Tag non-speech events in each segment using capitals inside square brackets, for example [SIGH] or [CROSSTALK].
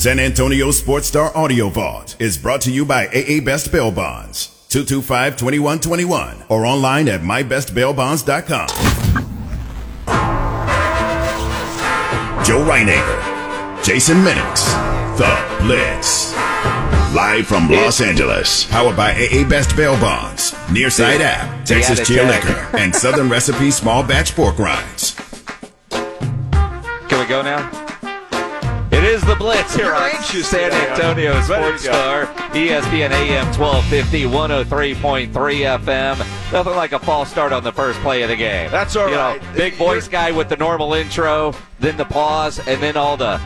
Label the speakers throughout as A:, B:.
A: San Antonio Sports Star Audio Vault is brought to you by AA Best Bail Bonds, 225-2121, or online at mybestbailbonds.com. Joe Reinagel, Jason Minix, The Blitz. Live from Los Angeles, powered by AA Best Bail Bonds, Nearside App, Texas Cheer Liquor, and Southern [LAUGHS] Recipe Small Batch Pork Rinds.
B: Can we go now? It is the Blitz here on San. Antonio Sports. Star, ESPN AM 1250, 103.3 FM. Nothing like a false start on the first play of the game.
C: That's all
B: you
C: right.
B: Know, big voice guy with the normal intro, then the pause, and then all the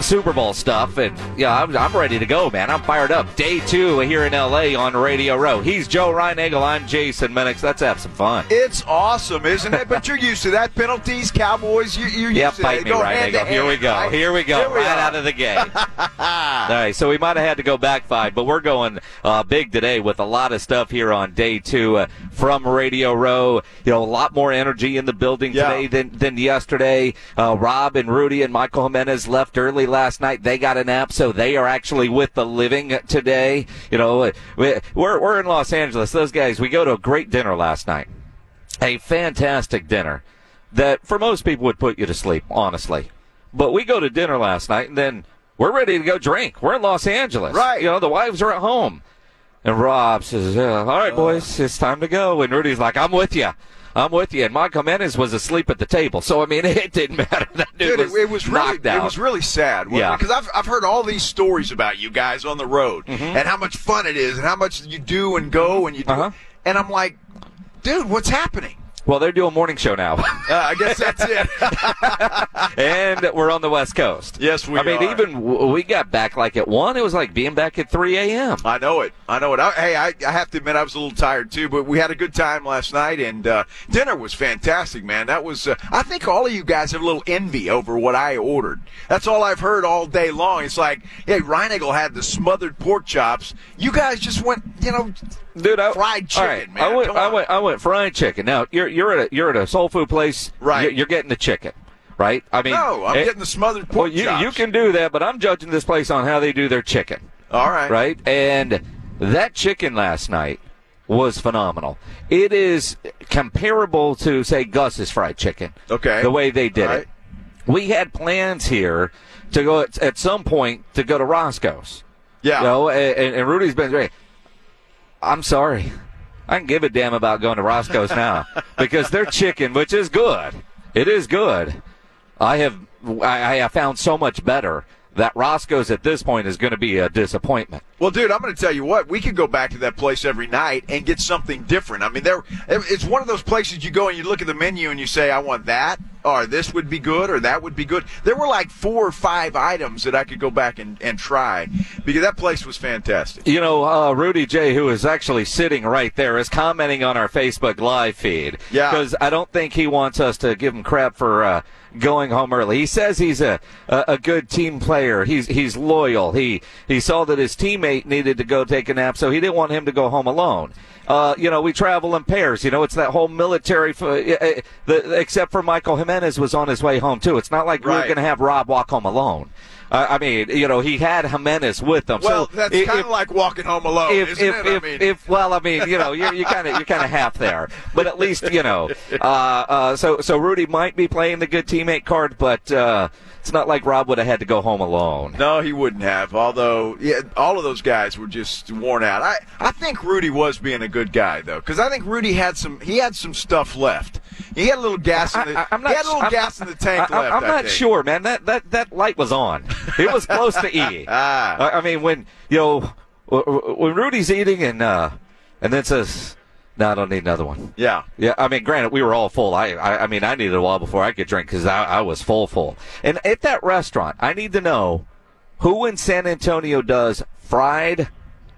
B: Super Bowl stuff. And yeah, I'm, I'm ready to go, man. I'm fired up. Day two here in LA on Radio Row. He's Joe Reinagel. I'm Jason Minix. Let's have some fun.
C: It's awesome, isn't it? But you're used to that. Penalties, Cowboys, you, you're used to that.
B: me
C: Go
B: right.
C: hand
B: There
C: to.
B: Here we go.
C: right?
B: Here we go.
C: Here we
B: right
C: are.
B: out of the gate. [LAUGHS] All right, so we might have had to go back five, but we're going uh, big today with a lot of stuff here on day two uh, from Radio Row. You know, a lot more energy in the building
C: Yeah.
B: today than, than yesterday. Uh, Rob and Rudy and Michael Jimenez left early last night. They got a nap, so they are actually with the living today. You know, uh, we- we're, we're in Los Angeles. Those guys, we go to a great dinner last night. A fantastic dinner that for most people would put you to sleep, honestly. But we go to dinner last night and then we're ready to go drink. We're in Los Angeles.
C: Right.
B: You know, the wives are at home. And Rob says, all right, boys, it's time to go. And Rudy's like, I'm with you. I'm with you. And Michael Menes was asleep at the table. So, I mean, [LAUGHS] it didn't matter. That dude,
C: Dude,
B: was
C: it, was really,
B: knocked out.
C: it was really sad.
B: Yeah.
C: because I've I've heard all these stories about you guys on the road
B: Mm-hmm.
C: and how much fun it is and how much you do and go and you do,
B: Uh-huh.
C: and I'm like, dude, what's happening?
B: Well, they're doing morning show now. [LAUGHS]
C: Uh, I guess that's it. [LAUGHS]
B: and we're on the West Coast.
C: Yes, we
B: I mean,
C: are.
B: even w- we got back like at 1. It was like being back at 3 a.m.
C: I know it. I know it. I, hey, I, I have to admit I was a little tired too, but we had a good time last night, and uh, dinner was fantastic, man. That was. Uh, I think all of you guys have a little envy over what I ordered. That's all I've heard all day long. It's like, hey, Reinagel had the smothered pork chops. You guys just went, you know,
B: Dude, I,
C: Fried
B: right,
C: chicken, man.
B: I went, I went, I went fried chicken. Now you're you're at a you're at a soul food place,
C: Right.
B: You're, you're getting the chicken, right? I mean,
C: no, I'm
B: it-
C: getting the smothered pork
B: Well, you
C: chops.
B: you can do that, but I'm judging this place on how they do their chicken,
C: All right.
B: right? And that chicken last night was phenomenal. It is comparable to say Gus's fried chicken.
C: Okay.
B: the way they did
C: All
B: it. We had plans here to go at, at some point to go to Roscoe's.
C: Yeah.
B: You know, and, and Rudy's been great. I'm sorry. I can give a damn about going to Roscoe's now [LAUGHS] because their chicken, which is good, it is good. I have I, I have found so much better that Roscoe's at this point is going to be a disappointment.
C: Well, dude, I'm going to tell you what. We could go back to that place every night and get something different. I mean, there. It's one of those places you go and you look at the menu and you say, "I want that," or "This would be good," or "That would be good." There were like four or five items that I could go back and, and try because that place was fantastic.
B: You know, uh, Rudy J, who is actually sitting right there, is commenting on our Facebook live feed.
C: Yeah.
B: Because I don't think he wants us to give him crap for uh, going home early. He says he's a, a a good team player. He's he's loyal. He he saw that his teammate needed to go take a nap, so he didn't want him to go home alone. Uh, you know, we travel in pairs. You know, it's that whole military. F- uh, uh, the, except for Michael Jimenez was on his way home too. It's not like we we're going to have Rob walk home alone. Uh, I mean, you know, he had Jimenez with him.
C: Well,
B: so
C: that's kind of like walking home alone,
B: if,
C: isn't
B: if,
C: it?
B: if,
C: I mean,
B: if, well, I mean, you know, you're you kind of you're kind of half there, but at least you know. [LAUGHS] Uh, uh, so so Rudy might be playing the good teammate card, but uh, it's not like Rob would have had to go home alone.
C: No, he wouldn't have. Although, yeah, all of those guys were just worn out. I, I think Rudy was being a good guy though, because I think Rudy had some. He had some stuff left. He had a little gas in the.
B: I, am not,
C: he had a little
B: I'm-
C: gas in the tank
B: I,
C: left.
B: I'm not sure, man. That that that light was on. It was close to E. [LAUGHS]
C: Ah.
B: I, I mean, when you know when Rudy's eating and uh, and then says, "No, I don't need another one."
C: Yeah.
B: Yeah, I mean, granted, we were all full. I, I, I mean, I needed a while before I could drink because I, I was full, full. And at that restaurant, I need to know who in San Antonio does fried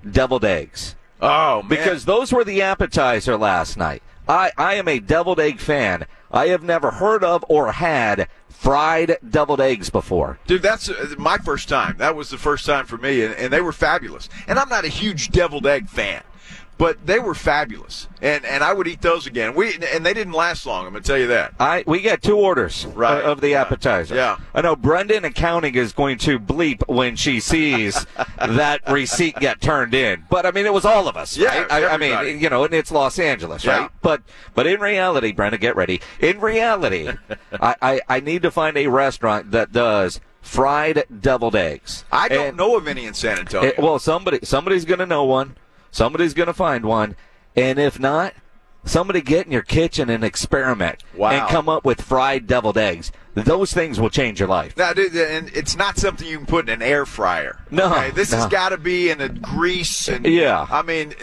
B: deviled eggs
C: Oh man.
B: because those were the appetizer last night. I, I am a deviled egg fan. I have never heard of or had fried deviled eggs before.
C: Dude, that's uh, my first time. That was the first time for me, and, and they were fabulous. And I'm not a huge deviled egg fan, but they were fabulous, and and I would eat those again. We and they didn't last long. I'm gonna tell you that.
B: I we got two orders uh,
C: Right.
B: of the appetizer.
C: Yeah.
B: I know Brendan accounting is going to bleep when she sees [LAUGHS] that receipt get turned in. But I mean, it was all of us,
C: Yeah,
B: right? I, I mean, you know, and it's Los Angeles,
C: Yeah.
B: right? But but in reality, Brendan, get ready. In reality, [LAUGHS] I, I I need to find a restaurant that does fried deviled eggs.
C: I don't
B: And-
C: know of any in San Antonio.
B: it- well, somebody somebody's going to know one. Somebody's going to find one, and if not, somebody get in your kitchen and experiment
C: Wow.
B: and come up with fried deviled eggs. Those things will change your life.
C: Now, dude, and it's not something you can put in an air fryer.
B: No,
C: okay? this has got to be in a grease and
B: Yeah.
C: I mean,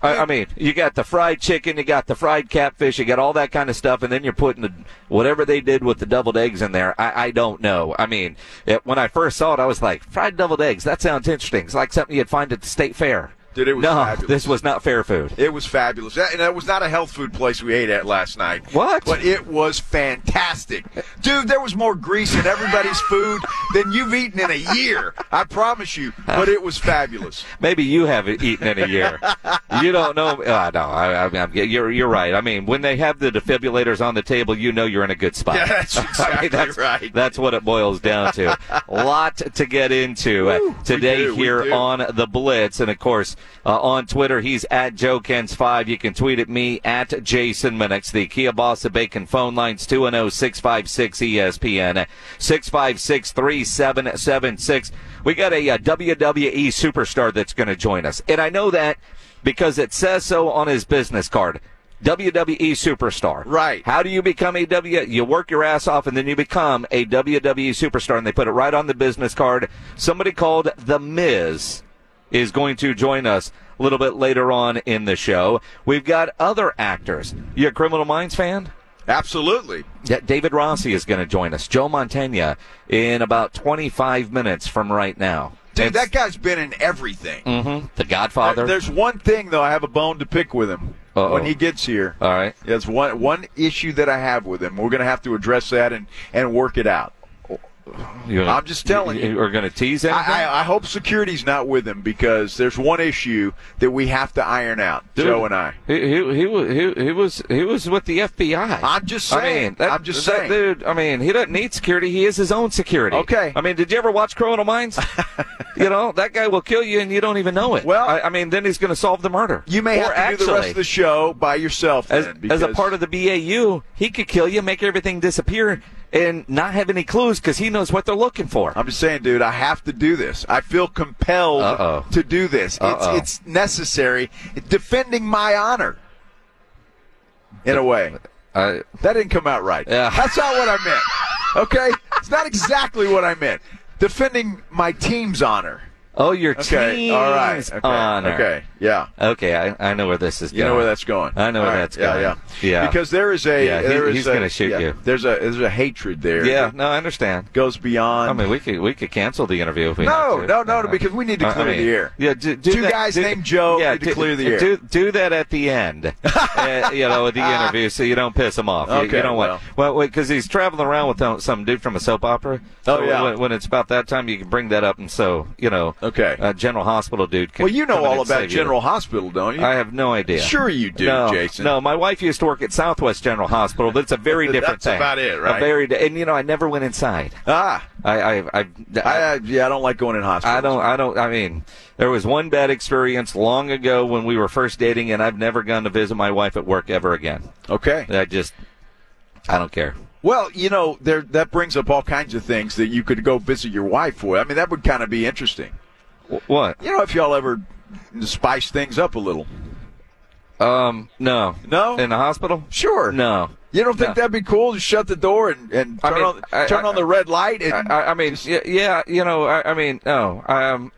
B: I mean, you got the fried chicken, you got the fried catfish, you got all that kind of stuff, and then you're putting the, whatever they did with the deviled eggs in there. I, I don't know. I mean, it, when I first saw it, I was like, fried deviled eggs. That sounds interesting. It's like something you'd find at the state fair.
C: Dude, it was
B: no,
C: fabulous.
B: this was not fair food.
C: It was fabulous. That, and that was not a health food place we ate at last night.
B: What?
C: But it was fantastic. Dude, there was more grease in everybody's food than you've eaten in a year. I promise you. But it was fabulous.
B: Maybe you haven't eaten in a year. you don't know. Uh, no, I, I, I'm, you're you're right. I mean, when they have the defibrillators on the table, you know you're in a good spot.
C: Yeah, that's [LAUGHS]
B: I mean,
C: exactly
B: that's,
C: right.
B: That's what it boils down to. a [LAUGHS] lot to get into uh,
C: Woo,
B: today here on the Blitz, and of course uh, on Twitter, he's at Joe Kens five. You can tweet at me at Jason Minix. The Kia Boss of Bacon phone lines 210-656 ESPN 656 3776. We got a, uh WWE superstar that's going to join us, and I know that because it says so on his business card. WWE superstar.
C: Right.
B: How do you become a W? You work your ass off and then you become a WWE superstar, and they put it right on the business card. Somebody called The Miz is going to join us a little bit later on in the show. We've got other actors. You a Criminal Minds fan?
C: Absolutely.
B: Yeah, David Rossi is going to join us. Joe Mantegna in about 25 minutes from right now.
C: Dude, that guy's been in everything.
B: Mhm. The Godfather.
C: There's one thing though I have a bone to pick with him
B: Uh-oh.
C: when he gets here.
B: All right.
C: That's one one issue that I have with him. We're going to have to address that and and work it out.
B: You gonna-
C: I'm just telling you.
B: We're going to tease him.
C: I, I, I hope security's not with him because there's one issue that we have to iron out. Joe and I.
B: He, he, he, was- he, was he was with the FBI.
C: I'm just
B: I
C: saying.
B: mean, that,
C: I'm just
B: that
C: saying.
B: dude. I mean, he doesn't need security. He is his own security.
C: Okay.
B: I mean, did you ever watch Criminal Minds? [LAUGHS] you know, that guy will kill you and you don't even know it.
C: Well-
B: I, I mean, then he's going to solve the murder.
C: You may
B: Or
C: have to do the rest of the show by yourself
B: as,
C: then,
B: as a part of the BAU, he could kill you, make everything disappear, and not have any clues because he knows what they're looking for.
C: I'm just saying, dude, I have to do this. I feel compelled
B: Uh-oh.
C: to do this.
B: Uh-oh.
C: It's, it's necessary. Defending my honor. In a way.
B: I,
C: That didn't come out right.
B: Yeah.
C: That's not what I meant. [LAUGHS] Okay? It's not exactly what I meant. Defending my team's honor.
B: Oh, your
C: Okay.
B: team's
C: All right. Okay.
B: honor.
C: Okay. Yeah.
B: Okay, I, I know where this is
C: You
B: going.
C: know where that's going.
B: I know where
C: All right.
B: that's
C: yeah,
B: going.
C: Yeah,
B: Yeah.
C: Because there is a
B: Yeah, he-
C: there is
B: he's gonna shoot
C: yeah,
B: you.
C: There's a there's a hatred there.
B: Yeah, no, I understand.
C: goes beyond.
B: I mean, we could we could cancel the interview if we
C: No,
B: to.
C: no, no, no, because we need to
B: I- I
C: clear
B: mean,
C: the air.
B: Yeah, do, do
C: Two
B: that-
C: guys
B: do-
C: named Joe
B: yeah,
C: need to clear the air.
B: Do, do that at the end, [LAUGHS] uh, you know, at the interview, so you don't piss him off. You- you, don't want well, because he's traveling around with some- some dude from a soap opera.
C: Oh, yeah.
B: When, when it's about that time, you can bring that up, and so you know,
C: Okay.
B: uh, General Hospital dude. Can
C: well, you know all about
B: save you.
C: General Hospital, don't you?
B: I have no idea.
C: Sure you do,
B: no,
C: Jason.
B: No, my wife used to work at Southwest General Hospital, but it's a very [LAUGHS] different
C: That's
B: thing.
C: about it,
B: A
C: right?
B: very, di- and you know, I never went inside.
C: Ah,
B: I, I, I,
C: I, I, yeah, I don't like going in hospitals.
B: I don't. I don't. I mean, there was one bad experience long ago when we were first dating, and I've never gone to visit my wife at work ever again.
C: Okay.
B: I just, I don't care.
C: Well, you know, there that brings up all kinds of things that you could go visit your wife for. I mean, that would kind of be interesting.
B: Wh- What?
C: You know, if y'all ever spice things up a little.
B: Um, no.
C: No?
B: In the hospital?
C: Sure.
B: No.
C: You don't think
B: No.
C: that'd be cool to shut the door and, and
B: I
C: turn,
B: mean,
C: on,
B: I-
C: turn
B: I-
C: on the red light? And,
B: I, I- I mean, yeah, yeah, you know, I, I mean, no, um,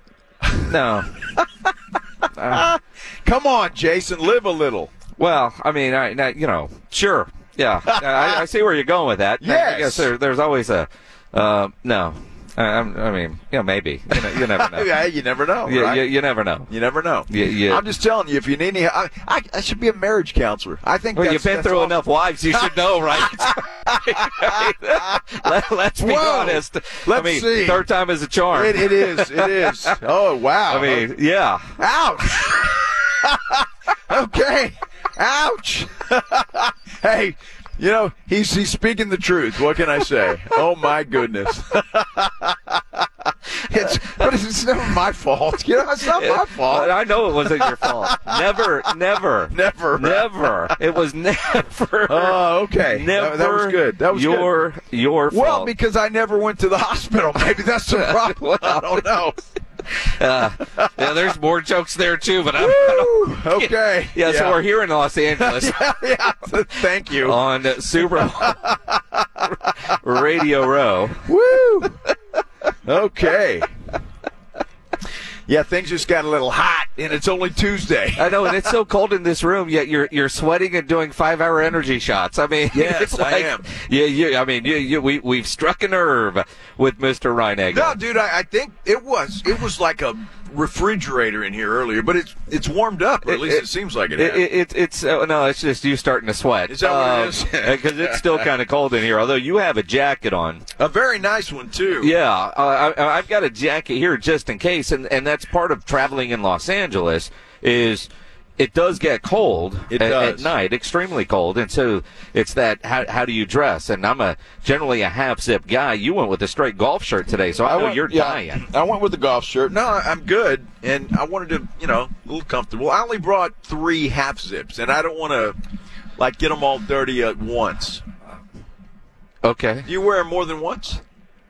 B: no. [LAUGHS]
C: come on, Jason, live a little.
B: Well, I mean, I, I you know, sure, yeah, I, I see where you're going with that. [LAUGHS] I- I
C: Yes.
B: guess there, there's always a, uh, no. I, I'm- mean, you know, maybe. You, know, you never [LAUGHS] know.
C: yeah, you never know.
B: you,
C: right?
B: you, you never know.
C: You never know.
B: Yeah, yeah.
C: I'm just telling you, if you need any, I, I, I should be a marriage counselor. I think
B: Well, you've been through
C: awesome.
B: enough wives, you should know, right? [LAUGHS] [LAUGHS] Let, us be
C: Whoa.
B: honest.
C: Let's
B: mean,
C: see.
B: third time is a charm.
C: It, it is. It is. Oh wow.
B: I mean, yeah.
C: ouch. Okay. Ouch. hey, you know, he's he's speaking the truth. What can I say? Oh my goodness. [LAUGHS] it's but it's never my fault. You know, it's not my fault.
B: I know it wasn't your fault. Never, never,
C: Never.
B: never. It was never. [LAUGHS]
C: Oh, okay.
B: Never.
C: That, that was good. That was
B: your
C: good.
B: your fault.
C: Well, because I never went to the [LAUGHS] hospital. Maybe that's the problem. I don't know. [LAUGHS]
B: uh, yeah, there's more jokes there too, but I'm.
C: Woo! [LAUGHS] Okay. [LAUGHS]
B: Yeah, so we're here in Los Angeles
C: yeah. Thank you.
B: on Super Bowl Radio Row.
C: Woo! Okay. Yeah, things just got a little hot, and it's only Tuesday.
B: I know, and it's so [LAUGHS] cold in this room, yet you're you're sweating and doing five hour energy shots. I mean, [LAUGHS]
C: Yes,
B: it's
C: I am.
B: Yeah, you, I mean, you, you, we we've struck a nerve with Mr. Reinagel.
C: No, dude, I, I think it was it was like a refrigerator in here earlier, but it's it's warmed up, or at least it,
B: it-
C: seems like it.
B: It, it, it, it's uh, no, it's just you starting to sweat.
C: Is that what it is? [LAUGHS]
B: Because it's still [LAUGHS] kind of cold in here. Although you have a jacket on.
C: a very nice one too.
B: Yeah, uh, I, I've got a jacket here just in case, and and that's part of traveling in Los Angeles is. It does get cold
C: It
B: at, at night, extremely cold, and so it's that how, how do you dress? And I'm a generally a half zip guy. You went with a straight golf shirt today, so I, know
C: went-
B: you're
C: yeah,
B: dying.
C: I went with the golf shirt. No, I- I'm good, and I wanted to, you know, a little comfortable. I only brought three half zips, and I don't want to like get them all dirty at once.
B: Okay,
C: Do you wear 'em more than once?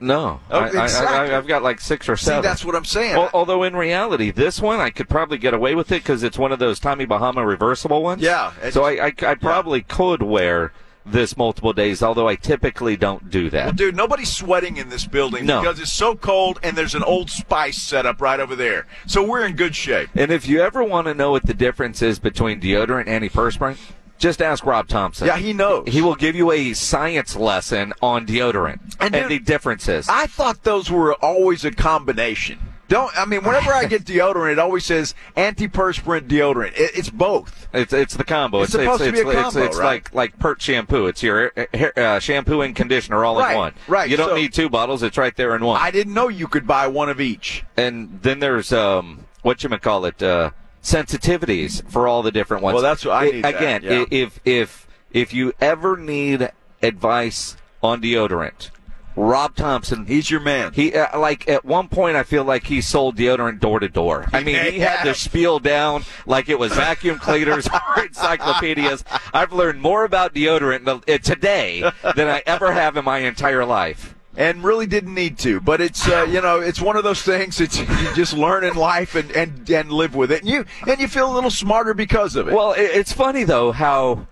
B: No,
C: Oh,
B: I,
C: exactly.
B: I, I've got like six or seven.
C: See, that's what I'm saying.
B: Al- although in reality, this one I could probably get away with it because it's one of those Tommy Bahama reversible ones.
C: Yeah,
B: So I, I, I probably could wear this multiple days, although I typically don't do that.
C: Well, dude, nobody's sweating in this building
B: No.
C: because it's so cold, and there's an Old Spice set up right over there. So we're in good shape.
B: and if you ever want to know what the difference is between deodorant and antiperspirant, just ask Rob Thompson.
C: Yeah, he knows.
B: He will give you a science lesson on deodorant
C: And
B: and,
C: dude,
B: the differences.
C: I thought those were always a combination. Don't I mean? Whenever I get [LAUGHS] deodorant, it always says antiperspirant deodorant. It, it's both.
B: It's it's the combo.
C: It's supposed to be a combo,
B: it's
C: right?
B: like like Pert shampoo. It's your uh, shampoo and conditioner all
C: Right,
B: in one.
C: right.
B: You don't
C: So-
B: need two bottles. It's right there in one.
C: I didn't know you could buy one of each.
B: and then there's um what you call it uh sensitivities for all the different ones.
C: Well, that's what I need
B: Again,
C: yeah.
B: if if if you ever need advice on deodorant, Rob Thompson.
C: He's your man.
B: He uh, like at one point I feel like he sold deodorant door to door. I mean, he had the [LAUGHS]
C: Yeah.
B: spiel down like it was vacuum cleaners [LAUGHS] or encyclopedias. I've learned more about deodorant uh, today than I ever have in my entire life.
C: And really didn't need to. But it's uh, you know it's one of those things that you [LAUGHS] just learn in life and, and and live with it. And you and you feel a little smarter because of it.
B: Well, it's funny though how,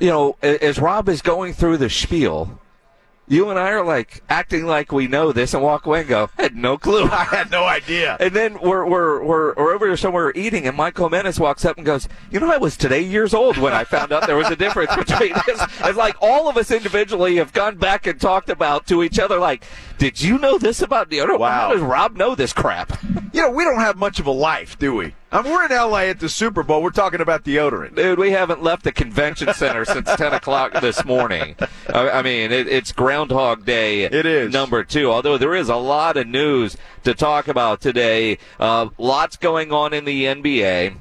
B: you know, as Rob is going through the spiel, you and I are like acting like we know this and walk away and go, I had no clue. [LAUGHS]
C: I had no idea.
B: And then we're, we're, we're, we're over here somewhere eating, and Michael Menace walks up and goes, You know, I was today years old when I found out there was a difference [LAUGHS] between this. It's like all of us individually have gone back and talked about to each other, like, Did you know this about deodorant?
C: Wow.
B: How does Rob know this crap?
C: You know we don't have much of a life, do we? Mean, we're in LA at the Super Bowl. We're talking about deodorant.
B: Dude, we haven't left the convention center [LAUGHS] since 10 o'clock this morning. I, I mean, it, it's Groundhog Day.
C: It is.
B: Number two. Although there is a lot of news to talk about today. Uh, lots going on in the NBA.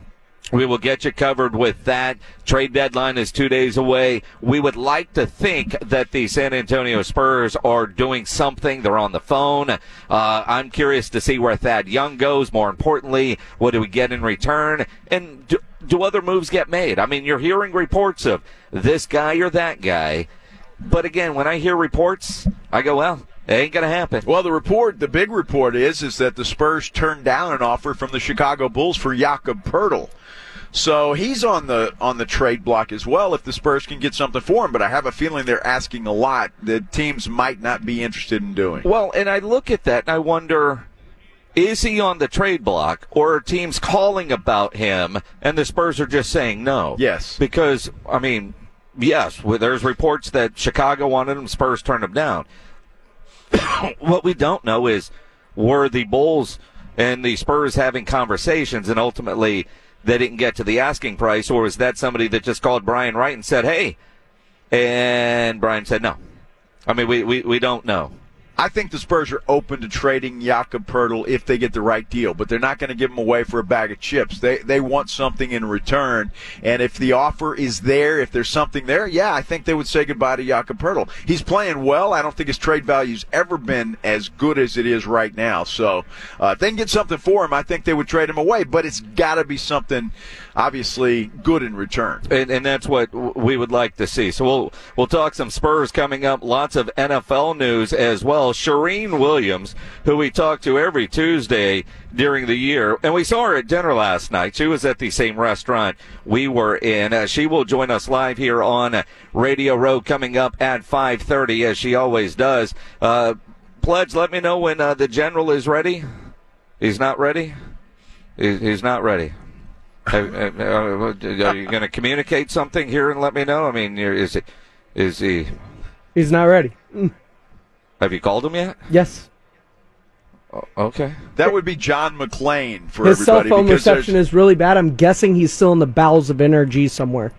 B: We will get you covered with that. Trade deadline is two days away. We would like to think that the San Antonio Spurs are doing something. They're on the phone. Uh, I'm curious to see where Thad Young goes. More importantly, what do we get in return? And do, do other moves get made? I mean, you're hearing reports of this guy or that guy. But again, when I hear reports, I go, well, it ain't going to happen.
C: Well, the report, the big report is, is that the Spurs turned down an offer from the Chicago Bulls for Jakob Poeltl. So he's on the on the trade block as well. If the Spurs can get something for him, but I have a feeling they're asking a lot that teams might not be interested in doing.
B: Well, and I look at that and I wonder is he on the trade block or are teams calling about him and the Spurs are just saying no?
C: Yes.
B: Because, I mean, yes, there's reports that Chicago wanted him, Spurs turned him down. [COUGHS] what we don't know is were the Bulls and the Spurs having conversations and ultimately they didn't get to the asking price or was that somebody that just called Brian Wright and said, hey, and Brian said no. I mean, we, we, we don't know.
C: I think the Spurs are open to trading Jakob Poeltl if they get the right deal, but they're not going to give him away for a bag of chips. They they want something in return, and if the offer is there, if there's something there, yeah, I think they would say goodbye to Jakob Poeltl. He's playing well. I don't think his trade value's ever been as good as it is right now. So uh, if they can get something for him, I think they would trade him away. But it's got to be something obviously good in return.
B: And, and, that's what we would like to see. So we'll we'll talk some Spurs coming up. Lots of NFL news as well. Shireen Williams, who we talk to every Tuesday during the year, and we saw her at dinner last night. She was at the same restaurant we were in. Uh, she will join us live here on Radio Row coming up at 5:30, as she always does. Uh, Pledge, let me know when uh, the general is ready. He's not ready. He's not ready. Uh, are you going to communicate something here and let me know? I mean, is it is he?
D: He's not ready. Mm.
B: Have you called him yet?
D: Yes.
B: Oh, okay.
C: That would be John McClain for
D: His
C: everybody.
D: cell phone reception is really bad. I'm guessing he's still in the bowels of NRG somewhere.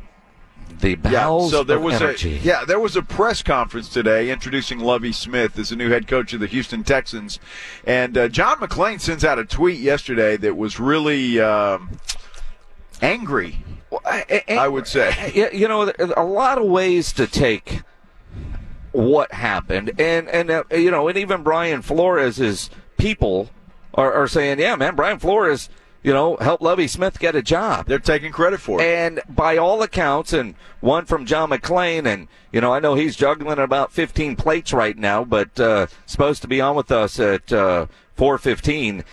B: The bowels
C: yeah, so there
B: of
C: was
B: NRG.
C: A, yeah, there was a press conference today introducing Lovie Smith as the new head coach of the Houston Texans, and uh, John McClain sends out a tweet yesterday that was really. Um, angry. I, I would say.
B: You know, a lot of ways to take what happened, and and uh, you know, and even Brian Flores' people are, are saying, "Yeah, man, Brian Flores." you know, help Lovie Smith get a job.
C: They're taking credit for it.
B: And by all accounts, and one from John McClain, and, you know, I know he's juggling about 15 plates right now, but uh, supposed to be on with us at uh, 415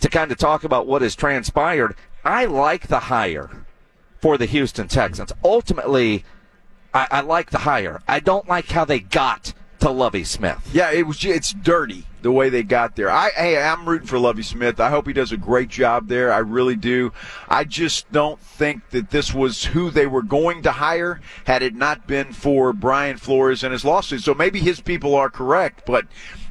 B: to kind of talk about what has transpired. I like the hire for the Houston Texans. Ultimately, I, I like the hire. I don't like how they got to Lovie Smith.
C: Yeah, it was. It's dirty the way they got there. I, hey, I'm rooting for Lovie Smith. I hope he does a great job there. I really do. I just don't think that this was who they were going to hire had it not been for Brian Flores and his lawsuit. So maybe his people are correct, but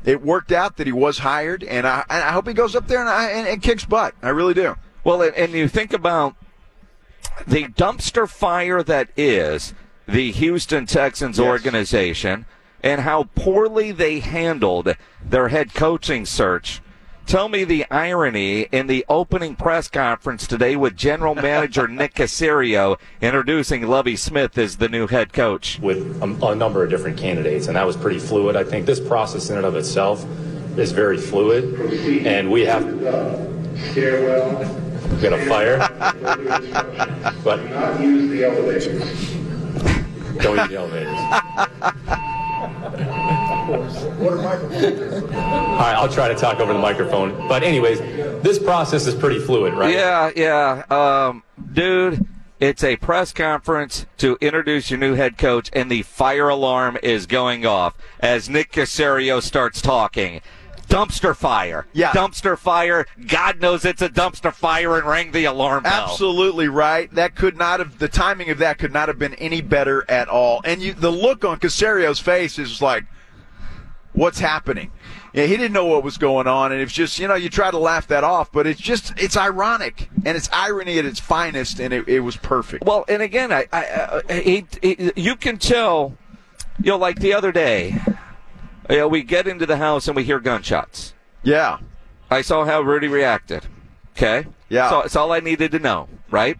C: it worked out that he was hired, and I, I hope he goes up there and, and, and kicks butt. I really do.
B: Well, and you think about the dumpster fire that is the Houston Texans yes. organization and how poorly they handled their head coaching search. Tell me the irony in the opening press conference today with General Manager [LAUGHS] Nick Caserio introducing Lovie Smith as the new head coach.
E: With a, a, number of different candidates, and that was pretty fluid. I think this process in and of itself is very fluid, and we have. We're gonna fire. but do
F: not use the elevators.
E: Don't use the elevators. All right, I'll try to talk over the microphone. But anyways, this process is pretty fluid, right?
B: Yeah, yeah. Um, dude, it's a press conference to introduce your new head coach, and the fire alarm is going off as Nick Caserio starts talking dumpster fire.
C: Yeah.
B: Dumpster fire. God knows it's a dumpster fire and rang the alarm bell.
C: Absolutely right. That could not have, the timing of that could not have been any better at all. And you, the look on Caserio's face is like, what's happening? Yeah, he didn't know what was going on, and it's just you know you try to laugh that off, but it's just it's ironic and it's irony at its finest, and it, it was perfect.
B: Well, and again, I, I, I he, he, you can tell, you know, like the other day, you know, we get into the house and we hear gunshots.
C: Yeah.
B: I saw how Rudy reacted. Okay.
C: Yeah.
B: So it's all I needed to know, right?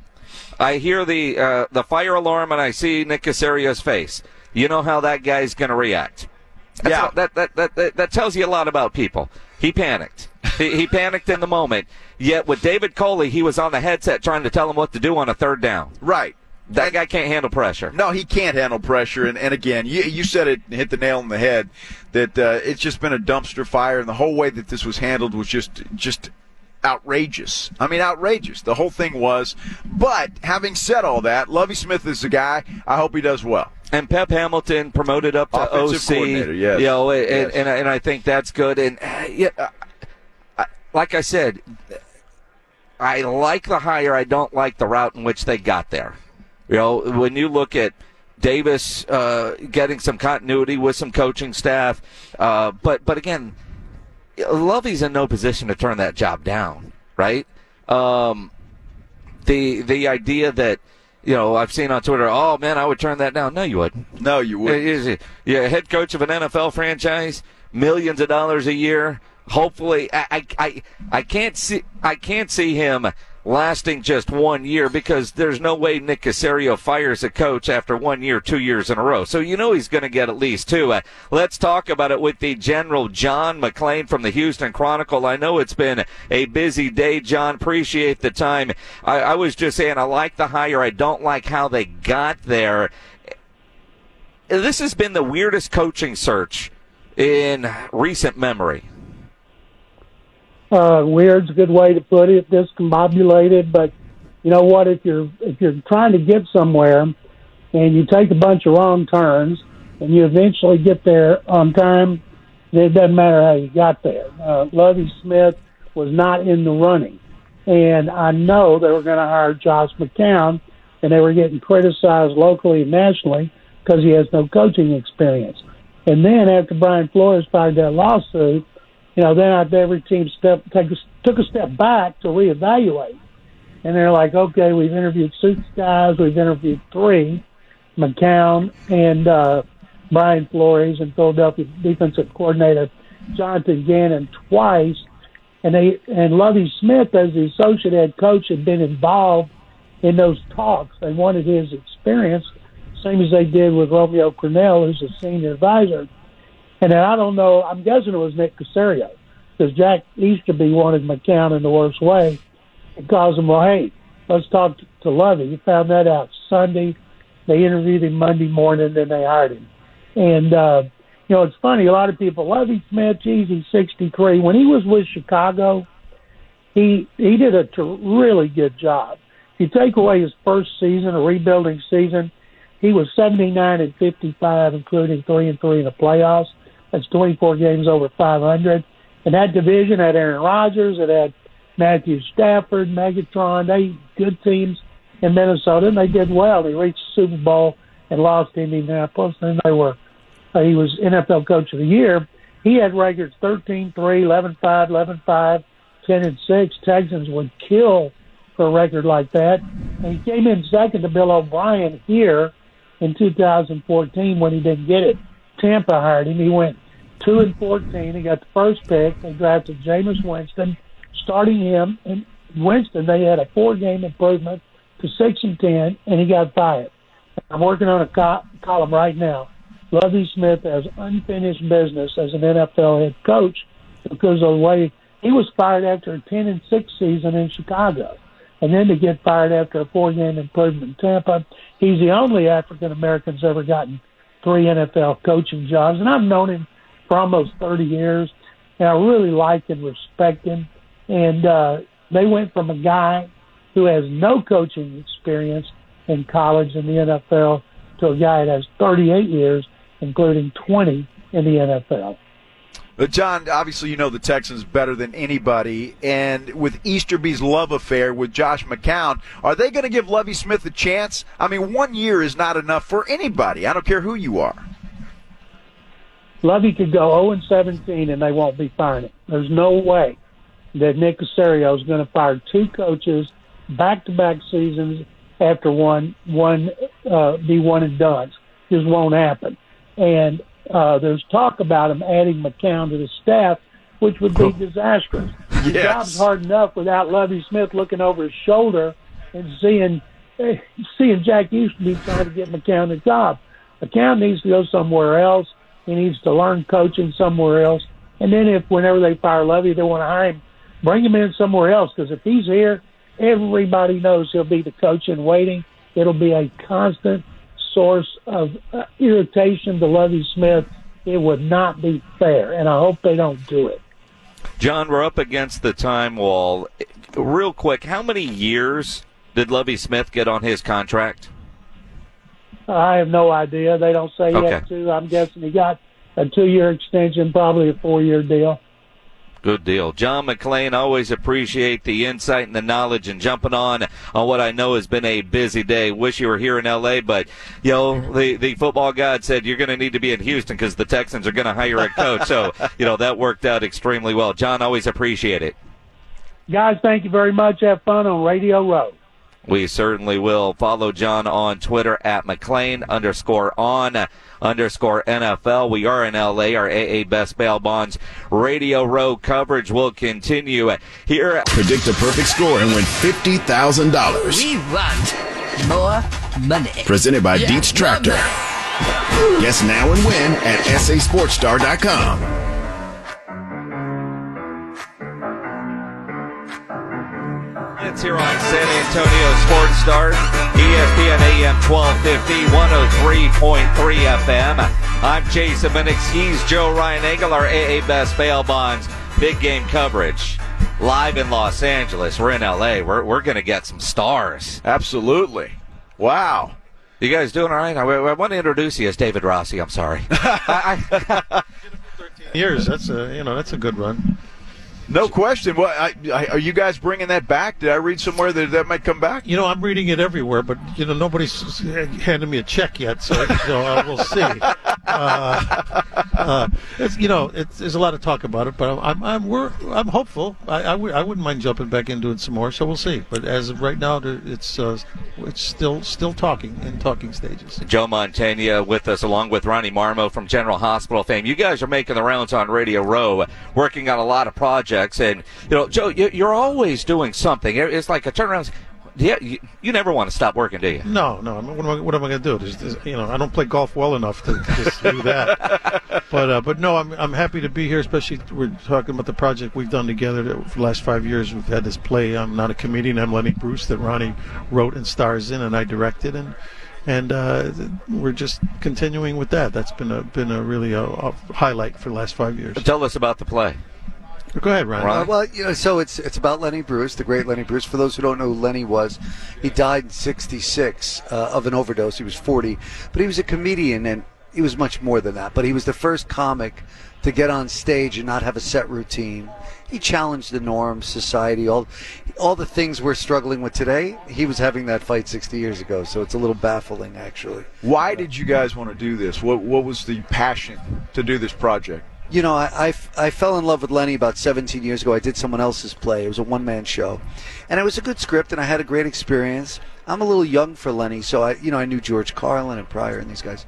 B: I hear the uh, the fire alarm and I see Nick Caserio's face. You know how that guy's going to react. That's
C: yeah.
B: All, that, that, that, that, that tells you a lot about people. He panicked. he, he panicked in the moment. Yet with David Culley, he was on the headset trying to tell him what to do on a third down.
C: Right.
B: That guy can't handle pressure.
C: No, he can't handle pressure. And, and again, you, you said it, hit the nail on the head, that uh, it's just been a dumpster fire, and the whole way that this was handled was just just outrageous. I mean, outrageous. The whole thing was. But having said all that, Lovie Smith is the guy. I hope he does well.
B: And Pep Hamilton promoted up to
C: Offensive
B: OC.
C: Coordinator, yes.
B: You know, and,
C: yes.
B: and, and, I think that's good. And yeah, like I said, I like the hire. I don't like the route in which they got there. You know, when you look at Davis uh, getting some continuity with some coaching staff, uh, but but again, Lovie's in no position to turn that job down, right? Um, the the idea that you know I've seen on Twitter, oh man, I would turn that down. No, you wouldn't.
C: No, you wouldn't.
B: Yeah, head coach of an NFL franchise millions of dollars a year. Hopefully, I, I, I, I can't see I can't see him lasting just one year because there's no way Nick Caserio fires a coach after one year, two years in a row. So you know he's going to get at least two. Uh, let's talk about it with the general John McClain from the Houston Chronicle. I know it's been a busy day, John. Appreciate the time. I, I was just saying I like the hire. I don't like how they got there. This has been the weirdest coaching search in recent memory.
F: Uh, weird's a good way to put it. Discombobulated, but you know what? If you're if you're trying to get somewhere, and you take a bunch of wrong turns, and you eventually get there on time, it doesn't matter how you got there. Uh, Lovie Smith was not in the running, and I know they were going to hire Josh McCown, and they were getting criticized locally and nationally because he has no coaching experience. And then after Brian Flores filed that lawsuit, you know, then I, every team step take a, took a step back to reevaluate, and they're like, okay, we've interviewed six guys, we've interviewed three, McCown and uh, Brian Flores and Philadelphia defensive coordinator Jonathan Gannon twice, and they and Lovie Smith as the associate head coach had been involved in those talks. They wanted his experience, same as they did with Romeo Crennel, who's a senior advisor. And then I don't know, I'm guessing it was Nick Caserio because Jack Easterby wanted McCown in the worst way and calls him, well, hey, let's talk to Lovie. You found that out Sunday. They interviewed him Monday morning, then they hired him. And, uh, you know, it's funny. A lot of people, Lovie Smith, geez, he's 63. When he was with Chicago, he he did a t- really good job. If you take away his first season, a rebuilding season, he was 79 and 55, including three and three in the playoffs. That's 24 games over 500. And that division had Aaron Rodgers, it had Matthew Stafford, Megatron. They good teams in Minnesota, and they did well. They reached the Super Bowl and lost to Indianapolis, and they were. Uh, he was NFL Coach of the Year. He had records 13-3, 11-5, 11-5, 10 and 6. Texans would kill for a record like that. And he came in second to Bill O'Brien here in 2014 when he didn't get it. Tampa hired him. He went two and fourteen. He got the first pick. They drafted Jameis Winston, starting him. And Winston, they had a four-game improvement to six and ten, and he got fired. I'm working on a co- column right now. Lovie Smith has unfinished business as an NFL head coach because of the way he was fired after a ten and six season in Chicago, and then to get fired after a four-game improvement in Tampa. He's the only African American's ever gotten three NFL coaching jobs, and I've known him for almost 30 years, and I really like and respect him. And uh, they went from a guy who has no coaching experience in college and the NFL to a guy that has 38 years, including 20 in the NFL.
C: But John, obviously you know the Texans better than anybody, and with Easterby's love affair with Josh McCown, are they going to give Lovie Smith a chance? I mean, one year is not enough for anybody. I don't care who you are.
F: Lovie could go 0 and 17, and they won't be firing. There's no way that Nick Caserio is going to fire two coaches back-to-back seasons after one one uh, be one and done. Just won't happen. And uh, there's talk about him adding McCown to the staff, which would be disastrous. The job's hard enough without Lovie Smith looking over his shoulder and seeing eh, seeing Jack Easterby trying to get McCown the job. McCown needs to go somewhere else. He needs to learn coaching somewhere else. And then if whenever they fire Lovie, they want to hire him, bring him in somewhere else. Because if he's here, everybody knows he'll be the coach in waiting. It'll be a constant source of uh, irritation to Lovie Smith. It would not be fair, and I hope they don't do it.
B: John, we're up against the time wall. Real quick, how many years did Lovie Smith get on his contract?
F: I have no idea. They don't say
B: Okay.
F: yet. Too. I'm guessing he got a two-year extension, probably a four-year deal.
B: Good deal. John McClain, always appreciate the insight and the knowledge and jumping on on what I know has been a busy day. Wish you were here in LA, but you know, the, the football god said you're going to need to be in Houston because the Texans are going to hire a coach. so, you know, that worked out extremely well. John, always appreciate it.
F: Guys, thank you very much. Have fun on Radio Row.
B: We certainly will. Follow John on Twitter at McClain underscore on underscore NFL. We are in LA. Our AA Best Bail Bonds Radio Row coverage will continue here.
A: Predict a perfect score and win $50,000.
G: We want more money.
A: Presented by
G: Yeah,
A: Dietz Tractor. Guess now and win at sasportstar.com.
B: It's here on San Antonio Sports Star, ESPN AM 1250, 103.3 FM. I'm Jason Minix. He's Joe Reinagel, our AA Best Bail Bonds big game coverage. Live in Los Angeles. We're in LA. We're, we're going to get some stars.
C: Absolutely. Wow.
B: You guys doing all right? I, I want to introduce you as David Rossi. I'm sorry. [LAUGHS] I, I, [LAUGHS]
H: years. That's a you know that's a good run.
C: No question. What I, I, are you guys bringing that back? Did I read somewhere that that might come back?
H: You know I'm reading it everywhere, but you know nobody's handed me a check yet, so, so uh, we'll see. [LAUGHS] Uh, uh, it's, you know it's, there's a lot of talk about it, but I'm I'm we're, I'm hopeful. I I, w- I wouldn't mind jumping back in doing some more, so we'll see. But as of right now, it's uh, it's still still talking in talking stages.
B: Joe Mantegna with us, along with Ronnie Marmo from General Hospital fame. You guys are making the rounds on Radio Row, working on a lot of projects. And, you know, Joe, you- you're always doing something. It's like a turnaround. Yeah, you, you never want to stop working, do you?
H: No, no. I mean, what am I, what am I going to do? There's, there's, you know, I don't play golf well enough to just do that. [LAUGHS] But uh, but no, I'm I'm happy to be here. Especially we're talking about the project we've done together for the last five years. We've had this play. I'm not a comedian. I'm Lenny Bruce that Ronnie wrote and stars in, and I directed and. And uh, we're just continuing with that. That's been a been a really a, a highlight for the last five years.
B: Tell us about the play.
H: Go ahead, Ronnie.
B: Ron?
I: Uh, well, you know, so it's it's about Lenny Bruce, the great Lenny Bruce. For those who don't know who Lenny was, he died in '66 uh, of an overdose. He was 40, but he was a comedian, and he was much more than that. But he was the first comic to get on stage and not have a set routine. He challenged the norms, society, all all the things we're struggling with today. He was having that fight 60 years ago, so it's a little baffling, actually.
C: Why did you guys want to do this? What what was the passion to do this project?
I: You know, I, I, I fell in love with Lenny about 17 years ago. I did someone else's play. It was a one man show. And it was a good script, and I had a great experience. I'm a little young for Lenny, so I, you know, I knew George Carlin and Pryor and these guys.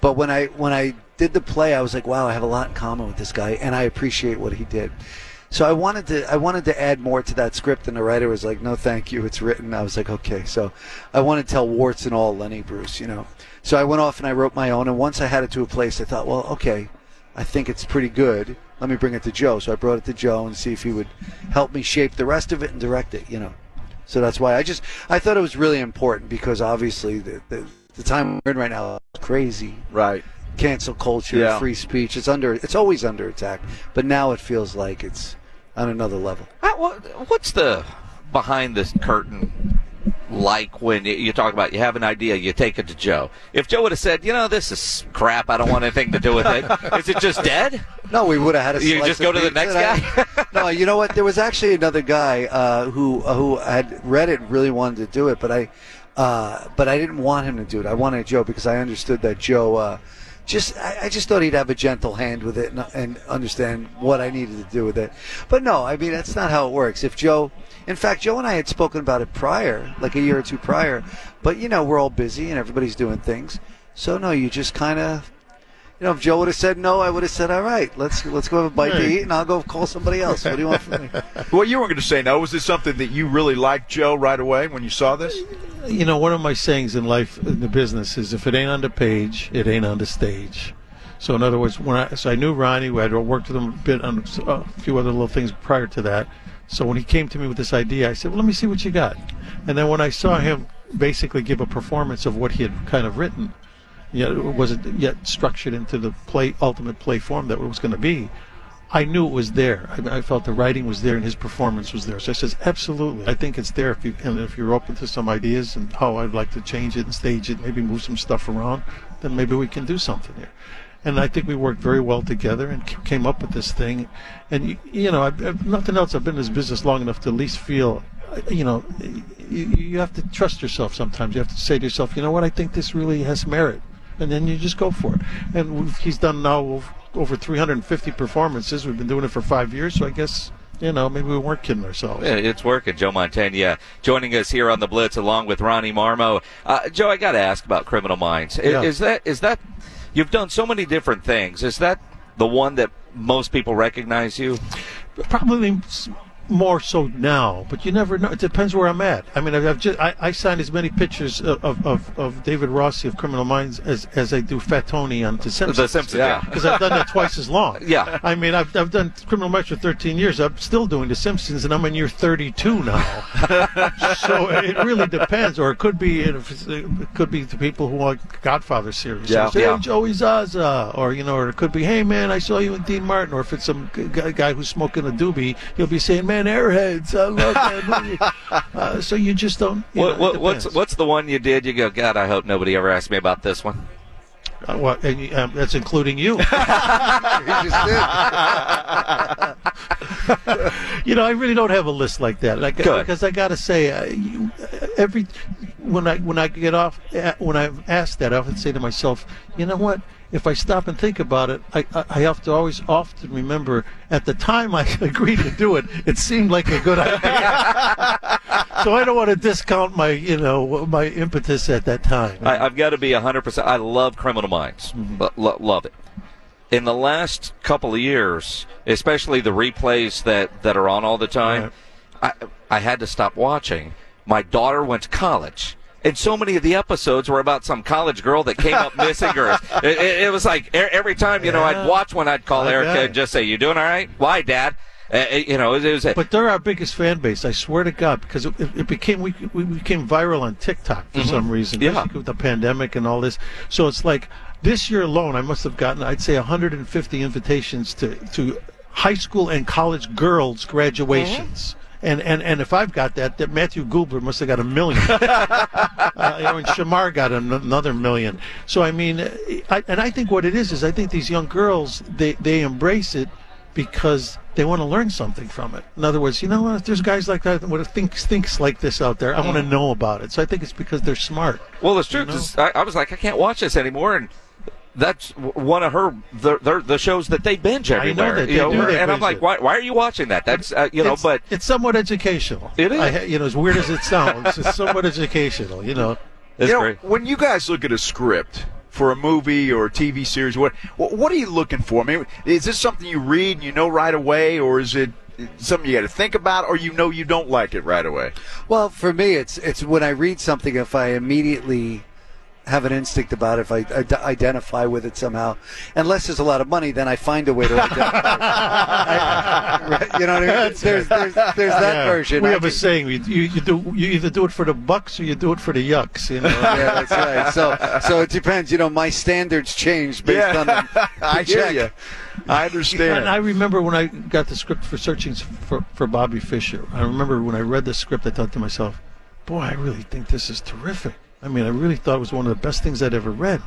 I: But when I when I did the play, I was like, wow, I have a lot in common with this guy, and I appreciate what he did. So I wanted to I wanted to add more to that script, and the writer was like, "No, thank you, it's written." I was like, "Okay." So I want to tell warts and all Lenny Bruce, you know. So I went off and I wrote my own, and once I had it to a place, I thought, "Well, okay, I think it's pretty good. Let me bring it to Joe." So I brought it to Joe and see if he would help me shape the rest of it and direct it, you know. So that's why I just I thought it was really important because obviously the the, the time we're in right now is crazy
C: Right.
I: cancel culture,
C: Yeah.
I: free speech. It's under. It's always under attack, but now it feels like it's on another level.
B: What- What's the behind the curtain like when you- you talk about you have an idea, you take it to Joe? If Joe would have said, you know, this is crap, I don't want anything to do with it, [LAUGHS] is it just dead?
I: No, we would have had a.
B: You just go to the next
I: and I-
B: guy? [LAUGHS]
I: no, you know what? There was actually another guy uh, who uh, who had read it, and really wanted to do it, but I, uh, but I didn't want him to do it. I wanted Joe because I understood that Joe. Uh, just, I, I just thought he'd have a gentle hand with it and, and understand what I needed to do with it. But no, I mean that's not how it works. If Joe, in fact, Joe and I had spoken about it prior, like a year or two prior, but you know we're all busy and everybody's doing things. So no, you just kind of you know, if Joe would have said no, I would have said, "All right, let's let's go have a bite to eat, and I'll go call somebody else." What do you want from me? [LAUGHS]
C: Well, you weren't going to say no. Was this something that you really liked, Joe, right away when you saw this?
H: you know, one of my sayings in life, in the business, is if it ain't on the page, it ain't on the stage. So, in other words, when I so I knew Ronnie, I had worked with him a bit on a few other little things prior to that. So when he came to me with this idea, I said, "Well, let me see what you got." And then when I saw him basically give a performance of what he had kind of written, yet it wasn't yet structured into the play ultimate play form that it was going to be. I knew it was there. I, I felt the writing was there and his performance was there. So I says, absolutely. I think it's there if you and if you're open to some ideas and how I'd like to change it and stage it, maybe move some stuff around, then maybe we can do something here. And I think we worked very well together and came up with this thing. And you, you know, I've, I've, nothing else. I've been in this business long enough to at least feel, uh, you know, you, you have to trust yourself. Sometimes you have to say to yourself, you know what, I think this really has merit and then you just go for it. And we've, he's done now over 350 performances. We've been doing it for five years, so I guess you know, maybe we weren't kidding ourselves.
B: Yeah, It's working. Joe Mantegna joining us here on the Blitz along with Ronnie Marmo. Uh, Joe, I got to ask about Criminal Minds. I-
H: Yeah.
B: Is that is that you've done so many different things? Is that the one that most people recognize you?
H: Probably more so now, but you never know. It depends where I'm at. I mean, I've, I've just I, I signed as many pictures of, of, of, of David Rossi of Criminal Minds as, as I do Fat Tony on The Simpsons.
B: The Simpsons, yeah.
H: because I've done that twice as long. [LAUGHS]
B: Yeah.
H: I mean, I've, I've done Criminal Minds for 13 years. I'm still doing The Simpsons, and I'm in year 32 now. [LAUGHS] so it really depends, or it could be it could be the people who want Godfather series.
C: Yeah.
H: So, hey,
B: Yeah.
H: Joey Zaza, or you know, or it could be, hey man, I saw you in Dean Martin, or if it's some g- guy, guy who's smoking a doobie, he'll be saying, man, Airheads, I love that [LAUGHS] movie. uh, so you just don't. You
B: What,
H: know,
B: what, what's what's the one you did? You go, God, I hope nobody ever asks me about this one.
H: Uh, what, and, you- um, that's including you. [LAUGHS]
I: You just did. [LAUGHS]
H: you know, I really don't have a list like that. Like,
B: Good.
H: because I got to say, uh, you, every when I when I get off uh, when I'm asked that, I often say to myself, you know what? If I stop and think about it, I, I, have to always often remember at the time I [LAUGHS] agreed to do it, it seemed like a good idea. [LAUGHS] so I don't want to discount my you know my impetus at that time.
B: I, I've got to be 100%. I love Criminal Minds. Mm-hmm. Lo- lo- love it. In the last couple of years, especially the replays that, that are on all the time, I, I had to stop watching. My daughter went to college. And so many of the episodes were about some college girl that came up [LAUGHS] missing, or it, it, it was like every time you know
H: Yeah.
B: I'd watch one, I'd call
H: I
B: Erica and just say, "You doing all right? Why, Dad?" Uh, you know, it, was.
H: But they're our biggest fan base. I swear to God, because it, it became we, we became viral on TikTok for some reason.
B: Yeah.
H: with the pandemic and all this. So it's like this year alone, I must have gotten I'd say 150 invitations to to high school and college girls graduations. And, and and if I've got that, that Matthew Gubler must have got a million. [LAUGHS] uh, you know, and Shemar got an- another million. So I mean, I, and I think what it is is I think these young girls they they embrace it because they want to learn something from it. In other words, you know what? There's guys like that that thinks thinks like this out there. I want to know about it. So I think it's because they're smart.
B: Well, the truth
H: You know?
B: is, I, I was like, I can't watch this anymore, and that's one of her the, the, the shows that they binge
H: I know
B: everywhere.
H: that
B: you
H: they
B: know,
H: do, they
B: and I'm like,
H: it.
B: why, why are you watching that? That's uh, you know,
H: it's,
B: but
H: it's somewhat educational.
B: It is.
H: I, you know, as weird as it sounds, it's somewhat educational. You know.
B: it's
C: you know,
B: great.
C: when you guys look at a script for a movie or a TV series, what what, what are you looking for? I mean, is this something you read and you know right away, or is it something you got to think about, or you know you don't like it right away?
I: Well, for me, it's it's when I read something, if I immediately have an instinct about it, if I id- identify with it somehow, unless there's a lot of money, then I find a way to identify. I- [LAUGHS] right, you know what I mean? There's, there's, there's that
H: Yeah.
I: version.
H: We
I: I
H: have a saying: you, you, you do you either do it for the bucks or you do it for the yucks. You know.
I: yeah, that's right. So, so it depends. You know, my standards change based on the, [LAUGHS] the
C: I hear
I: check.
C: you. I understand.
H: And I remember when I got the script for Searching for, for Bobby Fischer. I remember when I read the script, I thought to myself, boy, I really think this is terrific. I mean, I really thought it was one of the best things I'd ever read.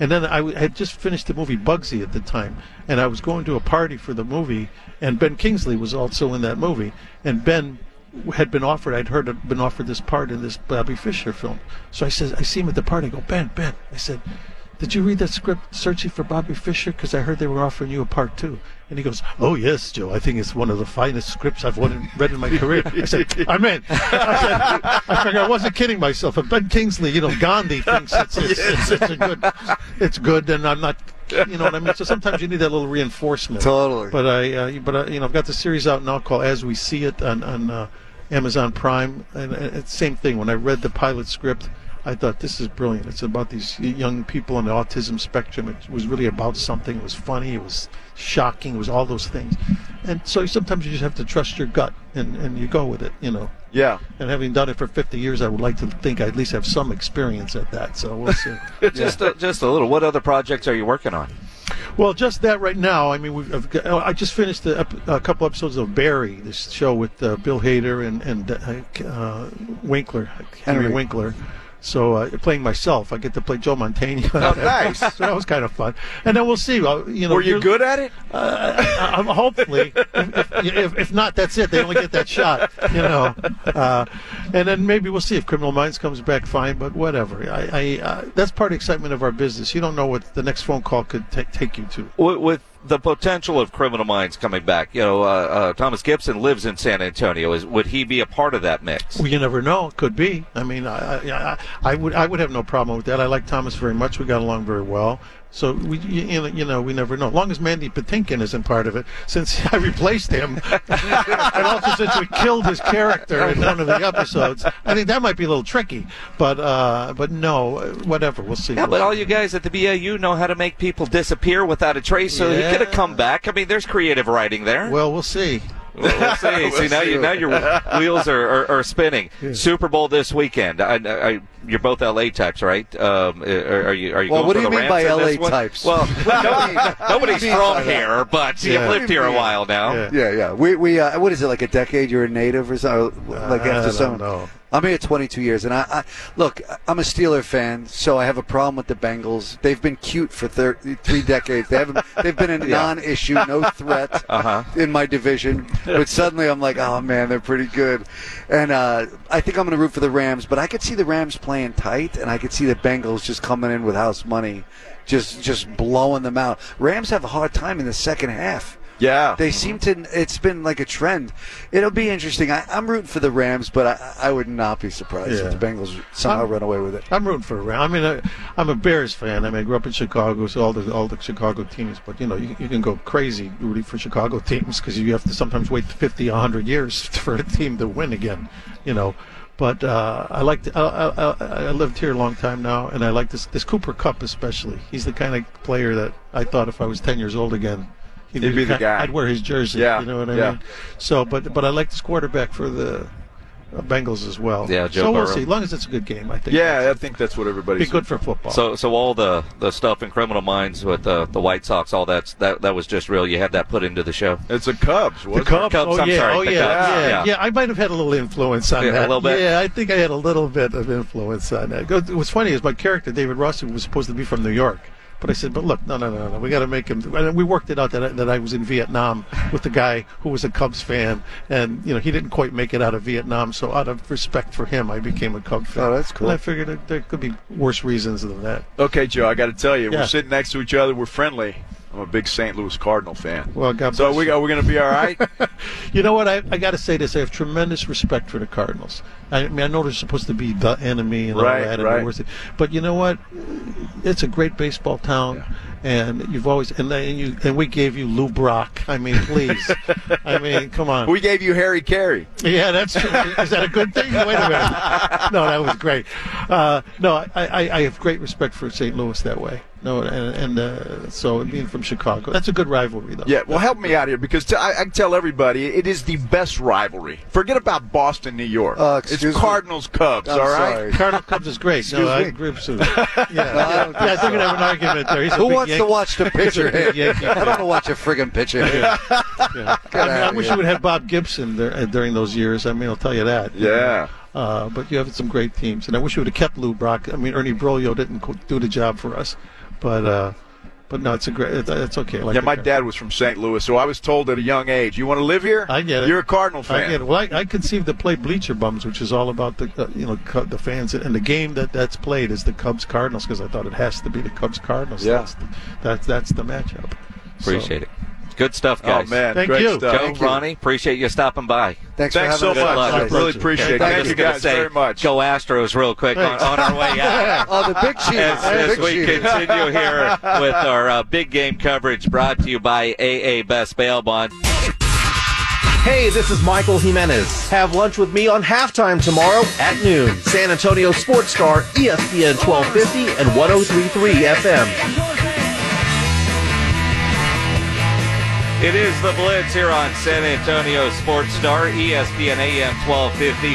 H: And then I, w- I had just finished the movie Bugsy at the time, and I was going to a party for the movie, and Ben Kingsley was also in that movie. And Ben had been offered, I'd heard had been offered this part in this Bobby Fischer film. So I said, I see him at the party. I go, Ben, Ben. I said, did you read that script, Searching for Bobby Fischer? Because I heard they were offering you a part two. And he goes, Oh, yes, Joe. I think it's one of the finest scripts I've won- read in my career. I said, I'm in. I said, I figured I wasn't kidding myself. If Ben Kingsley, you know, Gandhi thinks it's, it's, it's, it's, a good, it's good, then I'm not, you know what I mean? So sometimes you need that little reinforcement.
I: Totally.
H: But I, uh, but I, you know, I've got the series out now called As We See It on, on uh, Amazon Prime, and, and it's same thing. When I read the pilot script, I thought this is brilliant. It's about these young people on the autism spectrum. It was really about something. It was funny. It was shocking. It was all those things. And so sometimes you just have to trust your gut and, and you go with it, you know.
C: yeah.
H: And having done it for 50 years, I would like to think I at least have some experience at that. So we'll see. [LAUGHS]
B: just a, just a little. What other projects are you working on?
H: Well, just that right now. I mean, we've, I've got, oh, I just finished a, a couple episodes of Barry, this show with uh, Bill Hader and and uh, uh, Winkler, Henry,
I: Henry.
H: Winkler. So uh, playing myself, I get to play Joe Mantegna.
C: Oh, [LAUGHS] nice.
H: so that was kind of fun. And then we'll see. Uh, you know,
C: Were you good at it?
H: uh, um, hopefully, [LAUGHS] if, if, if, if not, that's it. They only get that shot, you know. Uh, and then maybe we'll see if Criminal Minds comes back fine. But whatever. I, I uh, that's part of the excitement of our business. You don't know what the next phone call could ta- take you to.
B: With, with the potential of Criminal Minds coming back. You know, uh, uh, Thomas Gibson lives in San Antonio. Is would he be a part of that mix?
H: Well, you never know. Could be. I mean, I, I, I, I would I would have no problem with that. I like Thomas very much. We got along very well. So we, you, you know- we never know. As long as Mandy Patinkin isn't part of it, since [LAUGHS] I replaced him, and also since we killed his character in one of the episodes, I think that might be a little tricky. But uh, but no, whatever. We'll see.
B: Yeah, but all you guys at the BAU know how to make people disappear without a trace, so he could have come back. I mean, there's creative writing there.
H: well, we'll see.
B: Well, we'll see. [LAUGHS] see now, you, now your wheels are, are, are spinning. [LAUGHS] Super Bowl this weekend. I, I, you're both LA types, right? Um, are, are you? Are you
I: Well,
B: going
I: what
B: for [LAUGHS]
I: do you mean by LA
B: one?
I: types?
B: Well, nobody, nobody's from here, but
H: Yeah.
B: you've lived here a while now.
H: Yeah.
I: Yeah, yeah. We we uh, what is it like a decade? You're a native or something? Like
H: I
I: after
H: don't
I: some.
H: know.
I: I'm here 22 years, and I, I look. I'm a Steeler fan, so I have a problem with the Bengals. They've been cute for thir- three decades. They haven't. They've been a [LAUGHS] non-issue, no threat [LAUGHS]
B: Uh-huh.
I: in my division. But suddenly, I'm like, oh man, they're pretty good, and uh, I think I'm going to root for the Rams. But I could see the Rams playing tight, and I could see the Bengals just coming in with house money, just just blowing them out. Rams have a hard time in the second half.
C: Yeah.
I: They seem to. It's been like a trend. It'll be interesting. I, I'm rooting for the Rams, but I, I would not be surprised
H: Yeah.
I: if the Bengals somehow
H: I'm-
I: run away with it.
H: I'm rooting for the Rams. I mean, I, I'm a Bears fan. I mean, I grew up in Chicago, so all the all the Chicago teams. But you know, you, you can go crazy rooting for Chicago [LAUGHS] teams because you have to sometimes wait 50, 100 years [LAUGHS] for a team to win again. You know, but uh, I like. To, I, I I lived here a long time now, and I like this this Cooper Kupp especially. He's the kind of player that I thought if I was 10 years old again.
C: He'd be the [LAUGHS] guy.
H: I'd wear his jersey.
C: Yeah,
H: you know what I
C: yeah.
H: mean. So, but but I like this quarterback for the uh, Bengals as well.
B: Yeah, Joe
H: so we'll see. As long as it's a good game, I think.
C: Yeah, I think that's what
H: be
C: everybody's.
H: good for football.
B: So, so all the, the stuff in Criminal Minds with uh, the White Sox, all that's that that was just real. You had that put into the show.
C: It's the Cubs.
H: the Cubs.
B: Cubs,
H: oh
B: I'm
H: yeah.
B: sorry,
H: oh
B: the
H: yeah.
B: Cubs,
H: yeah.
B: yeah.
H: Yeah. I might have had a little influence on
B: that. A little bit?
H: Yeah, I think I had a little bit of influence on that. Go- What's funny is my character David Rossi was supposed to be from New York. But I said, but look, no, no, no, no. We got to make him. And we worked it out that I, that I was in Vietnam with the guy who was a Cubs fan, and you know he didn't quite make it out of Vietnam. So out of respect for him, I became a Cubs fan.
I: Oh, that's cool.
H: And I figured that there could be worse reasons than that.
C: Okay, Joe. I got to tell you,
H: Yeah.
C: we're sitting next to each other. We're friendly. I'm a big St. Louis Cardinal fan.
H: Well, God
C: So
H: bless
C: We're we going to be all right? [LAUGHS]
H: You know what? I, I got to say this. I have tremendous respect for the Cardinals. I mean, I know they're supposed to be the enemy and
C: Right,
H: all that, and
C: right.
H: the. But you know what? It's a great baseball town, and you've always and, then you and we gave you Lou Brock. I mean, please. [LAUGHS] I mean, come on.
C: we gave you Harry Caray.
H: Yeah, that's true. Is that a good thing? Wait a minute. [LAUGHS] No, that was great. Uh, no, I, I, I have great respect for St. Louis that way. No, and, and uh, so being from Chicago, that's a good rivalry, though.
C: Yeah, well, help me out here because t- I, I can tell everybody it is the best rivalry. Forget about Boston, New York.
I: Uh,
C: it's
I: excuse me.
C: Cardinals Cubs.
I: I'm
C: all right.
I: sorry.
H: Cardinal Cubs is great.
I: Excuse
H: no, I
I: me?
H: agree with [LAUGHS] you. Yeah,
I: I don't
H: yeah,
I: think
H: I think we have an argument there. He's
I: Who
H: big
I: wants to watch the pitcher hit?
H: Yankee
I: I don't want to watch a friggin' pitcher hit.
H: Yeah. I, mean, I wish
I: here.
H: you would have Bob Gibson there, uh, during those years. I mean, I'll tell you that.
C: Yeah.
H: Uh, but you have some great teams, and I wish you would have kept Lou Brock. I mean, Ernie Broglio didn't do the job for us, but uh, but no, it's a great. It's, it's okay. Like
C: Yeah, my dad was from St. Louis, so I was told at a young age, "You want to live here?
H: I get it.
C: You're a Cardinal
H: I
C: fan."
H: get it. Well, I, I conceived the play Bleacher Bums, which is all about the uh, you know cu- the fans, and the game that that's played is the Cubs Cardinals because I thought it has to be the Cubs Cardinals.
C: Yeah.
H: that's the, that's that's the matchup.
B: Appreciate it. Good stuff,
C: Oh
B: guys.
C: man,
H: Thank
C: great
H: you.
C: stuff.
B: Joe,
I: Thank you.
B: Ronnie, appreciate you stopping by.
I: Thanks,
C: Thanks
I: for
C: so
I: having
C: much.
I: us.
B: luck.
C: I really appreciate it.
B: I'm
C: Thank
B: just
C: you
B: gonna
C: guys
B: say,
C: very much.
B: Go Astros real quick on, on our way [LAUGHS] out.
I: Oh, the big cheese.
B: As, as
I: big
B: we
I: cheese.
B: continue [LAUGHS] here with our uh, big game coverage brought to you by AA Best Bail Bond.
J: Hey, this is Michael Jimenez. Have lunch with me on halftime tomorrow at noon. San Antonio Sports Star, ESPN 1250 and 1033 FM.
B: It is the Blitz here on San Antonio Sports Star, ESPN AM 1250,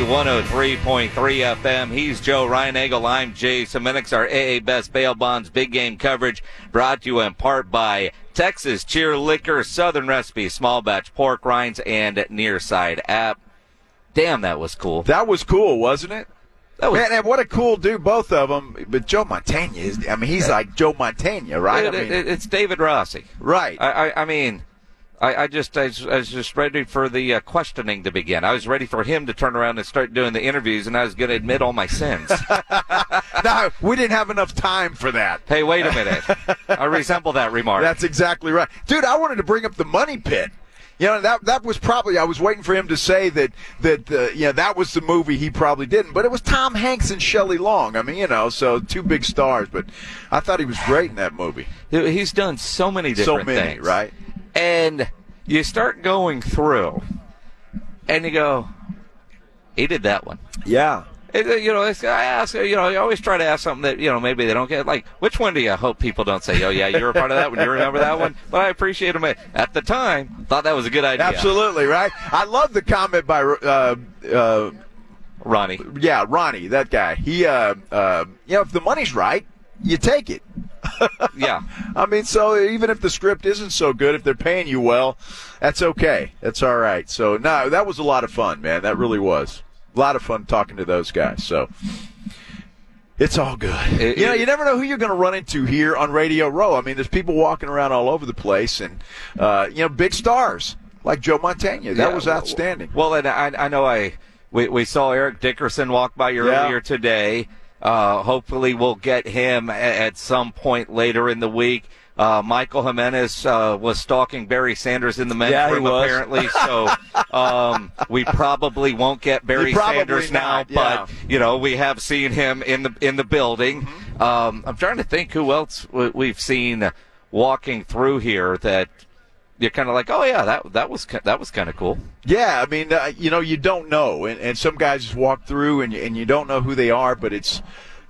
B: 103.3 FM. He's Joe Reinagel. I'm Jason Minix. Our AA Best Bail Bonds big game coverage brought to you in part by Texas Cheer Liquor, Southern Recipe, Small Batch Pork Rinds, and Nearside app. Damn, that was cool.
C: That was cool, wasn't it?
B: That was
C: Man, and what a cool dude, both of them. But Joe Mantegna is, I mean, he's like Joe Mantegna, right?
B: It-
C: I mean,
B: it- it's David Rossi.
C: right.
B: I, I, I mean, I, I just I was, I was just ready for the uh, questioning to begin. I was ready for him to turn around and start doing the interviews, and I was going to admit all my sins. [LAUGHS]
C: no, we didn't have enough time for that.
B: hey, wait a minute. [LAUGHS] I resemble that remark.
C: That's exactly right, dude. I wanted to bring up the money pit. You know that that was probably I was waiting for him to say that that uh, you know that was the movie he probably didn't, but it was Tom Hanks and Shelley Long. I mean, you know, so two big stars. But I thought he was great in that movie.
B: He's done so many
C: So
B: different
C: many,
B: things.
C: right?
B: And you start going through, and you go, he did that one.
C: Yeah.
B: It- you know, it's, I ask, you know, you always try to ask something that, you know, maybe they don't get. Like, which one do you hope people don't say, oh, yeah, you were part of that one, you remember that one? But I appreciate them. At the time, thought that was a good idea.
C: Absolutely right. I love the comment by uh, uh,
B: Ronnie.
C: Yeah, Ronnie, that guy. He, uh, uh, you know, if the money's right, you take it. [LAUGHS]
B: yeah.
C: I mean, so even if the script isn't so good, if they're paying you well, that's okay. That's all right. So no, that was a lot of fun, man. That really was a lot of fun talking to those guys. So. It's all good.
B: It-
C: you know, you never know who you're going to run into here on Radio Row. I mean, there's people walking around all over the place, and uh, you know, big stars like Joe Mantegna. That
B: Yeah,
C: was outstanding.
B: Well, and I, I know I we, we saw Eric Dickerson walk by you earlier today. Uh, hopefully, we'll get him at some point later in the week. Uh, Michael Jimenez uh, was stalking Barry Sanders in the men's
C: Yeah,
B: room apparently, so [LAUGHS] um, we probably won't get Barry Sanders now.
C: yeah.
B: But you know, we have seen him in the in the building.
C: Mm-hmm.
B: Um, I'm trying to think who else we've seen walking through here that you're kind of like, oh yeah, that that was that was kind of cool.
C: Yeah, I mean, uh, you know, you don't know, and, and some guys just walk through, and you, and you don't know who they are, but it's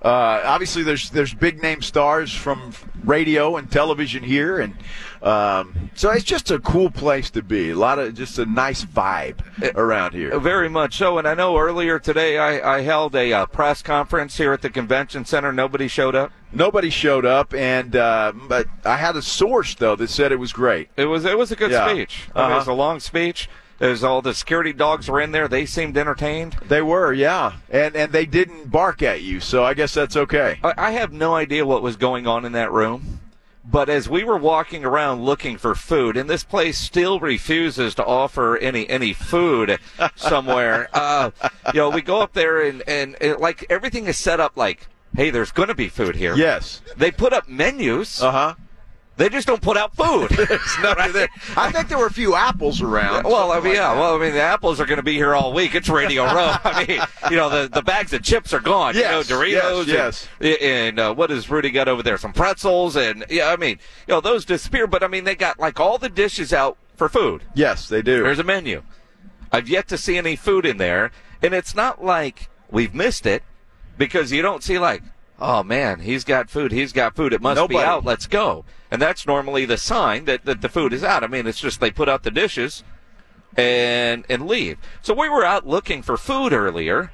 C: uh, obviously there's there's big name stars from radio and television here, and um, so it's just a cool place to be. A lot of just a nice vibe around here.
B: Very much so. And I know earlier today I, I held a uh, press conference here at the convention center. Nobody showed up.
C: Nobody showed up, and uh, but I had a source though that said it was great.
B: It was it was a good
C: Yeah.
B: speech. I mean, it was a
C: Uh-huh.
B: long speech. There's all the security dogs were in there. They seemed entertained.
C: They were, yeah, and and they didn't bark at you, so I guess that's okay.
B: I, I have no idea what was going on in that room. But as we were walking around looking for food, and this place still refuses to offer any any food [LAUGHS] somewhere, uh, you know, we go up there and and it, like everything is set up like, hey, there's going to be food here.
C: Yes.
B: They put up menus.
C: Uh huh.
B: They just don't put out food. [LAUGHS]
C: There. I think there were a few apples around.
B: Well, I mean,
C: like
B: yeah.
C: that.
B: Well, I mean, the apples are going to be here all week. It's Radio Row. [LAUGHS] I mean, you know, the, the bags of chips are gone.
C: Yes,
B: you know, Doritos.
C: yes,
B: And, and uh, what has Rudy got over there? Some pretzels and yeah. I mean, you know, those disappear. But I mean, they got like all the dishes out for food.
C: Yes, they do.
B: There's a menu. I've yet to see any food in there, and it's not like we've missed it because you don't see like, oh man, he's got food. He's got food. It must
C: Nobody.
B: be out. Let's go. And that's normally the sign that, that the food is out. I mean, it's just they put out the dishes and and leave. So we were out looking for food earlier,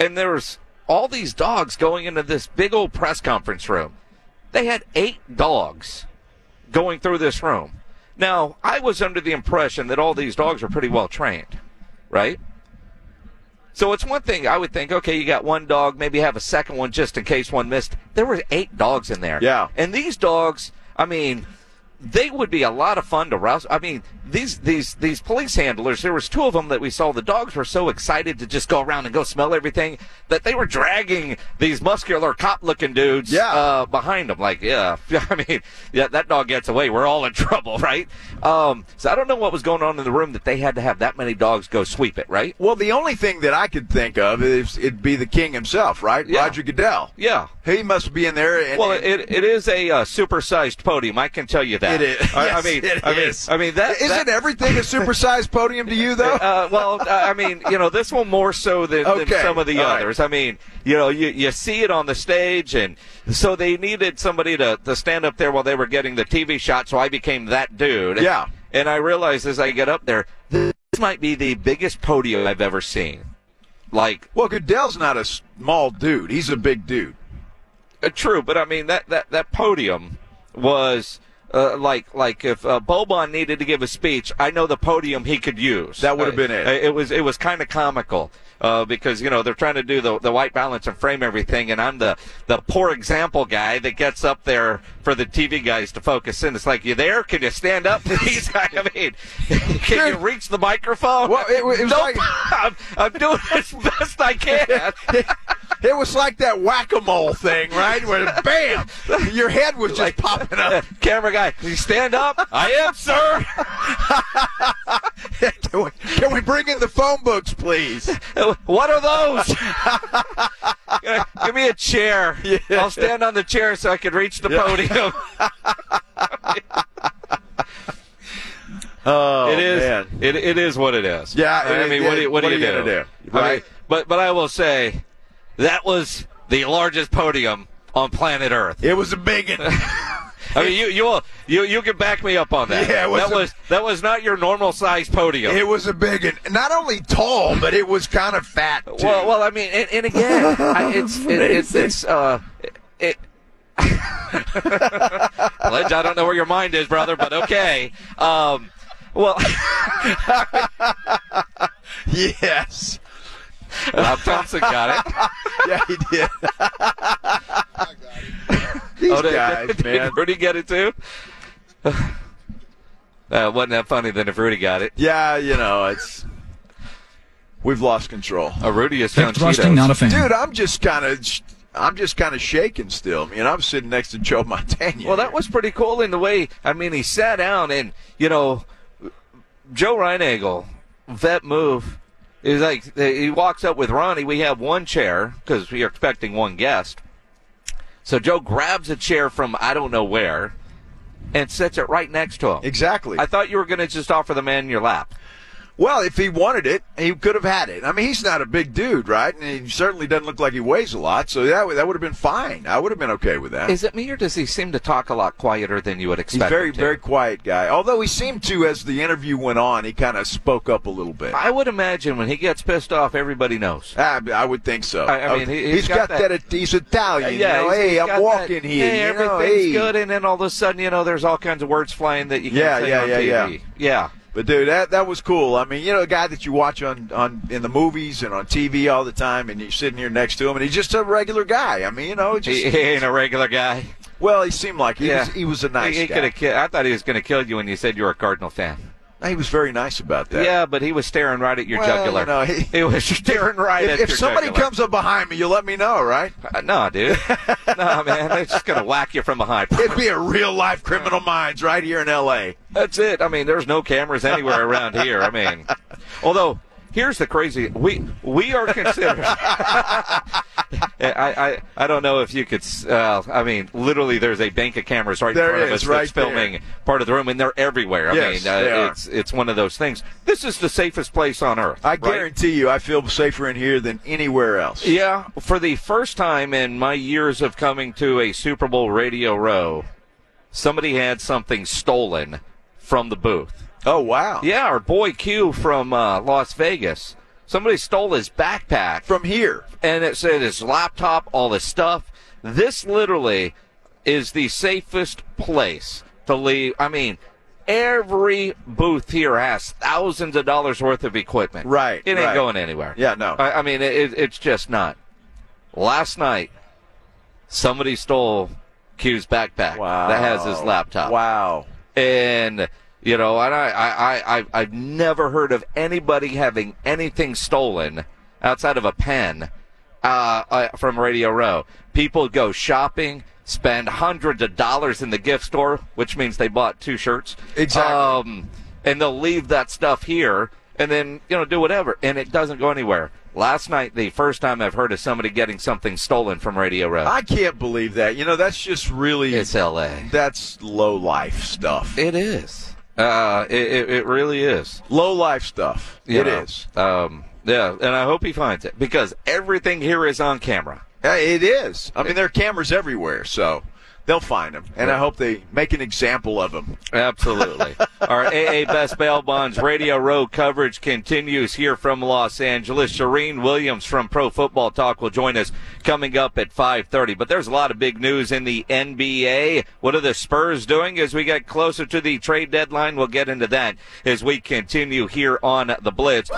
B: and there was all these dogs going into this big old press conference room. They had eight dogs going through this room. Now, I was under the impression that all these dogs are pretty well trained, right? So it's one thing I would think, okay, you got one dog, maybe have a second one just in case one missed. There were eight dogs in there.
C: Yeah.
B: And these dogs, I mean, they would be a lot of fun to rouse. I mean, these these these police handlers. There was two of them that we saw. The dogs were so excited to just go around and go smell everything that they were dragging these muscular cop-looking dudes
C: Yeah.
B: uh, behind them. Like, yeah, [LAUGHS] I mean, yeah, that dog gets away, we're all in [LAUGHS] trouble, right? Um, so I don't know what was going on in the room that they had to have that many dogs go sweep it, right?
C: Well, the only thing that I could think of is it'd be the king himself, right?
B: Yeah.
C: Roger Goodell.
B: Yeah.
C: He must be in there. And,
B: Well, it, it is a uh, supersized podium. I can tell you that.
C: It is.
B: I, I mean,
C: it
B: I mean,
C: is.
B: I mean that.
C: Isn't everything a supersized podium to you, though?
B: Uh, well, uh, I mean, you know, this one more so than, than some of the
C: all right.
B: others. I mean, you know, you, you see it on the stage, and so they needed somebody to, to stand up there while they were getting the TV shot, so I became that dude.
C: Yeah.
B: And I realized as I get up there, this might be the biggest podium I've ever seen. Like,
C: well, Goodell's not a small dude. He's a big dude.
B: Uh, true, but I mean that that that podium was uh, like like if uh, Boban needed to give a speech, I know the podium he could use.
C: That would have been it.
B: Uh, It was it was kind of comical uh, because you know they're trying to do the the white balance and frame everything, and I'm the the poor example guy that gets up there for the TV guys to focus in. It's like you there? Can you stand up, [LAUGHS] please? [LAUGHS] I mean, [LAUGHS] can you reach the microphone?
C: Well, it, was
B: Nope.
C: like
B: I'm, I'm doing as best I can.
C: It was like that whack-a-mole thing, right? Where bam, your head was just popping up. [LAUGHS]
B: Camera guy, can you stand up? I am, sir. [LAUGHS]
C: can, we, can we bring in the phone books, please? [LAUGHS]
B: What are those? Give me a chair. I'll stand on the chair so I can reach the podium.
C: Oh,
B: it is.
C: man.
B: It, it is what it is.
C: Yeah,
B: I
C: it-
B: mean, what, do you, what,
C: what
B: do
C: are
B: you
C: you gonna do?
B: I mean,
C: Right.
B: but but I will say that was the largest podium on planet Earth.
C: It was a big [LAUGHS] one.
B: I mean, you you you you can back me up on that.
C: Yeah, it was
B: that
C: a-
B: was that was not your normal size podium.
C: It was a big one. Not only tall, but it was kind of fat. Too.
B: Well, well, I mean, and, and again, I, [LAUGHS] it's it, it's it's uh, it. [LAUGHS] Ledge, I don't know where your mind is, brother, but okay. Um, well,
C: yes. [LAUGHS]
B: Rob Thompson got it. [LAUGHS]
C: yeah, he did. [LAUGHS] These
B: Oh, did-
C: guys,
B: did
C: man.
B: Rudy get it too? [SIGHS] Uh, wasn't that funny then if Rudy got it?
C: Yeah, you know, it's we've lost control.
B: Uh, Rudy is found
K: thrusting, not a fan.
C: Dude, I'm just kind of, I'm just kind of shaking still. You know, I'm sitting next to Joe Mantegna.
B: Well, that was pretty cool in the way. I mean, he sat down and you know, Joe Reinagel, vet move is like eh, he walks up with Ronnie. We have one chair because we are expecting one guest. So Joe grabs a chair from I don't know where and sits it right next to him.
C: exactly.
B: I thought you were going to just offer the man in your lap.
C: Well, if he wanted it, he could have had it. I mean, he's not a big dude, right? And he certainly doesn't look like he weighs a lot, so that would- that would have been fine. I would have been okay with that.
B: Is it me or does he seem to talk a lot quieter than you would expect? He's very,
C: very quiet guy. Although he seemed to, as the interview went on, he kind of spoke up a little bit.
B: I would imagine when he gets pissed off, everybody knows.
C: I, I would think so.
B: I- I mean, he-
C: he's
B: he's
C: got,
B: got
C: that.
B: that-
C: He's Italian. you know, hey, I'm walking
B: that,
C: here.
B: Hey,
C: you know,
B: everything's
C: hey.
B: good, and then all of a sudden, you know, there's all kinds of words flying that you can't
C: Yeah,
B: say
C: yeah,
B: on
C: yeah,
B: TV.
C: yeah.
B: yeah.
C: But dude, that that was cool. I mean, you know, a guy that you watch on on in the movies and on TV all the time, and you're sitting here next to him, and he's just a regular guy. I mean, you know, just
B: He, he ain't a regular guy.
C: well, he seemed like he
B: Yeah.
C: was. He was a nice
B: he, he
C: guy.
B: could have. Ki- I thought he was going to kill you when you said you were a Cardinal fan.
C: He was very nice about that.
B: Yeah, but he was staring right at your
C: Well,
B: jugular.
C: you know, he- [LAUGHS]
B: he was [LAUGHS] staring right
C: If,
B: at
C: if
B: your
C: somebody
B: jugular.
C: comes up behind me, you'll let me know, right?
B: Uh, no, dude. [LAUGHS] no, man. They're just going to whack you from behind.
C: It'd be a real life Criminal Minds right here in L.A.
B: That's it. I mean, there's no cameras anywhere around here. I mean, although here's the crazy we we are considered. [LAUGHS] I, I I don't know if you could. Uh, I mean, literally, there's a bank of cameras right
C: There
B: in front of us
C: right
B: that's filming
C: there.
B: part of the room, and they're everywhere. I
C: Yes,
B: mean, uh, it's it's one of those things. This is the safest place on earth.
C: I
B: right?
C: guarantee you, I feel safer in here than anywhere else.
B: Yeah, for the first time in my years of coming to a Super Bowl radio row, somebody had something stolen from the booth.
C: Oh wow!
B: Yeah, our boy Q from uh, Las Vegas. Somebody stole his backpack
C: From here,
B: and it said his laptop, all his stuff. This literally is the safest place to leave. I mean, every booth here has thousands of dollars worth of equipment.
C: Right,
B: It ain't
C: right.
B: going anywhere.
C: Yeah, no.
B: I, I mean, it, it, it's just not. Last night, somebody stole Q's backpack
C: wow,
B: that has his laptop
C: Wow.
B: and you know, and I, I, I, I've never heard of anybody having anything stolen outside of a pen uh, uh, from Radio Row. People go shopping, spend hundreds of dollars in the gift store, which means they bought two shirts.
C: Exactly.
B: Um, and they'll leave that stuff here and then, you know, do whatever. And it doesn't go anywhere. Last night, the first time I've heard of somebody getting something stolen from Radio Row.
C: I can't believe that. You know, that's just really
B: it's LA.
C: that's low life stuff.
B: It is. Uh, it, it, it really is.
C: Low life stuff.
B: You
C: It
B: know,
C: is.
B: Um, yeah, and I hope he finds it because everything here is on camera.
C: It is. I mean, there are cameras everywhere, so they'll find him, and I hope they make an example of him.
B: Absolutely. [LAUGHS] Our AA Best Bail Bonds Radio Row coverage continues here from Los Angeles. Charean Williams from Pro Football Talk will join us coming up at 5:30. But there's a lot of big news in the NBA. What are the Spurs doing as we get closer to the trade deadline? We'll get into that as we continue here on the Blitz.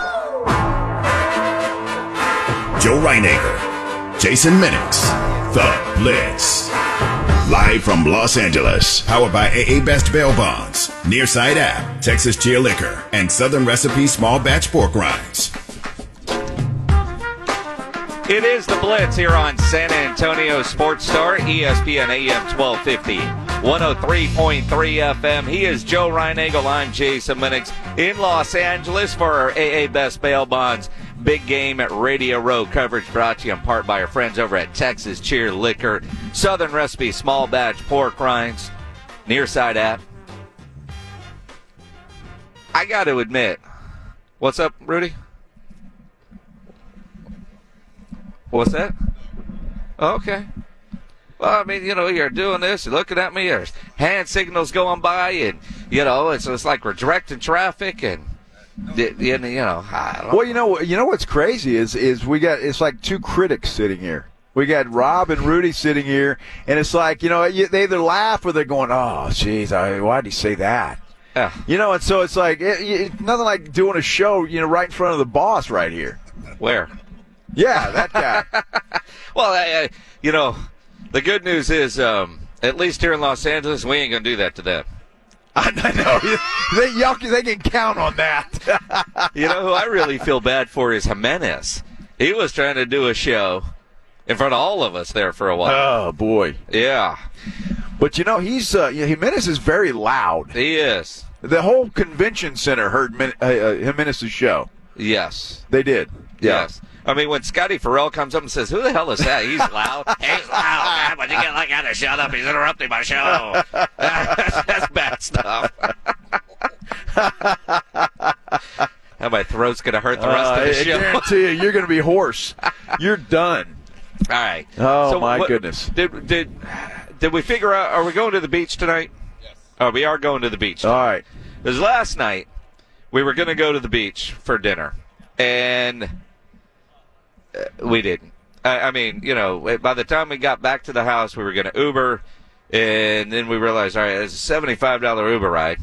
A: Joe Reinagel, Jason Minix, The Blitz. Live from Los Angeles, powered by AA Best Bail Bonds, Nearside App, Texas Cheer Liquor, and Southern Recipe Small Batch Pork Rinds.
B: It is the Blitz here on San Antonio Sports Star, ESPN AM 1250, 103.3 FM. He is Joe Reinagel. I'm Jason Minix in Los Angeles for our AA Best Bail Bonds Big Game at Radio Row coverage brought to you in part by our friends over at Texas Cheer Liquor, Southern Recipe Small Batch Pork Rinds, Nearside app. I got to admit, what's up, Rudy? What's that? Okay. Well, I mean, you know, you're doing this, you're looking at me, there's hand signals going by, and, you know, it's, it's like we're directing traffic, and, you know,
C: Well, you know, you know what's crazy is is we got it's like two critics sitting here. We got Rob and Rudy sitting here, and it's like you know they either laugh or they're going, "Oh, jeez, why did he say that?"
B: Yeah.
C: You know, and so it's like it, it, nothing like doing a show, you know, right in front of the boss right here.
B: Where?
C: Yeah, that guy. [LAUGHS]
B: Well, I, I, you know, the good news is, um, at least here in Los Angeles, we ain't gonna do that to them. [LAUGHS]
C: I know. they, y'all, can- they can count on that.
B: You know who I really feel bad for is Jimenez. He was trying to do a show in front of all of us there for a while.
C: oh boy.
B: Yeah,
C: But you know, he's uh, Jimenez is very loud.
B: he is.
C: The whole convention center heard Min- uh, uh, Jimenez's show.
B: Yes.
C: They did. Yeah.
B: Yes. I mean, when Scotty Farrell comes up and says, "Who the hell is that?" He's loud. [LAUGHS] He's loud, man. But you get like guy to shut up. He's interrupting my show. [LAUGHS] That's bad stuff. [LAUGHS] How my throat's gonna hurt the rest
C: Uh,
B: of the
C: I
B: show.
C: guarantee you, you're going to be hoarse. You're done.
B: All right.
C: Oh, my goodness.
B: Did did did we figure out? Are we going to the beach tonight? Yes. Oh, we are going to the beach.
C: All right.
B: Because last night we were going to go to the beach for dinner, and uh, we didn't. I, I mean, you know, by the time we got back to the house, we were going to Uber, and then we realized, all right, it's a seventy-five dollar Uber ride.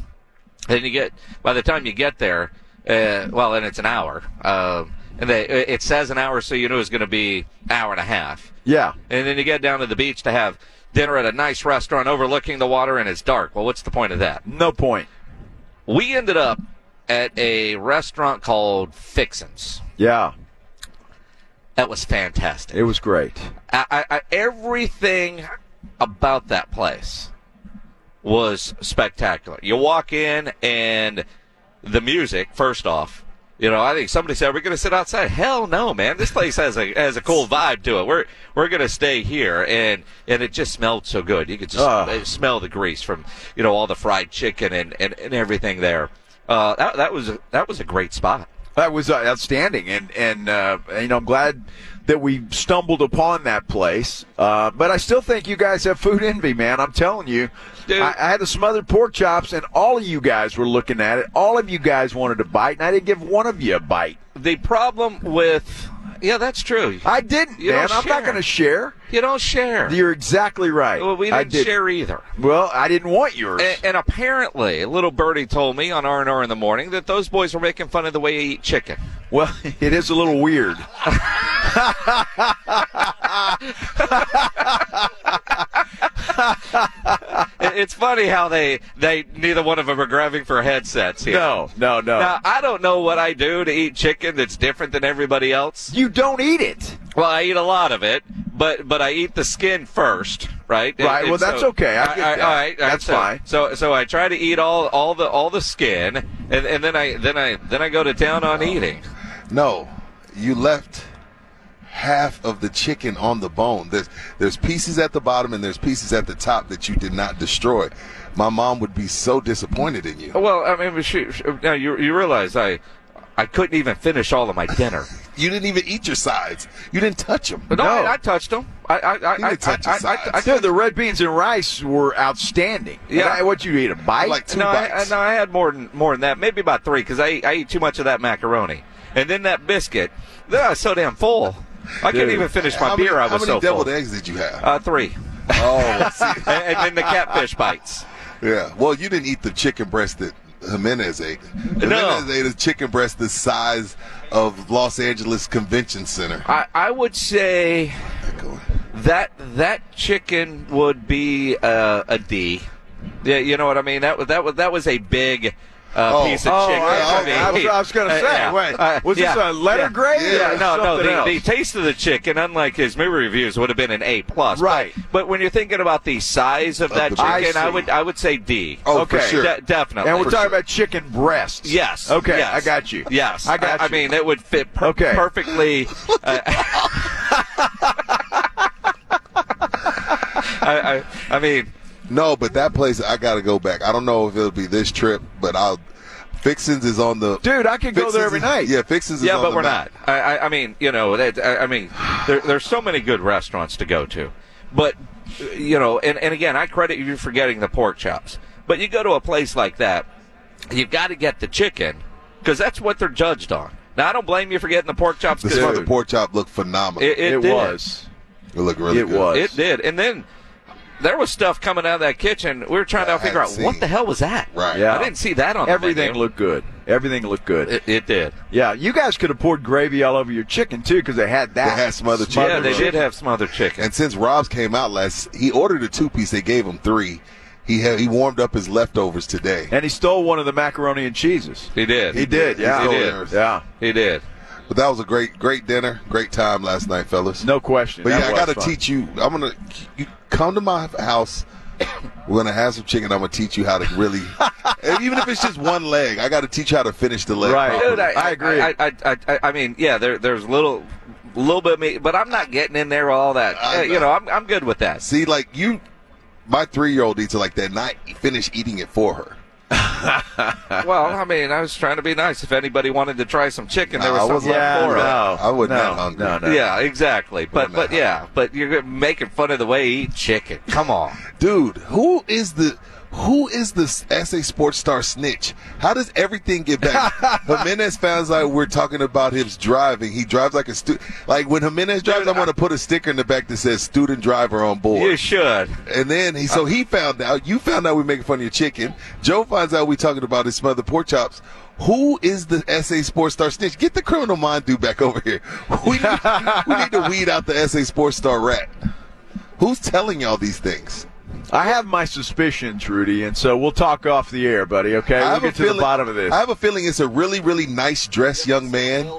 B: Then you get by the time you get there, uh, well, and it's an hour. Um, and they, it says an hour, so you know it's going to be an hour and a half.
C: Yeah.
B: And then you get down to the beach to have dinner at a nice restaurant overlooking the water, and it's dark. Well, what's the point of that?
C: No point.
B: We ended up at a restaurant called Fixins.
C: Yeah.
B: That was fantastic.
C: It was great.
B: I, I, I, everything about that place was spectacular. You walk in and the music, first off, you know, I think somebody said we're going to sit outside. Hell no, man! This place has a has a cool vibe to it. We're we're going to stay here, and and it just smelled so good. You could just uh, smell the grease from you know all the fried chicken and and, and everything there. Uh, that that was a, that was a great spot.
C: That was uh, outstanding, and and uh, you know I'm glad that we stumbled upon that place. Uh, but I still think you guys have food envy, man. I'm telling you. I, I had the smothered pork chops, and all of you guys were looking at it. All of you guys wanted a bite, and I didn't give one of you a bite.
B: The problem with yeah, that's true.
C: I didn't,
B: You
C: man. I'm not going to share.
B: You don't share.
C: You're exactly right.
B: well, we
C: I
B: didn't
C: did.
B: share either.
C: Well, I didn't want yours.
B: And, and apparently, little birdie told me on R and R in the morning that those boys were making fun of the way you eat chicken.
C: well, [LAUGHS] it is a little weird. [LAUGHS] [LAUGHS]
B: It- it's funny how they they neither one of them are grabbing for headsets here.
C: No, no, no.
B: Now I don't know what I do to eat chicken that's different than everybody else.
C: you don't eat it.
B: Well, I eat a lot of it, but but I eat the skin first, right? And-
C: Right,
B: and
C: well, that's okay. I get that.
B: all right, all right,
C: That's
B: so,
C: fine.
B: So so I try to eat all all the all the skin, and, and then I then I then I go to town on eating.
K: No, you left half of the chicken on the bone. There's there's pieces at the bottom and there's pieces at the top that you did not destroy. My mom would be so disappointed in you.
B: Well, I mean, she, she, now you you realize I I couldn't even finish all of my dinner. [LAUGHS]
K: You didn't even eat your sides. You didn't touch them.
B: But no,
C: No.
B: I, I touched them. I I I, I,
K: didn't touch
B: I,
K: your
B: I, I, I,
K: sides.
C: Dude, the red beans and rice were outstanding.
B: Yeah.
C: I, what you eat a bite?
K: Like two
B: no, I, I,
K: bites.
B: no, I had more than more than that. Maybe about three because I I eat too much of that macaroni, and then that biscuit. Then I was so damn full. I couldn't even finish my
K: how
B: beer.
K: Many,
B: I was
K: how many deviled
B: full.
K: eggs did you have?
B: Uh, three.
K: oh,
B: and, [LAUGHS] and then the catfish bites.
K: Yeah. Well, you didn't eat the chicken breast that Jimenez ate. Jimenez ate a chicken breast the size of Los Angeles Convention Center.
B: I, I would say that that chicken would be uh, a D. Yeah, you know what I mean. That was that was that was a big. Uh,
C: Oh.
B: piece of
C: Oh,
B: chicken.
C: I-
B: mean,
C: I was- I was gonna
B: uh,
C: say,
B: yeah.
C: wait,
B: Uh,
C: was this a letter
B: yeah.
C: grade
B: Yeah, no, no. The, the taste of the chicken, unlike his movie reviews, would have been an A plus.
C: Right.
B: But, but when you're thinking about the size of that chicken, I, would I would say D.
C: Oh, for sure.
B: De- definitely.
C: And we're talking about chicken breasts.
B: Yes.
C: Okay,
B: yes.
C: I got you.
B: Yes.
C: I got
B: I,
C: you.
B: mean, it would fit per-
C: Okay.
B: perfectly. [LAUGHS] Uh, [LAUGHS] I, I, I mean,
K: No, but that place I got to go back. I don't know if it'll be this trip, but I'll. Fixins is on the.
C: Dude, I could go there every
K: is-
C: night.
K: Yeah, Fixins is
B: yeah,
K: on
B: but
K: the
B: we're
K: map.
B: not. I, I, I mean, you know, that, I, I mean, there, there's so many good restaurants to go to, but you know, and, and again, I credit you for getting the pork chops. But you go to a place like that, you've got to get the chicken because that's what they're judged on. Now, I don't blame you for getting the pork chops.
K: The
B: 'cause
K: smothered pork chop looked phenomenal.
B: It, it,
C: It
B: did.
C: was.
K: It looked really
C: It
K: good.
C: was.
B: It did, and then there was stuff coming out of that kitchen. We were trying
K: I
B: to figure out
K: hadn't
B: what the hell was that.
K: Right.
C: Yeah.
B: I didn't see that on
C: Everything
B: the menu.
C: Everything looked good. Everything looked good.
B: It, it did.
C: yeah, you guys could have poured gravy all over your chicken too because they had that.
K: They had smothered
B: Yeah,
K: chicken.
B: Yeah, they
K: right?
B: did have smothered chicken.
K: And since Rob's came out last, he ordered a two piece. They gave him three. He had he warmed up his leftovers today.
C: And he stole one of the macaroni and cheeses.
B: He did.
C: He did. Yeah,
K: He
B: He
K: did.
B: did.
C: Yeah,
B: He did.
K: But that was a great great dinner, great time last night, fellas.
C: no question.
K: But
C: That
K: yeah, I got to teach you. I'm gonna you come to my house. We're gonna have some chicken. I'm gonna teach you how to really, [LAUGHS] even if it's just one leg, I got to teach you how to finish the leg.
C: Right.
B: Dude, I,
C: I agree.
B: I, I, I, I, I mean, yeah, there, there's a little, little bit of meat, but I'm not getting in there with all that.
K: I
B: Uh, you know, I'm, I'm good with that.
K: See, like you, my three year old eats it like that. Not finish eating it for her. [LAUGHS]
B: well, I mean, I was trying to be nice. If anybody wanted to try some chicken, there
K: No, I
B: was some left
C: Yeah,
B: for
C: no.
K: I wasn't
C: no,
K: hungry.
C: No, no.
B: Yeah, exactly. But, but yeah, but you're making fun of the way he eats chicken. Come on.
K: Dude, who is the who is the SA Sports Star snitch? How does everything get back? [LAUGHS] Jimenez finds out we're talking about his driving. He drives like a student. Like when Jimenez drives, I'm going to put a sticker in the back that says "student driver on board."
B: You should.
K: And then he, so he found out. You found out we making fun of your chicken. Joe finds out we talking about his smothered pork chops. Who is the SA Sports Star snitch? Get the criminal mind dude back over here. [LAUGHS] We need, we need to weed out the SA Sports Star rat. Who's telling y'all these things?
C: I have my suspicions, Rudy, and so we'll talk off the air, buddy. Okay,
K: I
C: we'll
K: have a
C: get to the
K: feeling-
C: bottom of this.
K: I have a feeling it's a really, really nice dressed young man.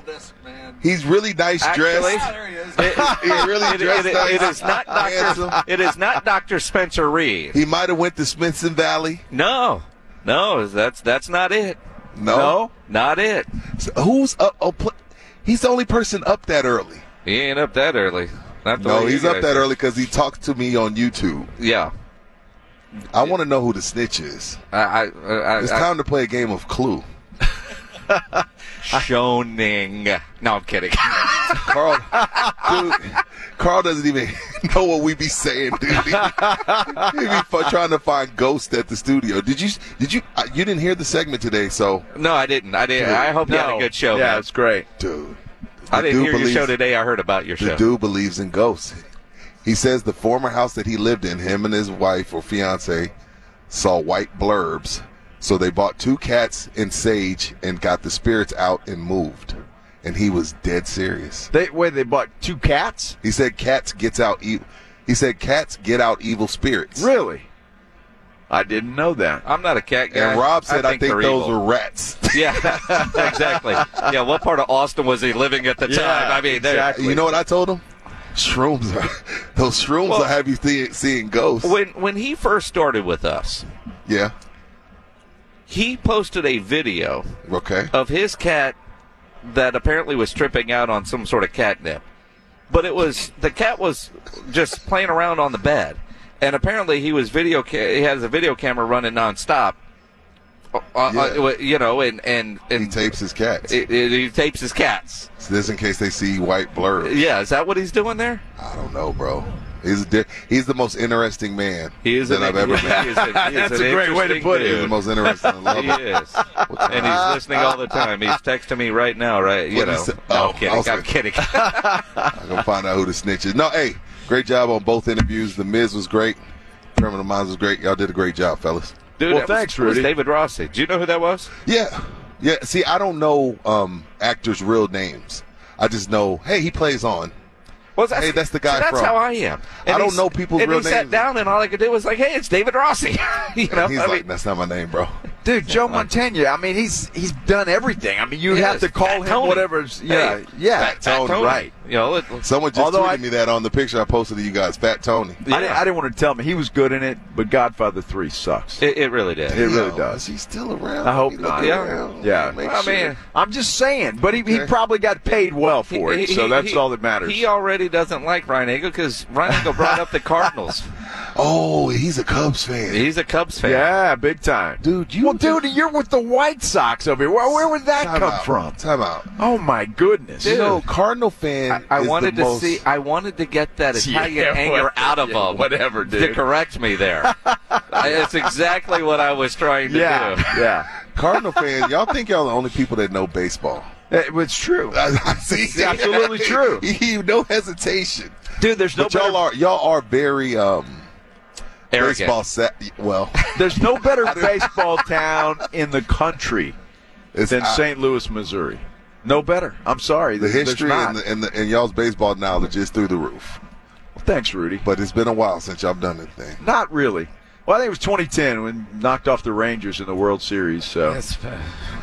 K: He's really nice
B: Actually,
K: dressed.
B: it-
K: He's really
B: it-
K: dressed
B: it-
K: nice.
B: it is not Dr. It is not Dr. Spencer Reid.
K: He might have went to Smithson Valley.
B: No, no, that's that's not it.
K: No,
C: No?
B: Not it.
K: So who's up? Oh, pl- he's the only person up that early.
B: He ain't up that early. Not the
K: No, he's up that early because he talked to me on YouTube.
B: Yeah.
K: I want to know who the snitch is.
B: I, I, I,
K: It's
B: I,
K: time to play a game of Clue. [LAUGHS]
B: Shoning. No, I'm kidding. [LAUGHS]
K: Carl, dude, Carl doesn't even [LAUGHS] know what we be saying, dude. He, he be trying to find ghosts at the studio. Did you? Did you? uh, You didn't hear the segment today, so
B: no, I didn't. I didn't. I hope you had a good show.
C: Yeah,
B: man.
C: it's great.
K: dude.
B: I didn't
K: dude
B: hear your
K: believes-
B: show today. I heard about your
K: The
B: show.
K: dude believes in ghosts. He says the former house that he lived in, him and his wife or fiance, saw white blurbs. So they bought two cats and sage and got the spirits out and moved. And he was dead serious.
C: They wait. They bought two cats.
K: He said cats gets out evil. He said cats get out evil spirits.
C: Really? I didn't know that.
B: I'm not a cat guy.
K: And Rob said, "I think,
B: they're
K: those
B: evil."
K: were rats." [LAUGHS]
B: Yeah, [LAUGHS] exactly. Yeah, what part of Austin was he living at the
C: Yeah,
B: time? I mean,
C: exactly.
K: you know what I told him? Shrooms are those shrooms
B: Well-
K: will have you see, seeing ghosts.
B: when when he first started with us,
K: yeah.
B: he posted a video
K: Okay.
B: of his cat that apparently was tripping out on some sort of catnip. But it was the cat was just playing around on the bed, and apparently he was video. Ca- he has a video camera running nonstop. Uh, uh, you know, and and, and
K: He tapes his cats.
B: it- it- he tapes his cats.
K: So this in case they see white blur.
B: Yeah, is that what he's doing there?
K: I don't know, bro. He's di- he's the most interesting man
B: He is
K: that
B: an,
K: I've ever [LAUGHS]
B: he
K: met.
B: is a- he
C: That's
B: an
C: a great way to
B: interesting
C: put it.
K: He's the most interesting. I love
B: He
K: him.
B: is, and he's listening all the time. He's [LAUGHS] texting me right now. Right, you
K: What
B: know.
K: is it?
B: No,
K: Oh,
B: I'm kidding.
K: I was
B: I'm kidding. [LAUGHS]
K: I'm gonna find out who the snitch is. No, hey, great job on both interviews. The Miz was great. Criminal Minds was great. Y'all did a great job, fellas.
B: Dude,
C: Well,
B: that was-
C: thanks,
B: was David Rossi. Do you know who that was?
K: Yeah, yeah. See, I don't know um, actors' real names. I just know, hey, he plays on.
B: Well, that's,
K: Hey, that's the guy
B: see, that's
K: from-
B: how I am.
K: I don't know people's
B: and
K: real
B: he sat down, and all I could do was like, "Hey, it's David Rossi." [LAUGHS] you know,
K: He's
B: I
K: like,
B: mean,
K: that's not my name, bro.
C: Dude, Joe Mantegna. I mean, he's he's done everything. I mean, you
B: Yes,
C: have to call
B: Fat
C: him
B: Tony.
C: whatever's. Yeah,
B: Hey,
C: yeah.
K: Fat Tony,
B: Tony,
C: right.
B: You know, it,
K: Someone just
C: Although
K: tweeted
C: I-
K: me that on the picture I posted of you guys, Fat Tony.
C: I, didn't, I didn't want to tell him he was good in it, but Godfather Three sucks.
B: it, it really did.
C: It really
K: Yo,
C: does.
K: He's still around?
C: I hope not.
B: Yeah.
K: around.
C: Yeah.
K: Make
B: I
K: sure.
B: mean,
C: I'm just saying, but he, he probably got paid well for it,
B: He-
C: so that's
B: he-
C: all that matters.
B: He already doesn't like Reinagel because Reinagel brought up the [LAUGHS] Cardinals.
K: oh, he's a Cubs fan.
B: He's a Cubs fan.
C: yeah, big time,
K: Dude, you
C: Well, dude, you're with the White Sox over here. Where, where would that
K: Time
C: come
K: out.
C: from?
K: Time out.
C: Oh my goodness!
K: You know, Cardinal fan.
B: I
K: is
B: wanted
K: the
B: to
K: most,
B: see. I wanted to get that [LAUGHS] Italian
C: Yeah,
B: anger
C: what-
B: out of
C: yeah,
B: him.
C: whatever,
B: To
C: dude.
B: correct me there. [LAUGHS] I- it's exactly what I was trying to
C: yeah,
B: do.
C: yeah. [LAUGHS]
K: Cardinal fans. Y'all think y'all the only people that know baseball?
C: It- It's true,
K: see.
C: It's absolutely true.
K: No hesitation.
C: dude. There's no
K: But y'all
C: better,
K: are y'all are very um
B: Arrogant.
K: baseball set. Well, [LAUGHS]
C: there's no better [LAUGHS] baseball town in the country
K: it's
C: than St. Louis, Missouri. No better. I'm sorry.
K: the history and, the, and, the, and y'all's baseball knowledge is through the roof.
C: Well, thanks, Rudy.
K: But it's been a while since y'all done this thing.
C: Not really. Well, I think it was 2010 when knocked off the Rangers in the World Series. So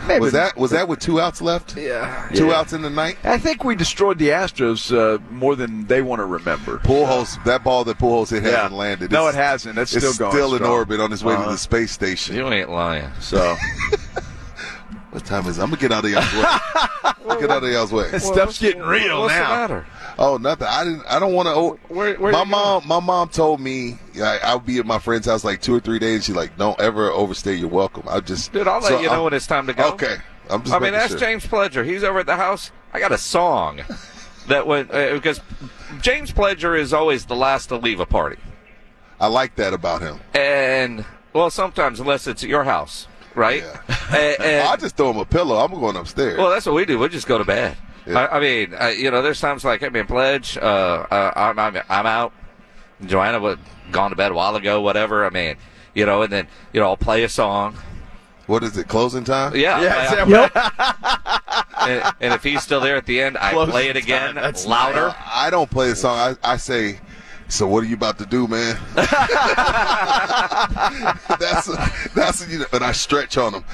C: Maybe-
K: Was that was that with two outs left?
C: Yeah.
K: Two
C: Yeah.
K: outs in the ninth.
C: I think we destroyed the Astros uh, more than they want to remember.
K: Pujols, that ball that Pujols hit
C: Yeah.
K: hasn't landed.
C: No, it hasn't. That's
K: it's
C: still going
K: still in
C: strong.
K: orbit on its way to
C: Uh-huh.
K: the space station.
B: You ain't lying.
C: So [LAUGHS]
K: What time is it? I'm gonna get out of y'all's way. [LAUGHS] get out of y'all's way.
C: stuff's getting real
B: What's
C: now.
B: the matter?
K: Oh, nothing. I didn't. I don't want to.
B: Where, where
K: my
B: you going?
K: mom, my mom told me I, I'll be at my friend's house like two or three days. She's like, "Don't ever overstay your welcome." I just,
B: Dude, I'll let
K: so
B: you know
K: I'm-
B: when it's time to go.
K: Okay, I'm just.
B: I mean, that's
K: sure.
B: James Pledger. He's over at the house. I got a song [LAUGHS] that went uh, because James Pledger is always the last to leave a party,
K: I like that about him.
B: and well, sometimes unless it's at your house, right? [LAUGHS] And- and-
K: I just throw him a pillow. I'm going upstairs.
B: well, that's what we do. We just go to bed.
K: Yeah.
B: I, I mean, uh, you know, there's times like I mean, Pledge, uh, uh, I'm, I'm I'm out. Joanna was gone to bed a while ago, whatever. I mean, you know, and then you know, I'll play a song.
K: what is it? Closing time?
B: Yeah,
C: Yeah,
B: I-
C: Yep. [LAUGHS]
B: and, and if he's still there at the end, I
C: Close
B: play it again
C: time. That's
B: louder.
K: Uh, I don't play a song. I, I say, so what are you about to do, man? [LAUGHS] that's that's you know, and I stretch on them.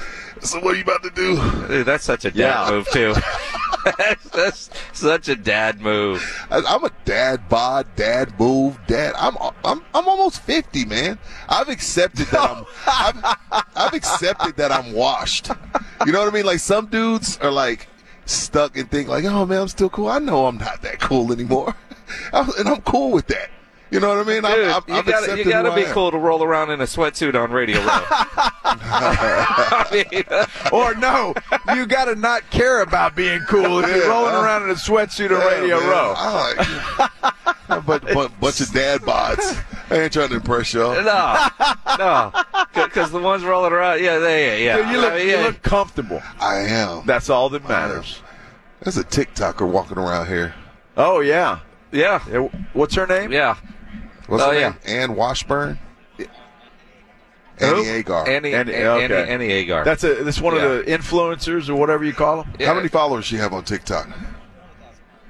K: So what are you about to do?
B: Dude, that's such a dad
C: Yeah.
B: move too. [LAUGHS] that's, that's such a dad move.
K: I'm a dad bod, dad move, dad. I'm I'm I'm almost fifty, man. I've accepted that I'm [LAUGHS] I've, I've accepted that I'm washed. You know what I mean? Like some dudes are like stuck and think like, oh man, I'm still cool. I know I'm not that cool anymore, and I'm cool with that. You know what I mean?
B: Dude,
K: I'm, I'm,
B: you gotta, you gotta be cool to roll around in a sweatsuit on Radio Row. I mean,
C: or no, you got to not care about being cool if you're rolling around in a sweatsuit on
K: Yeah,
C: Radio
K: man.
C: Row.
K: I like, [LAUGHS] but but bunch of dad bods. I ain't trying to impress y'all.
B: no, no, because the ones rolling around, yeah, they, yeah,
C: Dude, you look,
B: I mean,
C: you
B: yeah.
C: look comfortable.
K: I am.
C: That's all that matters.
K: There's a TikToker walking around here.
C: Oh yeah,
B: Yeah,
C: What's her name?
B: yeah.
K: What's
B: Oh,
K: her
B: yeah.
K: name? Ann Washburn.
C: Who?
K: Annie Agar.
B: Annie,
C: Annie-
B: Annie,
C: okay.
B: Annie, Annie Agar.
C: That's a that's one
B: Yeah.
C: of the influencers or whatever you call them.
B: Yeah.
K: How many followers she have on TikTok?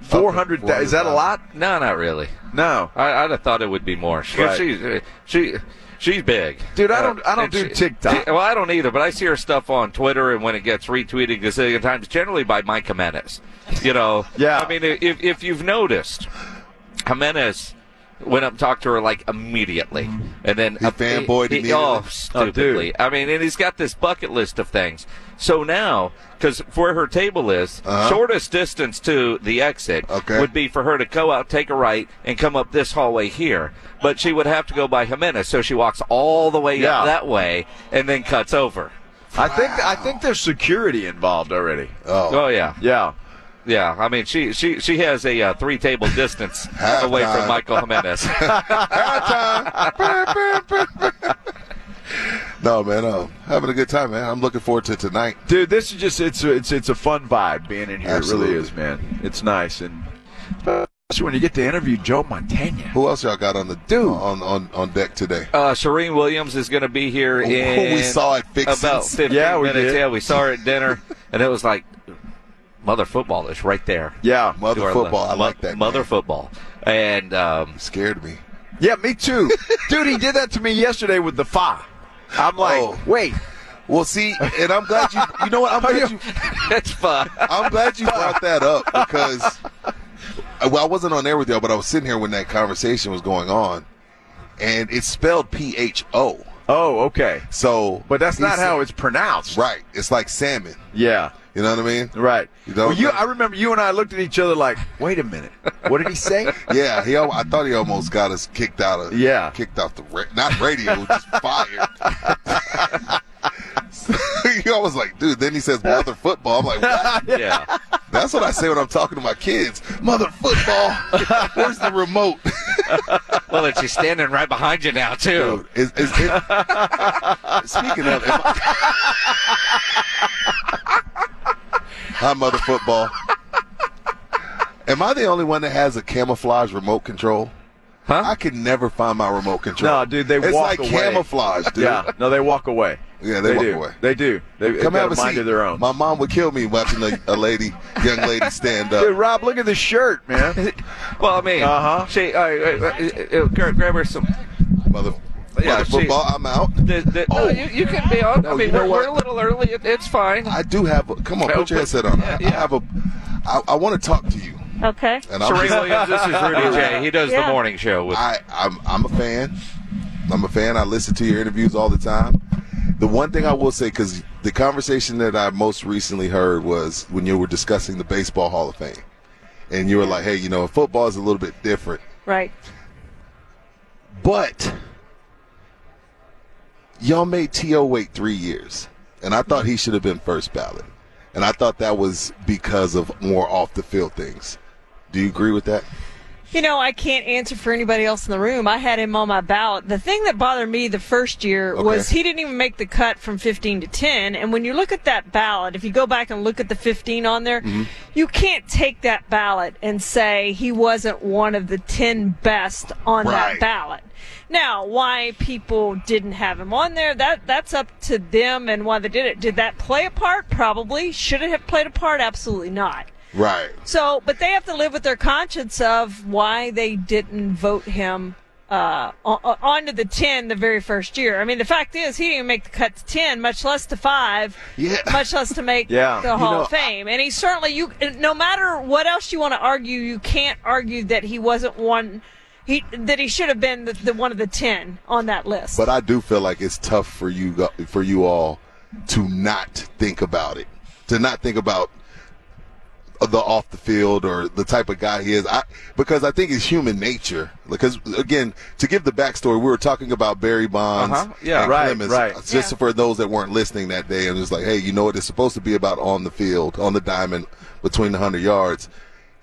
C: Four hundred. Is that a lot?
B: no, not really.
C: No,
B: I, I'd have thought it would be more. She,
C: Right.
B: she's uh, she. She's big,
C: Dude, I don't- I don't
B: and
C: do TikTok.
B: Well, I don't either, but I see her stuff on Twitter, and when it gets retweeted a gazillion times, generally by Mike Jimenez. You know, [LAUGHS]
C: Yeah.
B: I mean, if if you've noticed, Jimenez went up and talked to her like immediately, and then
K: He fanboyed immediately?
B: Oh,
C: Oh,
B: stupidly!
C: dude.
B: I mean, and he's got this bucket list of things. So now, because where her table is,
K: Uh-huh.
B: shortest distance to the exit
K: Okay.
B: would be for her to go out, take a right, and come up this hallway here. But she would have to go by Jimenez, so she walks all the way
C: Yeah.
B: up that way and then cuts over.
C: I think I think there's security involved already.
K: Oh,
B: Oh yeah,
C: Yeah.
B: Yeah, I mean she she she has a uh, three table distance away from Michael Jimenez. [LAUGHS]
K: No, man, uh, having a good time, man. I'm looking forward to tonight.
C: Dude, this is just it's a, it's it's a fun vibe being in here. It really is, man. It's nice and especially when you get to interview Joe Mantegna.
K: Who else y'all got on the dude on on, on deck today?
B: Uh, Charean Williams is going to be here
K: Who
B: in
K: we saw at Fixin's.
B: about 15
C: Yeah, we
B: minutes.
C: did.
B: Yeah, we saw her at dinner, [LAUGHS] and it was like mother football is right there.
C: Yeah,
K: Mother football.
B: left.
K: I like that.
B: Mother football, and um,
K: scared me.
C: yeah, me too, [LAUGHS] dude. He did that to me yesterday with the fa. I'm like,
K: Oh.
C: wait,
K: Well, see, and I'm glad you. You know what? I'm [LAUGHS] glad you.
B: it's [LAUGHS] fun.
K: I'm glad you brought that up because. Well, I wasn't on there with y'all, but I was sitting here when that conversation was going on, and it's spelled P H O.
C: oh, okay,
K: So,
C: but that's not
K: said-
C: how it's pronounced.
K: right. It's like salmon.
C: Yeah,
K: You know what I mean?
C: right.
K: You know-
C: well, you, I remember you and I looked at each other like, wait a minute, what did he say? [LAUGHS]
K: Yeah, he. I thought he almost got us kicked out of.
C: Yeah.
K: kicked off the ra- not radio, just fired. [LAUGHS] [LAUGHS] he always like, dude. Then he says mother football. I'm like, what?
B: Yeah,
K: That's what I say when I'm talking to my kids. Mother football. Where's the remote?
B: well, and she's standing right behind you now too.
K: Dude, is, is it, speaking of, hi, mother football. Am I the only one that has a camouflage remote control?
B: Huh?
K: I can never find my remote control.
C: No, dude, they walk out.
K: it's
C: walk
K: like
C: away.
K: camouflage, dude.
C: Yeah, no, they walk away.
K: Yeah, they, walk
C: do.
K: away.
C: They do. They,
K: Come
C: got
K: have
C: a
K: a
C: mind
K: seat.
C: of their own.
K: My mom would kill me watching a, a lady, young lady, stand up.
C: Dude, Rob, look at the shirt, man.
B: Well, I mean,
C: Uh-huh.
B: she, uh, uh, uh, uh, grab grab her some.
K: Mother,
B: Yeah,
K: mother
B: she-
K: football. I'm out.
B: The, the,
K: Oh.
B: no, you, you can be on. I mean,
K: you know
B: we're, we're a little early. It, it's fine.
K: I do have. A, come on, put your headset on.
B: yeah,
K: I
B: yeah.
K: have a. I, I want to talk to you,
L: Okay.
K: and I'm
B: Charean
K: just,
B: Williams, this is Rudy J. He does
L: Yeah.
B: the morning show with.
K: I, I'm I'm a fan. I'm a fan. I listen to your interviews all the time. The one thing I will say, because the conversation that I most recently heard was when you were discussing the Baseball Hall of Fame, and you were like, "Hey, you know, football is a little bit different."
L: Right.
K: But y'all made T.O. wait three years, and I thought he should have been first ballot, and I thought that was because of more off the field things. Do you agree with that?
L: You know, I can't answer for anybody else in the room. I had him on my ballot. The thing that bothered me the first year
K: Okay.
L: was he didn't even make the cut from 15 to 10. And when you look at that ballot, if you go back and look at the 15 on there,
K: Mm-hmm.
L: you can't take that ballot and say he wasn't one of the 10 best on
K: Right.
L: that ballot. Now, why people didn't have him on there, that that's up to them and why they did it. Did that play a part? Probably. Should it have played a part? Absolutely not.
K: Right.
L: So, but they have to live with their conscience of why they didn't vote him uh, on, onto the 10 the very first year. I mean, the fact is, he didn't make the cut to 10, much less to 5,
K: Yeah.
L: much less to make [LAUGHS]
C: Yeah.
L: the
C: You
L: Hall
K: know,
L: of Fame. And he certainly, you, no matter what else you want to argue, you can't argue that he wasn't one. He, that he should have been the, the one of the ten on that list.
K: But I do feel like it's tough for you for you all to not think about it, to not think about the off the field or the type of guy he is. I because I think it's human nature. Because again, to give the backstory, we were talking about Barry Bonds,
B: Uh-huh. Yeah.
K: and
C: Right,
K: Clemens,
C: right.
K: Just
L: Yeah.
K: for those that weren't listening that day, and just like, hey, you know what? It's supposed to be about on the field, on the diamond, between the hundred yards,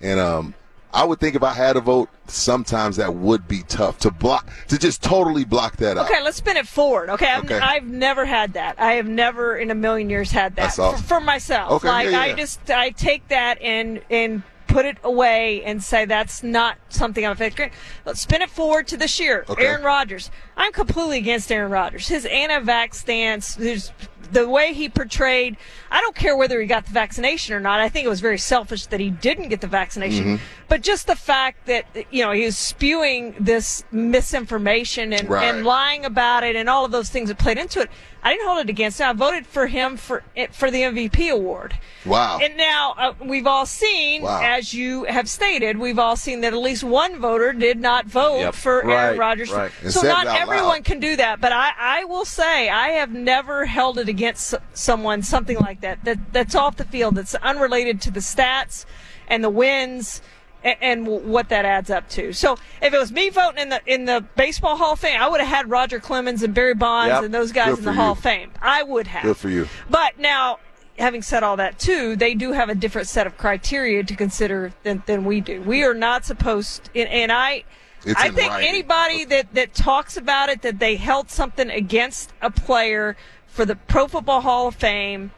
K: and um. I would think if I had a vote, sometimes that would be tough to block, to just totally block that out.
L: Okay, let's spin it forward. Okay, I've,
K: Okay.
L: I've never had that. I have never in a million years had that
K: That's awesome.
L: for, for myself.
K: Okay,
L: like
K: yeah, yeah,
L: I just I take that and and put it away and say that's not something I'm affected. Let's spin it forward to this year.
K: Okay.
L: Aaron Rodgers. I'm completely against Aaron Rodgers. His anti-vax stance. There's the way he portrayed. I don't care whether he got the vaccination or not. I think it was very selfish that he didn't get the vaccination.
K: Mm-hmm.
L: But just the fact that you know he was spewing this misinformation and,
K: Right.
L: and lying about it and all of those things that played into it. I didn't hold it against him. I voted for him for it- for the MVP award.
K: Wow.
L: And now uh, we've all seen,
K: Wow.
L: as you have stated, we've all seen that at least one voter did not vote
B: Yep.
L: for
C: Right,
L: Aaron Rodgers.
C: right.
L: So not everyone
K: loud.
L: can do that, but I, I will say I have never held it against someone something like that that that's off the field that's unrelated to the stats and the wins and, and what that adds up to. So if it was me voting in the in the baseball Hall of Fame, I would have had Roger Clemens and Barry Bonds
C: Yep.
L: and those guys
K: Good
L: in the Hall
K: you.
L: of Fame. I would have.
K: Good for you.
L: But now, having said all that too, they do have a different set of criteria to consider than, than we do. We are not supposed, and, and I,
K: It's
L: I think
K: writing.
L: anybody that that talks about it that they held something against a player for the Pro Football Hall of Fame.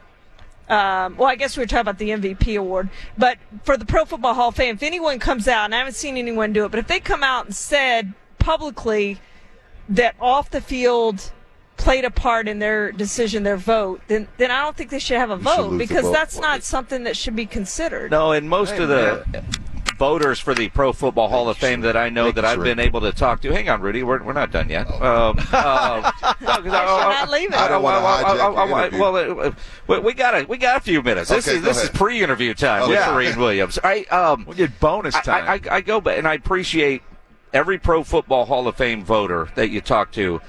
L: Um, well, I guess we were talking about the MVP award, but for the Pro Football Hall of Fame, if anyone comes out, and I haven't seen anyone do it, but if they come out and said publicly that off the field played a part in their decision, their vote, then then I don't think they should have a
B: should
L: vote because
B: vote
L: that's
B: for
L: not something that should be considered.
B: No, and most of the voters for the Pro Football Hall of Fame that I know that I've been able to talk to. Hang on, Rudy, we're, we're not done yet. Um, uh, [LAUGHS] no, 'cause I-
L: not leaving.
K: I don't wanna
B: well,
K: hijack
B: well,
K: your
B: well,
K: interview.
B: well, uh, we- we got a we got a few minutes. This
K: Okay,
B: is
K: go
B: this is pre-interview time with
C: Yeah.
B: Charean Williams. I um
C: we get bonus time.
B: I, I, I go back and I appreciate every Pro Football Hall of Fame voter that you talk to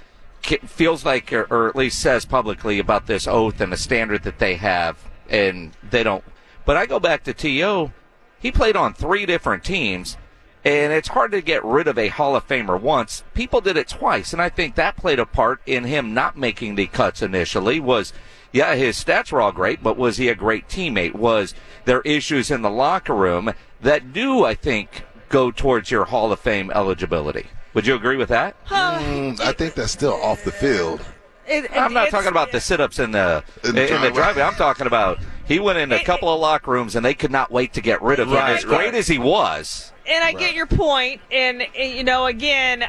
B: feels like, or, or at least says publicly about this oath and the standard that they have, and they don't. But I go back to To. He played on three different teams, and it's hard to get rid of a Hall of Famer once. People did it twice, and I think that played a part in him not making the cuts initially. Was yeah, his stats were all great, but was he a great teammate? Was there issues in the locker room that do, I think, go towards your Hall of Fame eligibility? Would you agree with that? [SIGHS]
K: Mm, I think that's still off the field.
L: It- it-
B: I'm not talking about the sit-ups in the
K: In
B: in
K: the
B: the,
K: driveway.
B: driveway. I'm talking about he went in a couple of locker rooms and they could not wait to get rid of him.
C: Right,
B: As great
C: right.
B: as he was,
L: and I get your point, and, and, you know, again,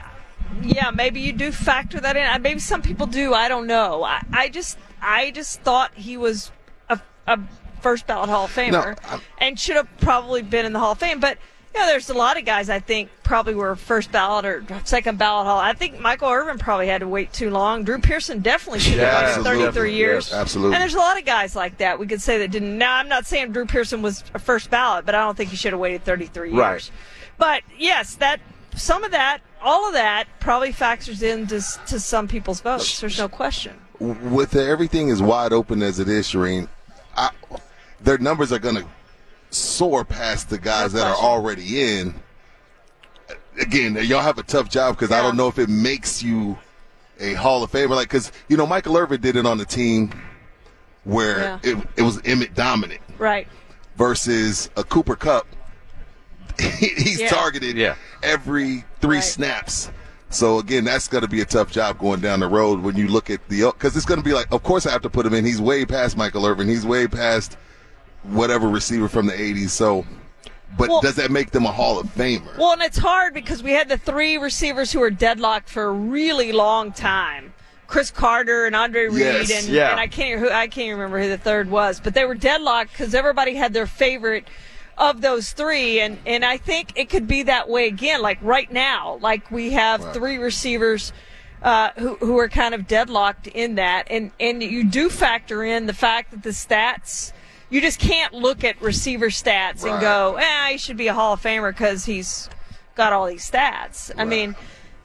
L: yeah, maybe you do factor that in. Maybe some people do. I don't know. I, I just, I just thought he was a, a first ballot Hall of Famer
K: I'm-
L: and should have probably been in the Hall of Fame. But you know, there's a lot of guys I think probably were first ballot or second ballot Hall. I think Michael Irvin probably had to wait too long. Drew Pearson definitely should have
C: Yeah,
L: waited
K: absolutely.
L: 33 years.
K: Yes, absolutely.
L: And there's a lot of guys like that. We could say that didn't. Now, I'm not saying Drew Pearson was a first ballot, but I don't think he should have waited 33 years.
C: Right.
L: But yes, that some of that, all of that, probably factors into to some people's votes. There's no question.
K: with everything as wide open as it is, Charean, I, their numbers are going to soar past the guys that are already in. Again, y'all have a tough job because I don't know if it makes you a Hall of Famer. Like, because you know, Michael Irvin did it on the team where
L: Yeah.
K: it, it was Emmitt dominant
L: Right.
K: versus a Cooper Kupp. [LAUGHS] He's
L: Yeah.
K: targeted
B: Yeah.
K: every three
L: Right.
K: snaps. So again, that's going to be a tough job going down the road when you look at the because it's going to be like, of course I have to put him in. He's way past Michael Irvin. He's way past whatever receiver from the '80s. So, but
L: Well-
K: does that make them a Hall of Famer?
L: Well, and it's hard because we had the three receivers who were deadlocked for a really long time. Cris Carter and Andre Reed,
K: Yes.
L: and,
C: Yeah.
L: and I can't who I can't remember who the third was, but they were deadlocked because everybody had their favorite of those three, and and I think it could be that way again. Like right now, like we have three receivers. Uh, who, who are kind of deadlocked in that, and and you do factor in the fact that the stats, you just can't look at receiver stats and
K: Right.
L: go, eh, he should be a Hall of Famer because he's got all these stats. I mean,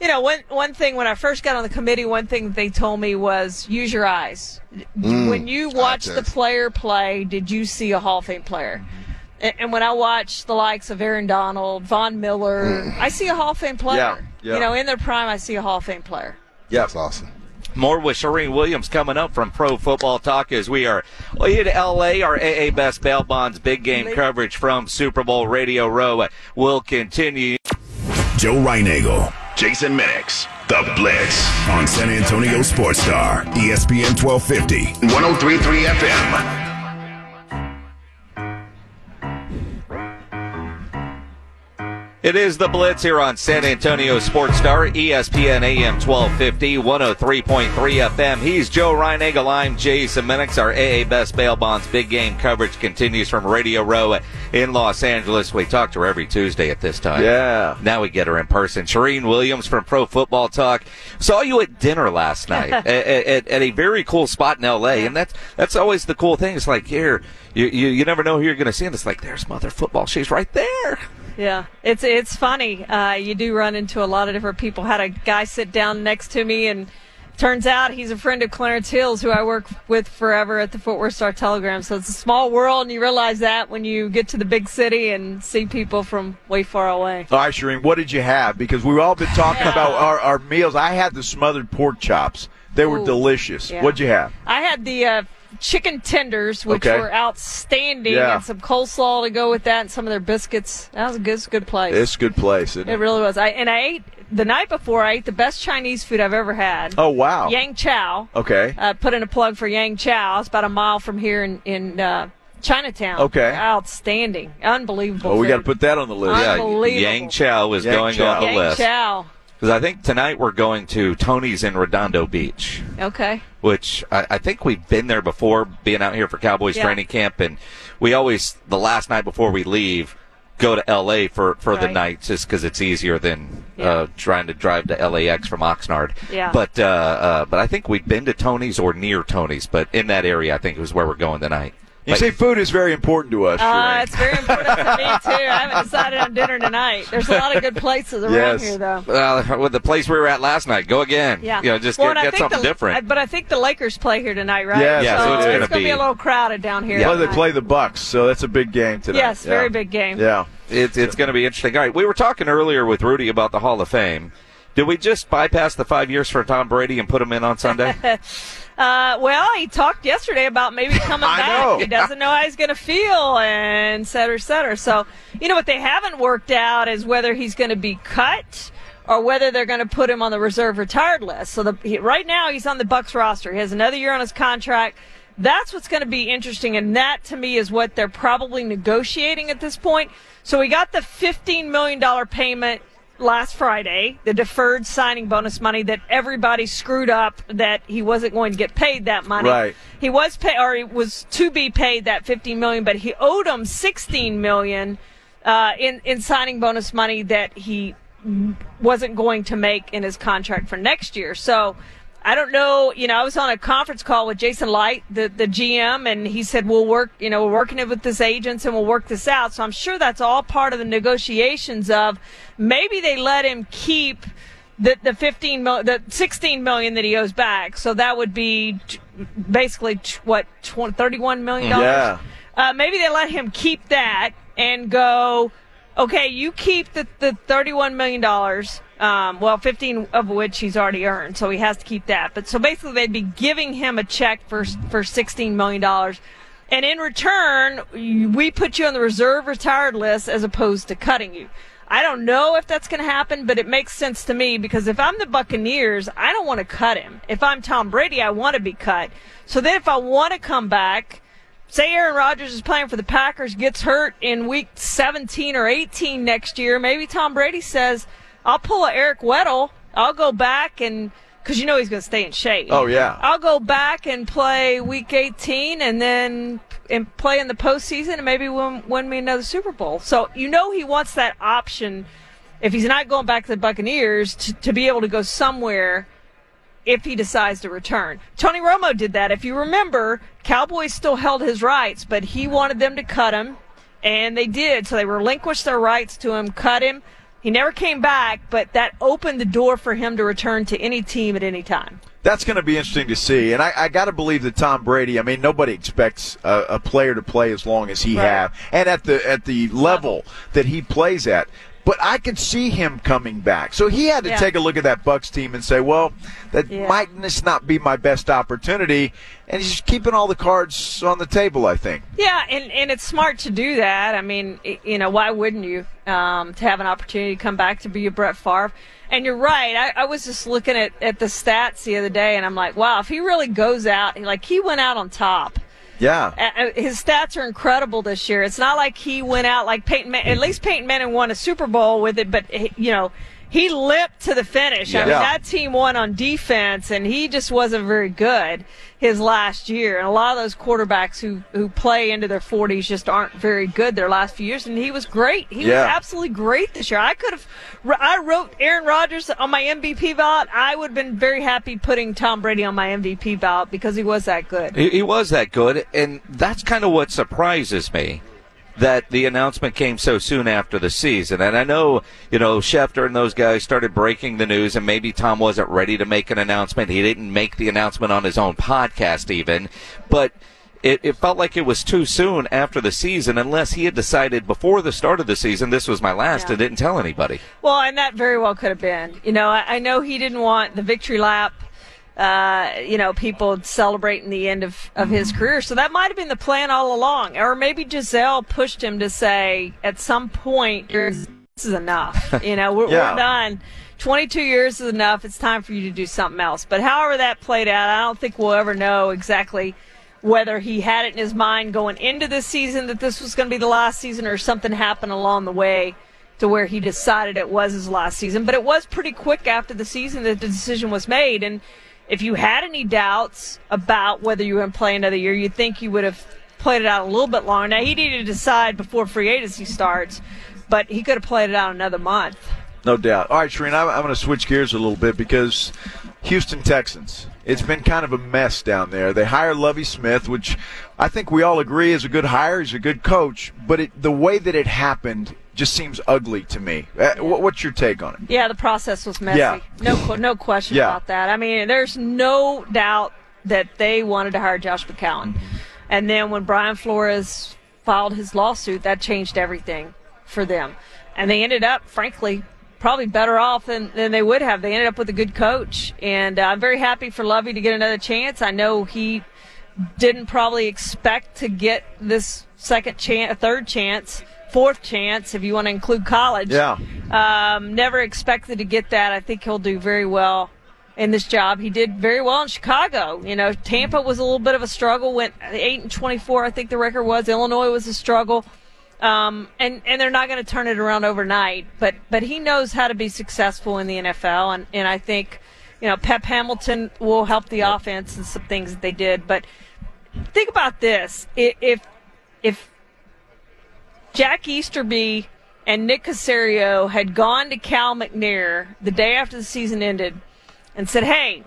L: you know, one one thing when I first got on the committee, one thing they told me was use your eyes. Mm. when you watch the player play, did you see a Hall of Fame player? Mm-hmm. And, and when I watch the likes of Aaron Donald, Von Miller, mm. I see a Hall of Fame player.
C: Yeah, yeah.
L: You know, in their prime, I see a Hall of Fame player.
K: Yeah, That's awesome.
B: More with Charean Williams coming up from Pro Football Talk as we are in LA. Our AA Best Bail Bonds big game coverage from Super Bowl Radio Row will continue.
A: Joe Reinagel, Jason Minix, The Blitz on San Antonio Sports Star, ESPN 1250, 1033 FM.
B: It is the Blitz here on San Antonio Sports Star, ESPN AM 1250, 103.3 FM. He's Joe Reinagel. I'm Jason Minix. Our AA Best Bail Bonds big game coverage continues from Radio Row in Los Angeles. We talk to her every Tuesday at this time.
C: Yeah.
B: Now we get her in person. Charean Williams from Pro Football Talk. Saw you at dinner last night [LAUGHS] at, at, at a very cool spot in LA, and that's that's always the cool thing. It's like here, you you, you never know who you're going to see, and it's like there's mother football. She's right there.
L: Yeah, it's it's funny. Uh, you do run into a lot of different people. Had a guy sit down next to me, and turns out he's a friend of Clarence Hills, who I work with forever at the Fort Worth Star Telegram. So it's a small world, and you realize that when you get to the big city and see people from way far away.
C: All right, Charean, what did you have? Because we've all been talking about our, our meals. I had the smothered pork chops. They were
L: Ooh,
C: delicious.
L: yeah.
C: What'd you have?
L: I had the uh, chicken tenders, which
C: Okay.
L: were outstanding,
C: Yeah.
L: and some coleslaw to go with that, and some of their biscuits. That was a good, good place.
C: It's a good place. Isn't
L: it
C: it?
L: really was. I and I ate the night before. I ate the best Chinese food I've ever had.
C: Oh, wow.
L: Yang Chow.
C: Okay.
L: Uh, put in a plug for Yang Chow. It's about a mile from here in in uh, Chinatown.
C: Okay.
L: Outstanding, unbelievable.
C: Oh, we got to put that on the list.
B: Yeah, Yang Chow is
C: Yang
B: going
C: Chow.
B: on the list.
L: Yang
B: list.
L: Chow.
B: Because I think tonight we're going to Tony's in Redondo Beach,
L: Okay.
B: which I, I think we've been there before, being out here for Cowboys
L: Yeah.
B: training camp, and we always the last night before we leave go to L.A. for for the night just because it's easier than
L: Yeah.
B: uh, trying to drive to LAX from Oxnard.
L: Yeah.
B: But uh, uh, but I think we've been to Tony's or near Tony's, but in that area I think is where we're going tonight.
C: You
B: But-
C: see, food is very important to us.
L: Uh, it's very important to me too. I haven't decided on dinner tonight. There's a lot of good places around
C: Yes.
L: here, though.
B: Uh, with the place we were at last night, go again.
L: Yeah.
B: You know, just
L: Well,
B: get, get something
L: the,
B: different.
L: I- but I think the Lakers play here tonight, right?
C: Yes,
B: Yeah, so it's
L: it's
B: gonna
L: gonna be
B: be-
L: a little crowded down here.
C: Well, they play the Bucks, so that's a big game tonight.
L: Yes,
C: Yeah.
L: very big game.
C: Yeah.
B: It's it's going to be interesting. All right, we were talking earlier with Rudy about the Hall of Fame. Did we just bypass the five years for Tom Brady and put him in on Sunday? [LAUGHS]
L: Uh, well, he talked yesterday about maybe [LAUGHS] coming back.
C: know.
L: He doesn't know how he's going to feel, and et cetera, et cetera. So, you know what they haven't worked out is whether he's going to be cut or whether they're going to put him on the reserve retired list. So, the, he, right now he's on the Bucks roster. He has another year on his contract. That's what's going to be interesting, and that to me is what they're probably negotiating at this point. So we got the $15 million payment last Friday, the deferred signing bonus money that everybody screwed up that he wasn't going to get paid that money.
C: Right.
L: He was pay or he was to be paid that 15 million, but he owed him 16 million uh, in in signing bonus money that he wasn't going to make in his contract for next year. So I don't know. You know, I was on a conference call with Jason Licht, the the GM, and he said we'll work. You know, we're working it with this agents and we'll work this out. So I'm sure that's all part of the negotiations of maybe they let him keep the the 15 the 16 million that he owes back. So that would be t- basically t- what 20, 31 million dollars.
C: Yeah.
L: Uh, maybe they let him keep that and go, okay, you keep the, the $31 million, um, well, 15 of which he's already earned, so he has to keep that. But so basically, they'd be giving him a check for, for $16 million. And in return, we put you on the reserve retired list as opposed to cutting you. I don't know if that's going to happen, but it makes sense to me because if I'm the Buccaneers, I don't want to cut him. If I'm Tom Brady, I want to be cut. So then if I want to come back, say Aaron Rodgers is playing for the Packers, gets hurt in week 17 or 18 next year, maybe Tom Brady says, I'll pull a Eric Weddle. I'll go back and because you know he's going to stay in shape.
C: Oh, yeah.
L: I'll go back and play Week 18, and then and play in the postseason, and maybe win, win me another Super Bowl. So you know he wants that option if he's not going back to the Buccaneers to, to be able to go somewhere if he decides to return. Tony Romo did that. If you remember, Cowboys still held his rights, but he wanted them to cut him, and they did. So they relinquished their rights to him, cut him. He never came back, but that opened the door for him to return to any team at any time.
C: That's going to be interesting to see, and I, I got to believe that Tom Brady. I mean, nobody expects a, a player to play as long as he
L: Right.
C: have, and at the at the level that he plays at. But I could see him coming back, so he had to
L: Yeah.
C: take a look at that Bucks team and say, "Well, that
L: Yeah.
C: might just not be my best opportunity." And he's just keeping all the cards on the table. I think.
L: Yeah, and, and it's smart to do that. I mean, you know, why wouldn't you um, to have an opportunity to come back to be a Brett Favre? And you're right. I, I was just looking at, at the stats the other day, and I'm like, wow, if he really goes out, like he went out on top.
C: Yeah.
L: Uh, uh, his stats are incredible this year. It's not like he went out like Peyton. Man- at least Peyton Manning won a Super Bowl with it, but you know he limped to the finish. I mean,
C: Yeah.
L: that team won on defense, and he just wasn't very good his last year. And a lot of those quarterbacks who who play into their 40s just aren't very good their last few years. And he was great. He
C: Yeah.
L: was absolutely great this year. I could have. I wrote Aaron Rodgers on my MVP ballot. I would have been very happy putting Tom Brady on my MVP ballot because he was that good.
B: He, he was that good, and that's kind of what surprises me. That the announcement came so soon after the season, and I know you know Schefter and those guys started breaking the news, and maybe Tom wasn't ready to make an announcement. He didn't make the announcement on his own podcast, even, but it, it felt like it was too soon after the season, unless he had decided before the start of the season this was my last
L: Yeah.
B: and didn't tell anybody.
L: Well, and that very well could have been. You know, I, I know he didn't want the victory lap uh, you know, people celebrating the end of, of his career. So that might have been the plan all along. Or maybe Gisele pushed him to say, at some point, this is enough. [LAUGHS] You know, we're,
C: Yeah.
L: we're done. 22 years is enough. It's time for you to do something else. But however that played out, I don't think we'll ever know exactly whether he had it in his mind going into this season that this was going to be the last season or something happened along the way to where he decided it was his last season. But it was pretty quick after the season that the decision was made. And if you had any doubts about whether you were going to play another year, you'd think you would have played it out a little bit longer. Now, he needed to decide before free agency starts, but he could have played it out another month.
C: No doubt. All right, Charean, I'm, I'm going to switch gears a little bit because Houston Texans. It's been kind of a mess down there. They hired Lovie Smith, which I think we all agree is a good hire. He's a good coach, but it, the way that it happened just seems ugly to me. Uh, what's your take on it?
L: Yeah, the process was messy.
C: Yeah.
L: No, no question
C: Yeah.
L: about that. I mean, there's no doubt that they wanted to hire Josh McCown, and then when Brian Flores filed his lawsuit, that changed everything for them, and they ended up, frankly. Probably better off than, than they would have. They ended up with a good coach, and uh, I'm very happy for Lovie to get another chance. I know he didn't probably expect to get this second chance, a third chance, fourth chance, if you want to include college.
C: Yeah.
L: Um, never expected to get that. I think he'll do very well in this job. He did very well in Chicago. You know, Tampa was a little bit of a struggle. Went eight and twenty-four, I think the record was. Illinois was a struggle. Um, and, and they're not going to turn it around overnight, but, but he knows how to be successful in the NFL. And, and I think, you know, Pep Hamilton will help the offense and some things that they did. But think about this. If, if Jack Easterby and Nick Caserio had gone to Cal McNair the day after the season ended and said, "Hey,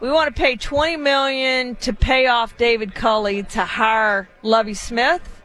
L: we want to pay 20 million to pay off David Culley to hire Lovie Smith."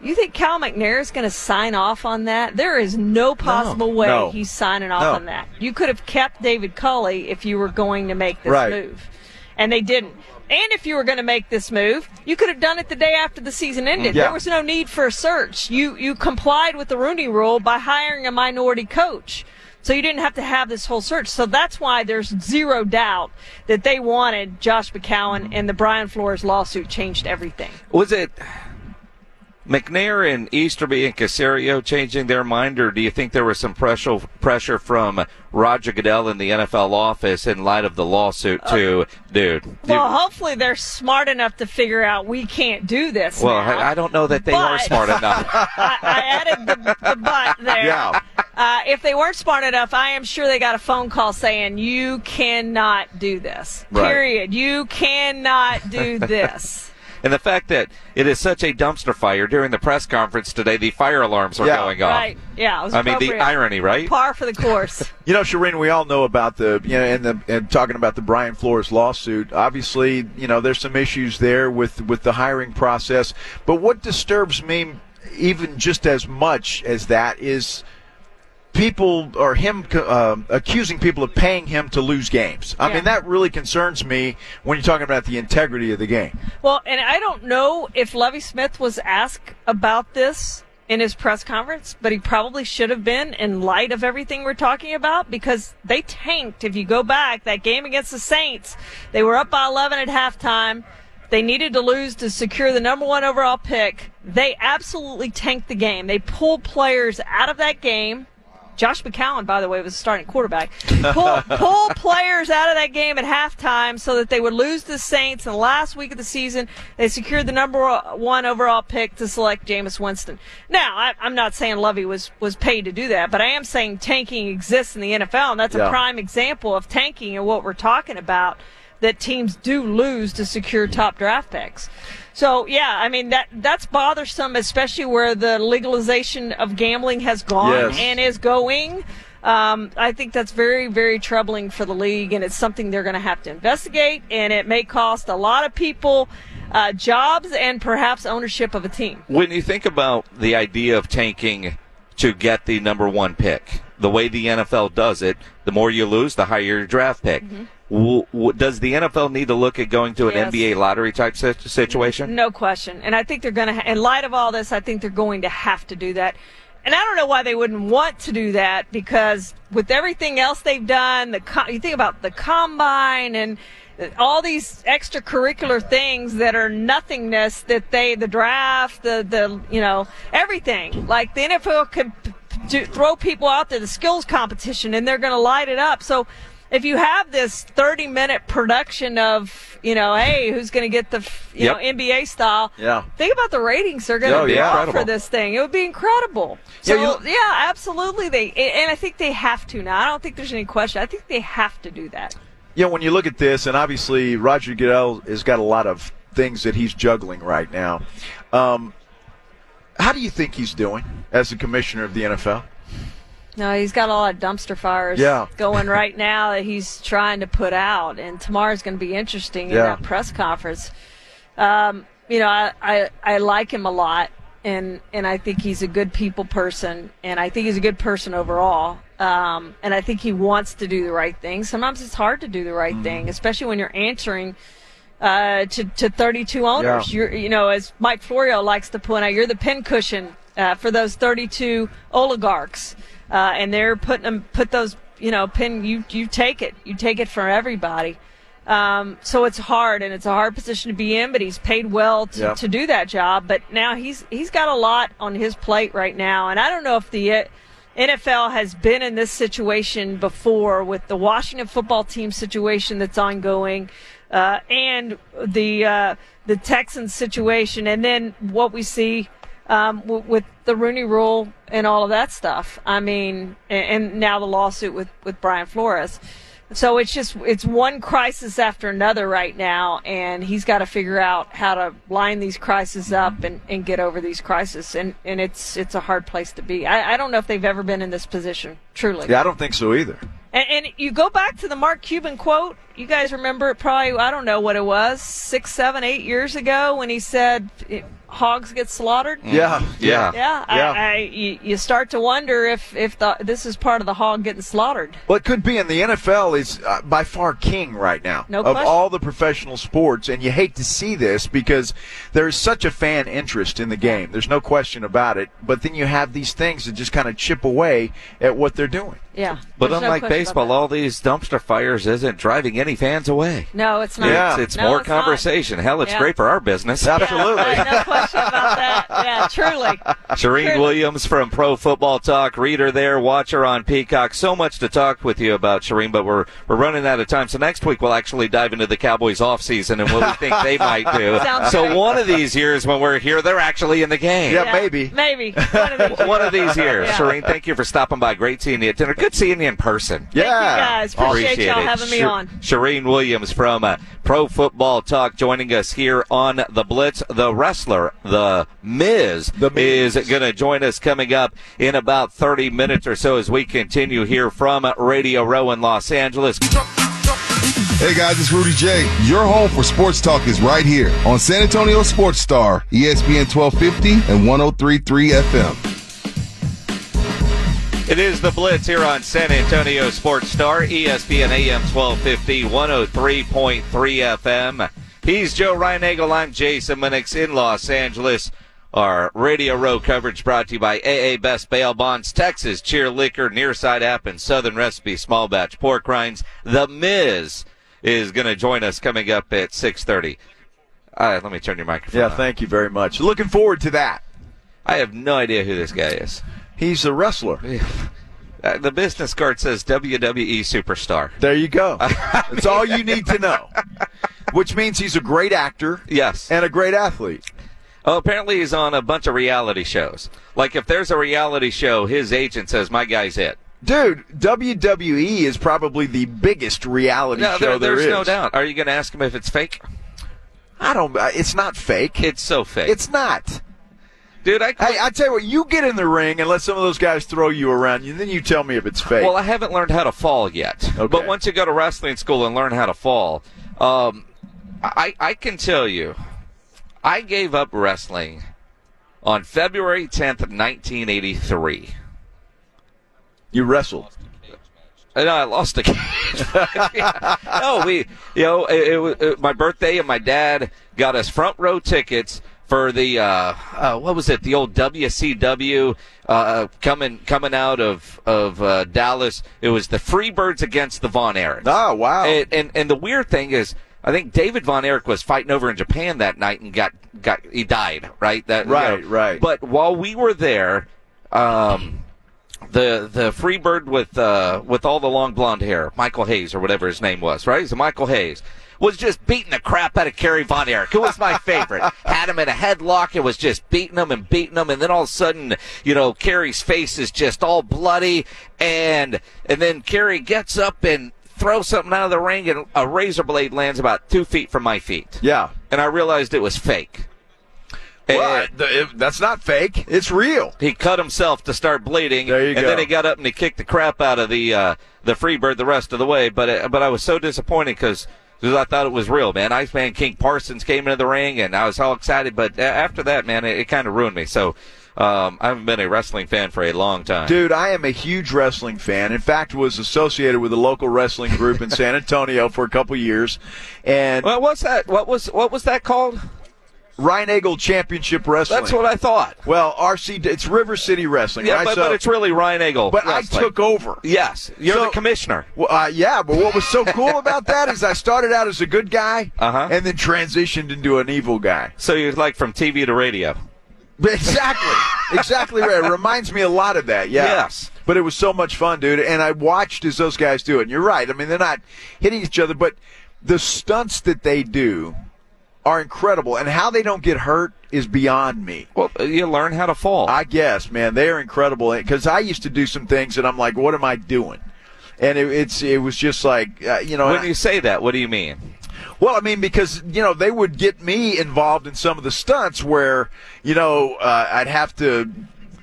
L: You think Cal McNair is going to sign off on that? There is no possible way
C: No.
L: he's signing off
C: No.
L: on that. You could have kept David Culley if you were going to make this
C: Right.
L: move, and they didn't. And if you were going to make this move, you could have done it the day after the season ended. Mm-hmm.
C: Yeah.
L: There was no need for a search. You you complied with the Rooney Rule by hiring a minority coach. So you didn't have to have this whole search. So that's why there's zero doubt that they wanted Josh McCown and the Brian Flores lawsuit changed everything.
B: Was it McNair and Easterby and Caserio changing their mind, or do you think there was some pressure pressure from Roger Goodell in the NFL office in light of the lawsuit too, dude? you-
L: Well, hopefully they're smart enough to figure out we can't do this.
B: well. I, I don't know that they are smart enough. [LAUGHS]
L: I, I added the, the but [LAUGHS] there.
C: Yeah.
L: Uh, if they weren't smart enough, I am sure they got a phone call saying you cannot do this.
B: Right.
L: Period. You cannot do this.
B: And the fact that it is such a dumpster fire during the press conference today, the fire alarms are
C: Yeah.
B: going off.
L: Right. Yeah. It was
B: I mean, the irony, right?
L: Par for the course. [LAUGHS]
C: You know, Charean, we all know about the, you know, and the, and talking about the Brian Flores lawsuit. Obviously, you know, there's some issues there with, with the hiring process. But what disturbs me even just as much as that is people or him uh, accusing people of paying him to lose games. I
L: Yeah.
C: mean, that really concerns me when you're talking about the integrity of the game.
L: Well, and I don't know if Lovie Smith was asked about this in his press conference, but he probably should have been in light of everything we're talking about because they tanked. If you go back, that game against the Saints, they were up by 11 at halftime. They needed to lose to secure the number one overall pick. They absolutely tanked the game. They pulled players out of that game. Josh McCown, by the way, was the starting quarterback. Pull, [LAUGHS] pull players out of that game at halftime so that they would lose to the Saints in the last week of the season. They secured the number one overall pick to select Jameis Winston. Now, I, I'm not saying Lovie was, was paid to do that, but I am saying tanking exists in the NFL, and that's
C: Yeah.
L: a prime example of tanking and what we're talking about that teams do lose to secure top draft picks. So yeah, I mean that that's bothersome, especially where the legalization of gambling has gone
C: Yes.
L: and is going. Um, I think that's very, very troubling for the league, and it's something they're going to have to investigate, and it may cost a lot of people uh, jobs and perhaps ownership of a team.
B: When you think about the idea of tanking to get the number one pick, the way the NFL does it, the more you lose, the higher your draft pick. Mm-hmm. W- w- does the NFL need to look at going to an
L: Yes.
B: NBA lottery type situation?
L: No question. And I think they're going to, in light of all this, I think they're going to have to do that. and I don't know why they wouldn't want to do that because with everything else they've done, the co- you think about the combine and uh, all these extracurricular things that are nothingness that they the draft the the you know everything like the NFL could do, throw people out there. The skills competition and they're going to light it up. So if you have this 30 minute production of you know hey who's going to get the you
C: Yep.
L: know NBA style
C: Yeah.
L: think about the ratings they're going to
C: Oh, yeah.
L: for this thing. It would be incredible.
C: Yeah,
L: so
C: you-
L: yeah absolutely. They and I think they have to now. I don't think there's any question. I think they have to do that.
C: Yeah, when you look at this, and obviously Roger Goodell has got a lot of things that he's juggling right now. Um, how do you think he's doing as the commissioner of the NFL?
L: No, he's got a lot of dumpster fires
C: Yeah.
L: going right now that he's trying to put out, and tomorrow's going to be interesting in that press conference. Um, you know, I, I I like him a lot, and and I think he's a good people person, and I think he's a good person overall. Um, and I think he wants to do the right thing. Sometimes it's hard to do the right thing, especially when you're answering uh, to, to 32 owners.
C: Yeah.
L: You're, you know, as Mike Florio likes to point out, you're the pincushion uh, for those 32 oligarchs, uh, and they're putting them put those you know pin. You you take it. You take it for everybody. Um, so it's hard, and it's a hard position to be in. But he's paid well to,
C: Yeah.
L: to do that job. But now he's he's got a lot on his plate right now, and I don't know if the uh, NFL has been in this situation before with the Washington football team situation that's ongoing, uh, and the uh, the Texans situation, and then what we see um, w- with the Rooney Rule and all of that stuff. I mean, and, and now the lawsuit with with Brian Flores. So it's just it's one crisis after another right now, and he's got to figure out how to line these crises up and, and get over these crises, and, and it's it's a hard place to be. I, I don't know if they've ever been in this position, truly.
C: Yeah, I don't think so either.
L: And, and you go back to the Mark Cuban quote. You guys remember it probably, I don't know what it was, six, seven, eight years ago when he said hogs get slaughtered.
C: Yeah, yeah,
L: Yeah,
C: yeah.
L: I, I, you, you start to wonder if, if the, this is part of the hog getting slaughtered.
C: Well, it could be, and the NFL is uh, by far king right now
L: No
C: of
L: question.
C: all the professional sports, and you hate to see this because there is such a fan interest in the game. There's no question about it. But then you have these things that just kind of chip away at what they're doing.
L: Yeah.
B: But
L: there's no
B: unlike
L: question
B: baseball, all these dumpster fires isn't driving any fans away.
L: No, it's not.
B: It's, it's
L: No,
B: more
L: it's not.
B: conversation. Hell, it's
L: Yeah.
B: great for our business.
C: Absolutely.
L: Right, no question about that. Yeah, truly. [LAUGHS]
B: Charean
L: Truly.
B: Williams from Pro Football Talk, reader there, watcher on Peacock. So much to talk with you about, Charean, but we're we're running out of time. So next week we'll actually dive into the Cowboys off season and what we think they might do. [LAUGHS]
L: Sounds
B: so
L: great.
B: one of these years when we're here, they're actually in the game.
C: Yeah, maybe.
L: Maybe. One of these. [LAUGHS]
B: One of these years.
L: Yeah.
B: Charean, thank you for stopping by. Great seeing you at dinner. Good seeing you in person.
L: Thank you guys. Appreciate, y'all
B: it.
L: having me
B: Shir-
L: on.
B: Charean Williams from uh, Pro Football Talk joining us here on the Blitz. The wrestler, the Miz,
C: The Miz.
B: is going to join us coming up in about 30 minutes or so as we continue here from Radio Row in Los Angeles.
K: Hey guys, it's Rudy J. Your home for sports talk is right here on San Antonio Sports Star, ESPN 1250 and 1033 FM.
B: It is the Blitz here on San Antonio Sports Star, ESPN AM 1250, 103.3 FM. He's Joe Reinagel. I'm Jason Minix in Los Angeles. Our Radio Row coverage brought to you by AA Best Bail Bonds, Texas Cheer Liquor, Nearside App, and Southern Recipe Small Batch Pork Rinds. The Miz is going to join us coming up at 6.30. Uh, let me turn your microphone
C: Yeah,
B: on.
C: thank you very much. Looking forward to that.
B: I have no idea who this guy is.
C: He's a wrestler. [LAUGHS]
B: Uh, the business card says WWE Superstar.
C: There you go. [LAUGHS] That's all you need to know. Which means he's a great actor
B: Yes.
C: and a great athlete.
B: Oh, apparently he's on a bunch of reality shows. Like if there's a reality show, his agent says my guy's it.
C: Dude, WWE is probably the biggest reality
B: No,
C: show
B: there,
C: there
B: there's
C: is.
B: no doubt. Are you going to ask him if it's fake?
C: I don't. uh, It's not fake.
B: It's so fake.
C: It's not.
B: Dude. I
C: Hey, I tell you what. You get in the ring and let some of those guys throw you around, and then you tell me if it's fake.
B: well, I haven't learned how to fall yet.
C: Okay.
B: But once you go to wrestling school and learn how to fall, um, I I can tell you, I gave up wrestling on February 10th, 1983.
C: you wrestled.
B: And I lost a [LAUGHS] cage. no, we, you know, it, it was uh, my birthday, and my dad got us front row tickets for the uh, uh, what was it? The old WCW uh, coming coming out of of uh, Dallas. It was the Freebirds against the Von Erichs.
C: Oh wow!
B: And, and and the weird thing is, I think David Von Erich was fighting over in Japan that night and got got he died. Right. That you
C: Right,
B: know.
C: right.
B: But while we were there. Um, the the Freebird with uh, with all the long blonde hair, Michael Hayes or whatever his name was, right? So Michael Hayes was just beating the crap out of Kerry Von Erich. It was my favorite. [LAUGHS] Had him in a headlock. It was just beating him and beating him, and then all of a sudden, you know, Kerry's face is just all bloody, and and then Kerry gets up and throws something out of the ring, and a razor blade lands about two feet from my feet.
C: Yeah.
B: And I realized it was fake.
C: Well,
B: And-
C: the- it- that's not fake. It's real.
B: he cut himself to start bleeding,
C: There you
B: and
C: go.
B: then he got up and he kicked the crap out of the uh, the Freebird the rest of the way. But uh, but I was so disappointed because I thought it was real, man. Iceman King Parsons came into the ring, and I was all excited. But after that, man, it, it kind of ruined me. So um, I haven't been a wrestling fan for a long time.
C: Dude, I am a huge wrestling fan. In fact, was associated with a local wrestling group in San Antonio for a couple years. And
B: well, what's that? What was what was that called?
C: Ryan Eagle Championship Wrestling.
B: That's what I thought.
C: Well, RC, it's River City Wrestling,
B: Yeah,
C: right?
B: but,
C: So-
B: but it's really Ryan Eagle.
C: But
B: wrestling.
C: I took over.
B: Yes, you're
C: So-
B: the commissioner.
C: Well, uh, yeah, but what was so cool about that is I started out as a good guy
B: Uh-huh.
C: and then transitioned into an evil guy.
B: So you're like from TV to radio.
C: Exactly. [LAUGHS] exactly right. It reminds me a lot of that. Yeah.
B: Yes.
C: But it was so much fun, dude. And I watched as those guys do it. And you're right. I mean, they're not hitting each other, but the stunts that they do are incredible. And how they don't get hurt is beyond me.
B: Well, you learn how to fall.
C: I guess, man. They are incredible. Because I used to do some things that I'm like, what am I doing? And it, it's it was just like uh, you know
B: when you say that, what do you mean?
C: well, I mean, because you know they would get me involved in some of the stunts where you know uh, I'd have to,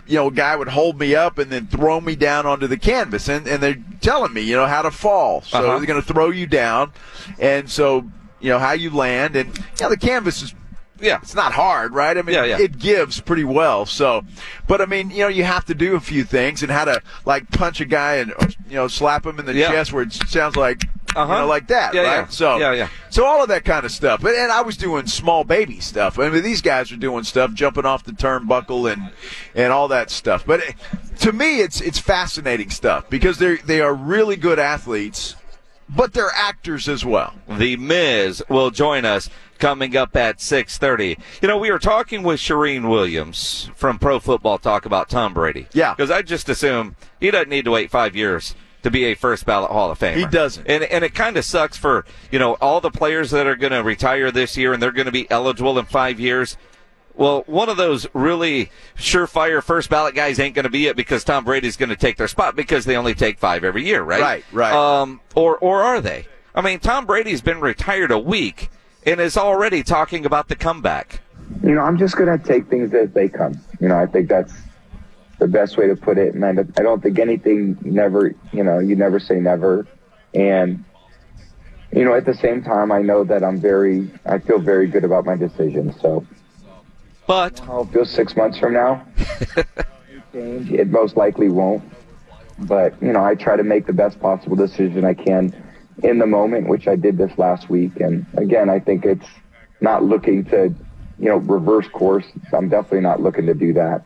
C: you know, a guy would hold me up and then throw me down onto the canvas, and and they're telling me, you know, how to fall. So
B: Uh-huh.
C: they're going to throw you down, and so you know how you land, and you know the canvas is.
B: Yeah.
C: It's not hard, right? I mean,
B: Yeah, yeah.
C: it gives pretty well. So, but I mean, you know, you have to do a few things and how to like punch a guy and you know slap him in the
B: Yeah.
C: chest where it sounds like
B: Uh-huh.
C: you know like that,
B: Yeah,
C: right?
B: yeah.
C: So,
B: Yeah, yeah.
C: so all of that kind of stuff. But and I was doing small baby stuff. I mean, these guys are doing stuff, jumping off the turnbuckle and and all that stuff. But it, to me, it's it's fascinating stuff because they they are really good athletes, but they're actors as well.
B: The Miz will join us coming up at 6:30. You know, we were talking with Charean Williams from Pro Football Talk about Tom Brady.
C: Yeah.
B: Because I just assume he doesn't need to wait five years to be a first ballot Hall of Famer.
C: He doesn't.
B: And and it kind of sucks for you know all the players that are going to retire this year and they're going to be eligible in five years. Well, one of those really surefire first ballot guys ain't going to be it because Tom Brady's going to take their spot because they only take five every year, right?
C: Right, right.
B: Um, or or are they? I mean, Tom Brady's been retired a week and is already talking about the comeback.
M: you know, I'm just going to take things as they come. You know, I think that's the best way to put it. And I, I don't think anything never, you know, you never say never. And, you know, at the same time, I know that I'm very, I feel very good about my decision. So,
B: but
M: I'll feel six months from now. [LAUGHS] change. It most likely won't. But, you know, I try to make the best possible decision I can in the moment, which I did this last week. And again, I think it's not looking to, you know, reverse course. I'm definitely not looking to do that.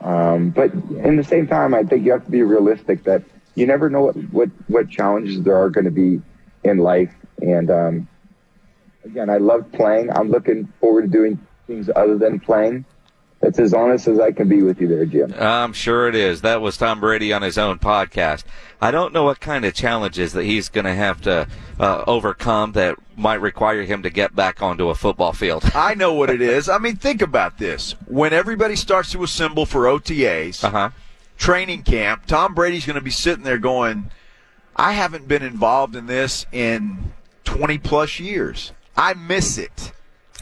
M: Um, but in the same time, I think you have to be realistic that you never know what, what, what challenges there are going to be in life. And, um, again, I love playing. I'm looking forward to doing things other than playing. That's as honest as I can be with you there, Jim.
B: I'm sure it is. That was Tom Brady on his own podcast. I don't know what kind of challenges that he's going to have to uh, overcome that might require him to get back onto a football field. [LAUGHS]
C: I know what it is. I mean, think about this. When everybody starts to assemble for OTAs,
B: uh-huh.
C: training camp, Tom Brady's going to be sitting there going, I haven't been involved in this in 20 plus years. I miss it.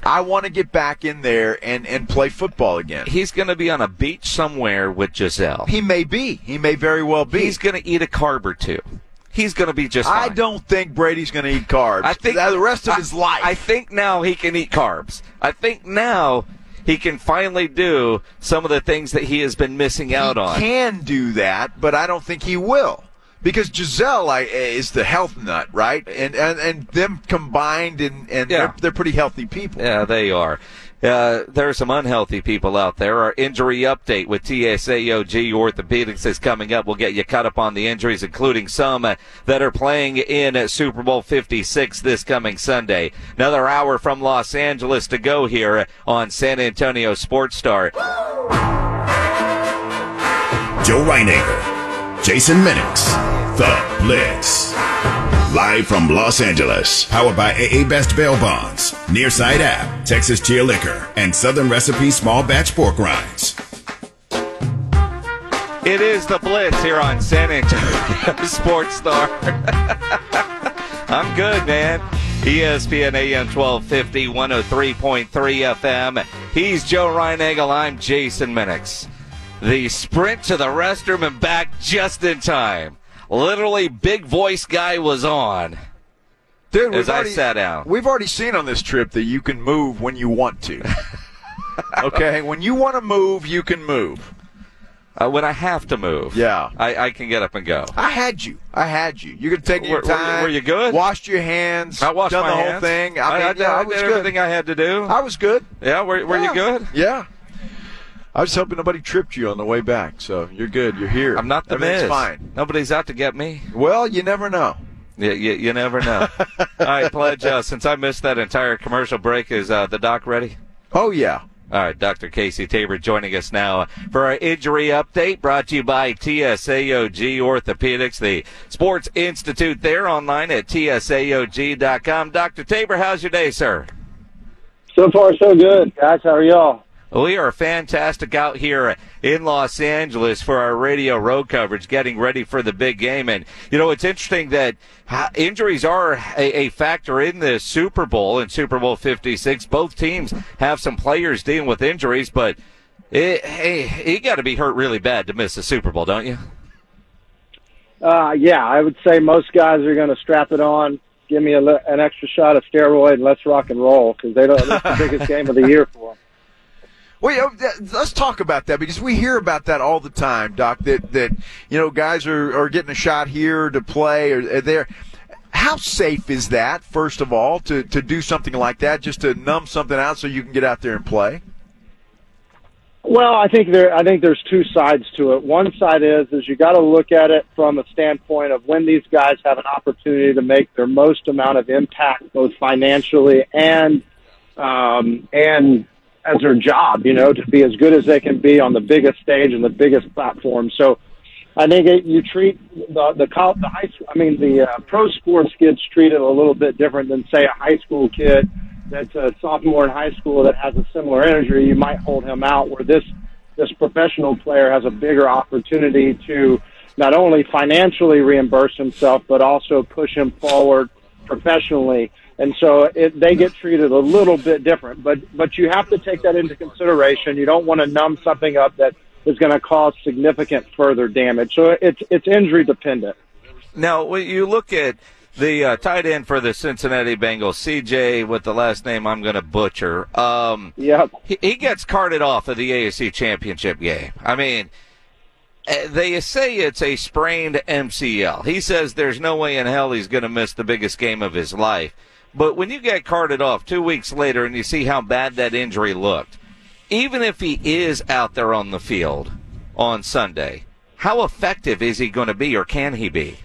C: I want to get back in there and, and play football again.
B: He's going to be on a beach somewhere with Gisele.
C: He may be. He may very well be.
B: He's going to eat a carb or two. He's going to be just
C: I don't think Brady's going to eat carbs.
B: I think
C: the rest of
B: I-
C: his life.
B: I think now he can eat carbs. I think now he can finally do some of the things that he has been missing out
C: he
B: on.
C: can do that, but I don't think he will. Because Gisele I, is the health nut, right? And and, and them combined, and, and
B: Yeah.
C: they're, they're pretty healthy people.
B: Yeah, they are. uh, there are some unhealthy people out there. Our injury update with TSAOG Orthopedics is coming up. We'll get you caught up on the injuries, including some uh, that are playing in uh, Super Bowl 56 this coming Sunday. Another hour from Los Angeles to go here on San Antonio Sports Star.
A: Joe Reinagel, Jason Minix, The Blitz. Live from Los Angeles, powered by AA Best Bail Bonds, Nearside App, Texas Cheer Liquor, and Southern Recipe Small Batch Pork Rinds.
B: It is the Blitz here on San Antonio [LAUGHS] Sports Star. [LAUGHS] I'm good, man. ESPN AM 1250, 103.3 FM. He's Joe Reinagel. I'm Jason Minix. The sprint to the restroom and back just in time. Literally, big voice guy was on.
C: Dude,
B: as
C: we've
B: I
C: already,
B: sat down.
C: We've already seen on this trip that you can move when you want to. [LAUGHS] okay, when you want to move, you can move.
B: Uh, when I have to move,
C: Yeah.
B: I, I can get up and go.
C: I had you. I had you. You could take
B: Were-
C: your
B: were you-
C: time.
B: were you good?
C: Washed your hands.
B: I washed
C: done
B: my
C: the whole thing. I,
B: I,
C: mean,
B: I did,
C: yeah,
B: I did
C: good.
B: everything I had to do.
C: I was good.
B: yeah, were, were
C: Yeah.
B: you good?
C: Yeah. I was hoping nobody tripped you on the way back. So you're good. You're here.
B: I'm not the
C: Everything's
B: Miz.
C: fine.
B: Nobody's out to get me.
C: Well, you never know.
B: You, you, you never know. [LAUGHS] All right, Pledge, uh, since I missed that entire commercial break, is uh, the doc ready?
C: Oh yeah.
B: All right, Dr. Casey Tabor joining us now for our injury update brought to you by TSAOG Orthopedics, the Sports Institute. There online at TSAOG.com. Dr. Tabor, how's your day, sir?
N: So far, so good, guys. How are y'all?
B: We are fantastic out here in Los Angeles for our radio road coverage, getting ready for the big game. And, you know, it's interesting that uh, injuries are a, a factor in the Super Bowl and Super Bowl 56. Both teams have some players dealing with injuries, but it, hey, you got to be hurt really bad to miss the Super Bowl, don't you?
N: Uh, yeah, I would say most guys are going to strap it on, give me a, an extra shot of steroid, and let's rock and roll because they don't. It's the biggest [LAUGHS] game of the year for them.
C: Let's talk about that because we hear about that all the time, Doc. That that you know, guys are, are getting a shot here to play or or there. How safe is that? First of all, to to do something like that, just to numb something out so you can get out there and play.
N: Well, I think there. I think there's two sides to it. One side is is you got to look at it from a standpoint of when these guys have an opportunity to make their most amount of impact, both financially and um, and as their job. You know, to be as good as they can be on the biggest stage and the biggest platform. So, I think it, you treat the the, col- the high school. I mean, the uh, pro sports gets treated a little bit different than say a high school kid that's a sophomore in high school that has a similar injury. You might hold him out. Where this this professional player has a bigger opportunity to not only financially reimburse himself but also push him forward professionally. And so it, they get treated a little bit different, but but you have to take that into consideration. You don't want to numb something up that is going to cause significant further damage. So it's it's injury dependent.
B: Now, when you look at the uh, tight end for the Cincinnati Bengals, CJ, with the last name I'm going to butcher. Um,
N: yep.
B: He, he gets carted off of the AFC Championship game. I mean, Uh, they say it's a sprained MCL. He says there's no way in hell he's going to miss the biggest game of his life. But when you get carted off two weeks later and you see how bad that injury looked, even if he is out there on the field on Sunday, how effective is he going to be or can he be?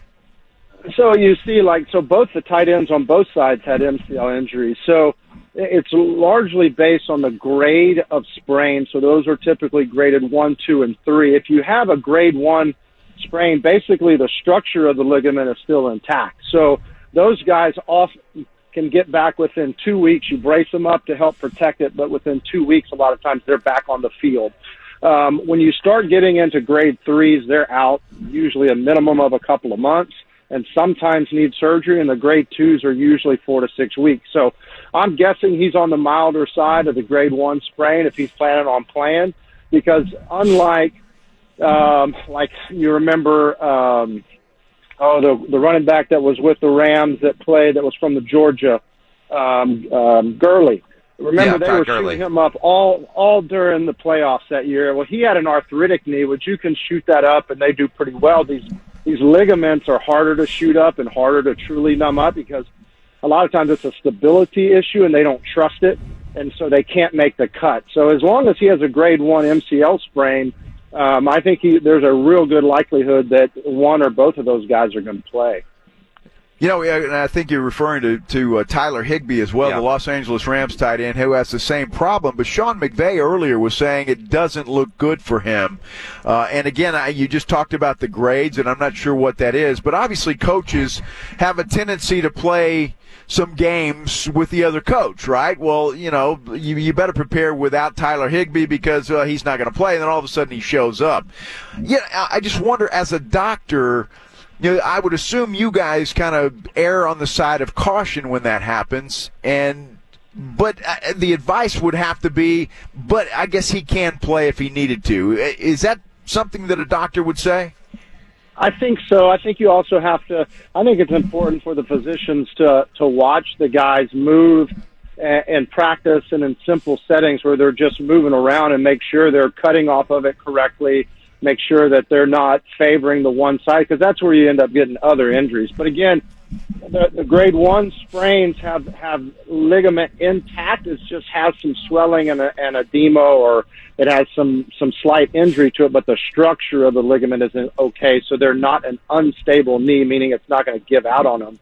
N: So you see, like, so both the tight ends on both sides had MCL injuries. So it's largely based on the grade of sprain. So those are typically graded one, two, and three. If you have a grade one sprain, basically the structure of the ligament is still intact. So those guys often can get back within two weeks. You brace them up to help protect it, but within two weeks, a lot of times they're back on the field. Um, when you start getting into grade threes, they're out usually a minimum of a couple of months and sometimes need surgery and the grade twos are usually four to six weeks. So I'm guessing he's on the milder side of the grade one sprain if he's planning on playing because unlike, um, like you remember, um, oh, the, the running back that was with the Rams that played, that was from the Georgia, um, um, Gurley. Remember
B: Yeah,
N: they
B: Todd
N: were
B: Gurley.
N: shooting him up all all during the playoffs that year. Well, he had an arthritic knee, which you can shoot that up, and they do pretty well. These these ligaments are harder to shoot up and harder to truly numb up because a lot of times it's a stability issue, and they don't trust it. and so they can't make the cut. So as long as he has a grade one MCL sprain, um, I think he, there's a real good likelihood that one or both of those guys are going to play.
C: You know, and I think you're referring to to uh, Tyler Higbee as well,
B: Yeah.
C: the Los Angeles Rams tight end, who has the same problem. But Sean McVay earlier was saying it doesn't look good for him. Uh, and again, I, you just talked about the grades, and I'm not sure what that is. But obviously, coaches have a tendency to play some games with the other coach, right? Well, you know, you, you better prepare without Tyler Higbee because uh, he's not going to play. And then all of a sudden he shows up. Yeah, I I just wonder as a doctor you know, I would assume you guys kind of err on the side of caution when that happens, and but uh, the advice would have to be, but I guess he can play if he needed to. Is that something that a doctor would say?
N: I think so. I think you also have to. I think it's important for the physicians to to watch the guys move and, and practice and in simple settings where they're just moving around and make sure they're cutting off of it correctly. Make sure that they're not favoring the one side because that's where you end up getting other injuries. But again, the, the grade one sprains have have ligament intact. It just has some swelling and, a, and edema, or it has some some slight injury to it. But the structure of the ligament isn't okay, so they're not an unstable knee, meaning it's not going to give out on them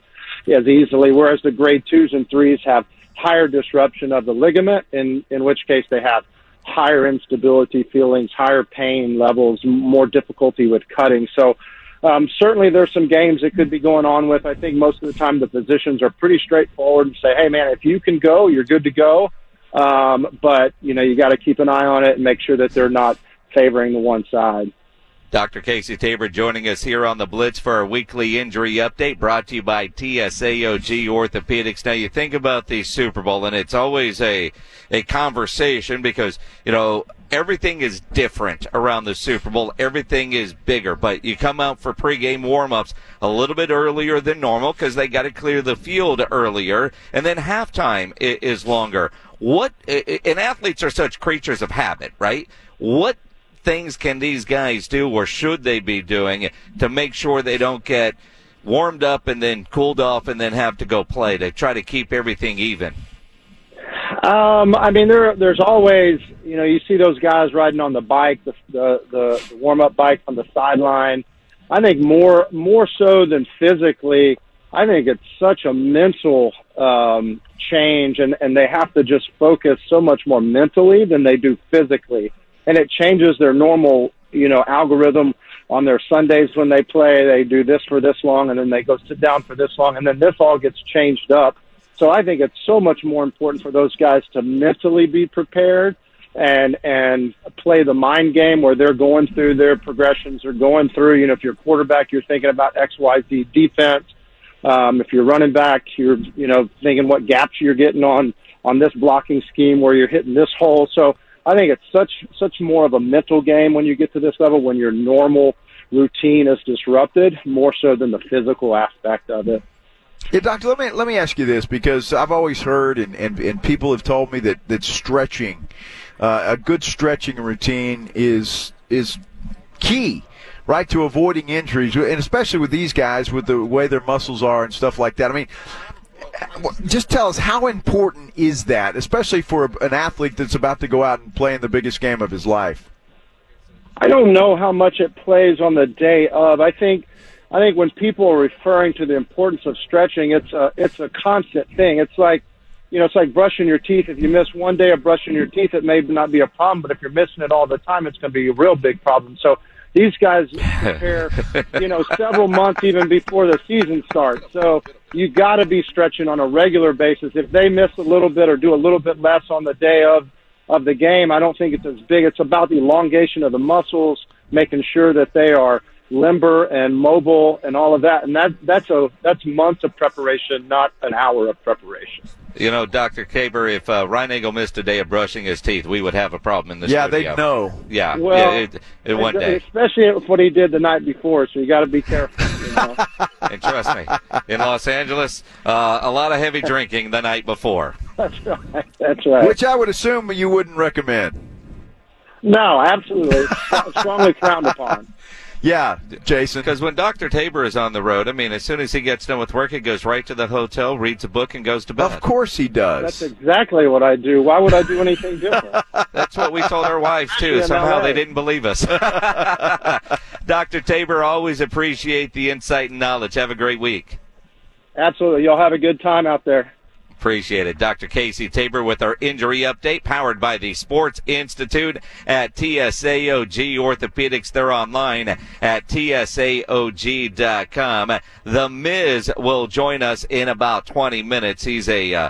N: as easily. Whereas the grade twos and threes have higher disruption of the ligament, in in which case they have higher instability feelings, higher pain levels, more difficulty with cutting. So um, certainly there's some games that could be going on with. I think most of the time the physicians are pretty straightforward and say, hey man, if you can go, you're good to go. Um, but you know, you got to keep an eye on it and make sure that they're not favoring the one side.
B: Dr. Casey Tabor joining us here on the Blitz for our weekly injury update brought to you by TSAOG Orthopedics. Now you think about the Super Bowl and it's always a, a conversation because, you know, everything is different around the Super Bowl. Everything is bigger, but you come out for pregame warm-ups a little bit earlier than normal because they got to clear the field earlier and then halftime is longer. What, and athletes are such creatures of habit, right? What things can these guys do or should they be doing to make sure they don't get warmed up and then cooled off and then have to go play to try to keep everything even?
N: Um, I mean, there there's always you know you see those guys riding on the bike, the the, the, warm up bike on the sideline. I think more more so than physically. I think it's such a mental um, change, and and they have to just focus so much more mentally than they do physically, and it changes their normal you know algorithm on their Sundays when they play. They do this for this long, and then they go sit down for this long, and then this all gets changed up. So I think it's so much more important for those guys to mentally be prepared and and play the mind game where they're going through their progressions or going through. You know, if you're quarterback, you're thinking about X, Y, Z defense. Um, if you're running back, you're you know thinking what gaps you're getting on on this blocking scheme where you're hitting this hole. So I think it's such such more of a mental game when you get to this level when your normal routine is disrupted more so than the physical aspect of it.
C: Yeah, doctor. Let me let me ask you this because I've always heard and, and, and people have told me that that stretching, uh, a good stretching routine is is key, right, to avoiding injuries, and especially with these guys with the way their muscles are and stuff like that. I mean, just tell us how important is that, especially for an athlete that's about to go out and play in the biggest game of his life.
N: I don't know how much it plays on the day of. I think I think when people are referring to the importance of stretching, it's a it's a constant thing. It's like you know, it's like brushing your teeth. If you miss one day of brushing your teeth, it may not be a problem, but if you're missing it all the time, it's going to be a real big problem. So these guys [LAUGHS] prepare, you know, several months even before the season starts. So you got to be stretching on a regular basis. If they miss a little bit or do a little bit less on the day of of the game, I don't think it's as big. It's about the elongation of the muscles, making sure that they are limber and mobile and all of that. And that that's a that's months of preparation, not an hour of preparation.
B: You know, Dr. Tabor, if uh, Reinagel missed a day of brushing his teeth, we would have a problem in the
C: Yeah, they'd know.
B: Yeah,
N: Well,
B: yeah, it, it one day.
N: especially with what he did the night before. So you got to be careful. You know? [LAUGHS]
B: and trust me, in Los Angeles, uh, a lot of heavy drinking the night before. [LAUGHS]
N: that's right. That's right.
C: Which I would assume you wouldn't recommend.
N: No, absolutely, strongly frowned upon.
C: Yeah, Jason.
B: Because when Dr. Tabor is on the road, I mean, as soon as he gets done with work, he goes right to the hotel, reads a book, and goes to bed.
C: Of course he does.
N: That's exactly what I do. Why would I do anything different? [LAUGHS]
B: That's what we told our wives too. Somehow they didn't believe us. [LAUGHS] Dr. Tabor, always appreciate the insight and knowledge. Have a great week.
N: Absolutely. Y'all have a good time out there.
B: Appreciate it. Dr. Casey Tabor with our injury update powered by the Sports Institute at TSAOG Orthopedics. They're online at TSAOG.com. The Miz will join us in about 20 minutes. He's a, uh,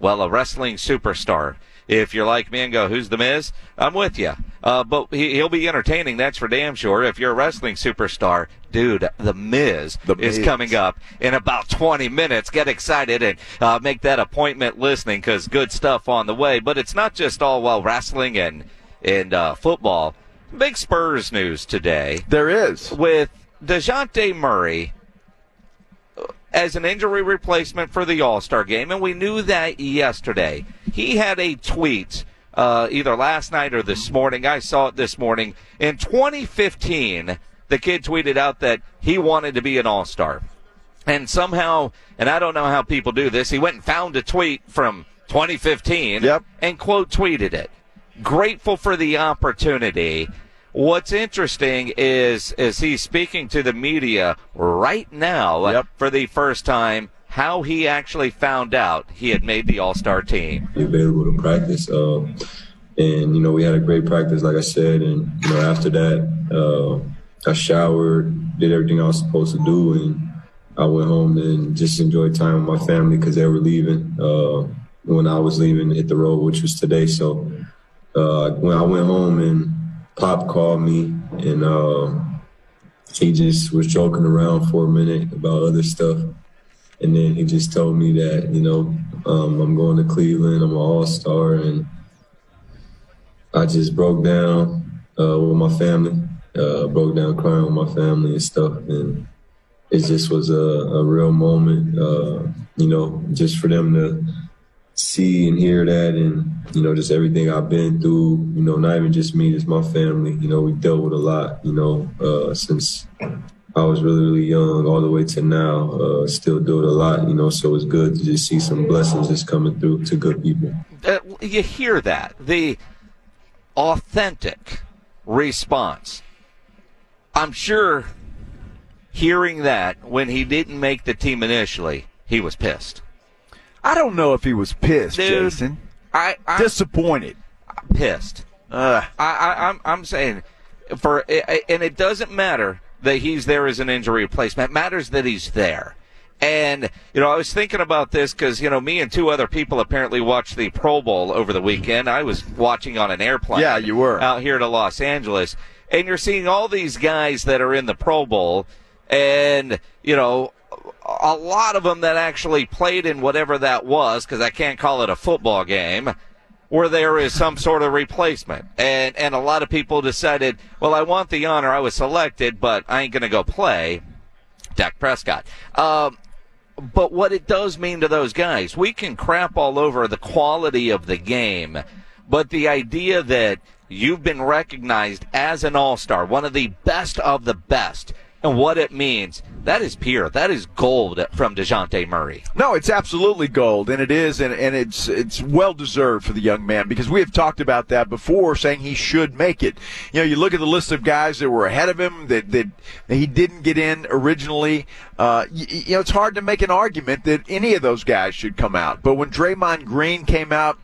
B: well, a wrestling superstar. If you're like me and go, who's the Miz? I'm with you. Uh, but he, he'll be entertaining. That's for damn sure. If you're a wrestling superstar, dude, the Miz
C: The
B: is
C: Miz.
B: coming up in about 20 minutes. Get excited and uh, make that appointment listening because good stuff on the way. But it's not just all well wrestling and and uh, football. Big Spurs news today.
C: There is
B: with Dejounte Murray as an injury replacement for the All Star game, and we knew that yesterday. He had a tweet uh, either last night or this morning. I saw it this morning. In 2015, the kid tweeted out that he wanted to be an All Star. And somehow, and I don't know how people do this, he went and found a tweet from 2015
C: Yep.
B: and quote tweeted it. Grateful for the opportunity. What's interesting is is he's speaking to the media right now
C: Yep.
B: for the first time how he actually found out he had made the All-Star team.
O: be available to practice. Uh, and you know, we had a great practice, like I said. And you know, after that, uh, I showered, did everything I was supposed to do, and I went home and just enjoyed time with my family because they were leaving uh, when I was leaving at the road, which was today. So uh, when I went home and Pop called me and uh, he just was joking around for a minute about other stuff. And then he just told me that, you know, um, I'm going to Cleveland, I'm an all star. And I just broke down uh, with my family, uh, broke down crying with my family and stuff. And it just was a, a real moment, uh, you know, just for them to see and hear that and, you know, just everything I've been through, you know, not even just me, just my family. You know, we dealt with a lot, you know, uh, since I was really, really young all the way to now. Uh, still do it a lot, you know, so it's good to just see some blessings just coming through to good people.
B: Uh, you hear that the authentic response. I'm sure hearing that when he didn't make the team initially, he was pissed.
C: I don't know if he was pissed,
B: Dude,
C: Jason.
B: I, I
C: Disappointed.
B: pissed.
C: Uh,
B: I, I, I'm, I'm saying for, and it doesn't matter that he's there as an injury replacement. It matters that he's there. And, you know, I was thinking about this because, you know, me and two other people apparently watched the Pro Bowl over the weekend. I was watching on an airplane.
C: Yeah, you were.
B: Out here to Los Angeles. And you're seeing all these guys that are in the Pro Bowl and, you know, a lot of them that actually played in whatever that was, because I can't call it a football game, where there is some sort of replacement. And, and a lot of people decided, well, I want the honor. I was selected, but I ain't going to go play. Dak Prescott. Um, but what it does mean to those guys, we can crap all over the quality of the game, but the idea that you've been recognized as an all-star, one of the best of the best, and what it means, that is pure. That is gold from DeJounte Murray.
C: No, it's absolutely gold, and it is, and, and it's it's well deserved for the young man because we have talked about that before, saying he should make it. You know, you look at the list of guys that were ahead of him that that he didn't get in originally. Uh, you, you know, it's hard to make an argument that any of those guys should come out. But when Draymond Green came out,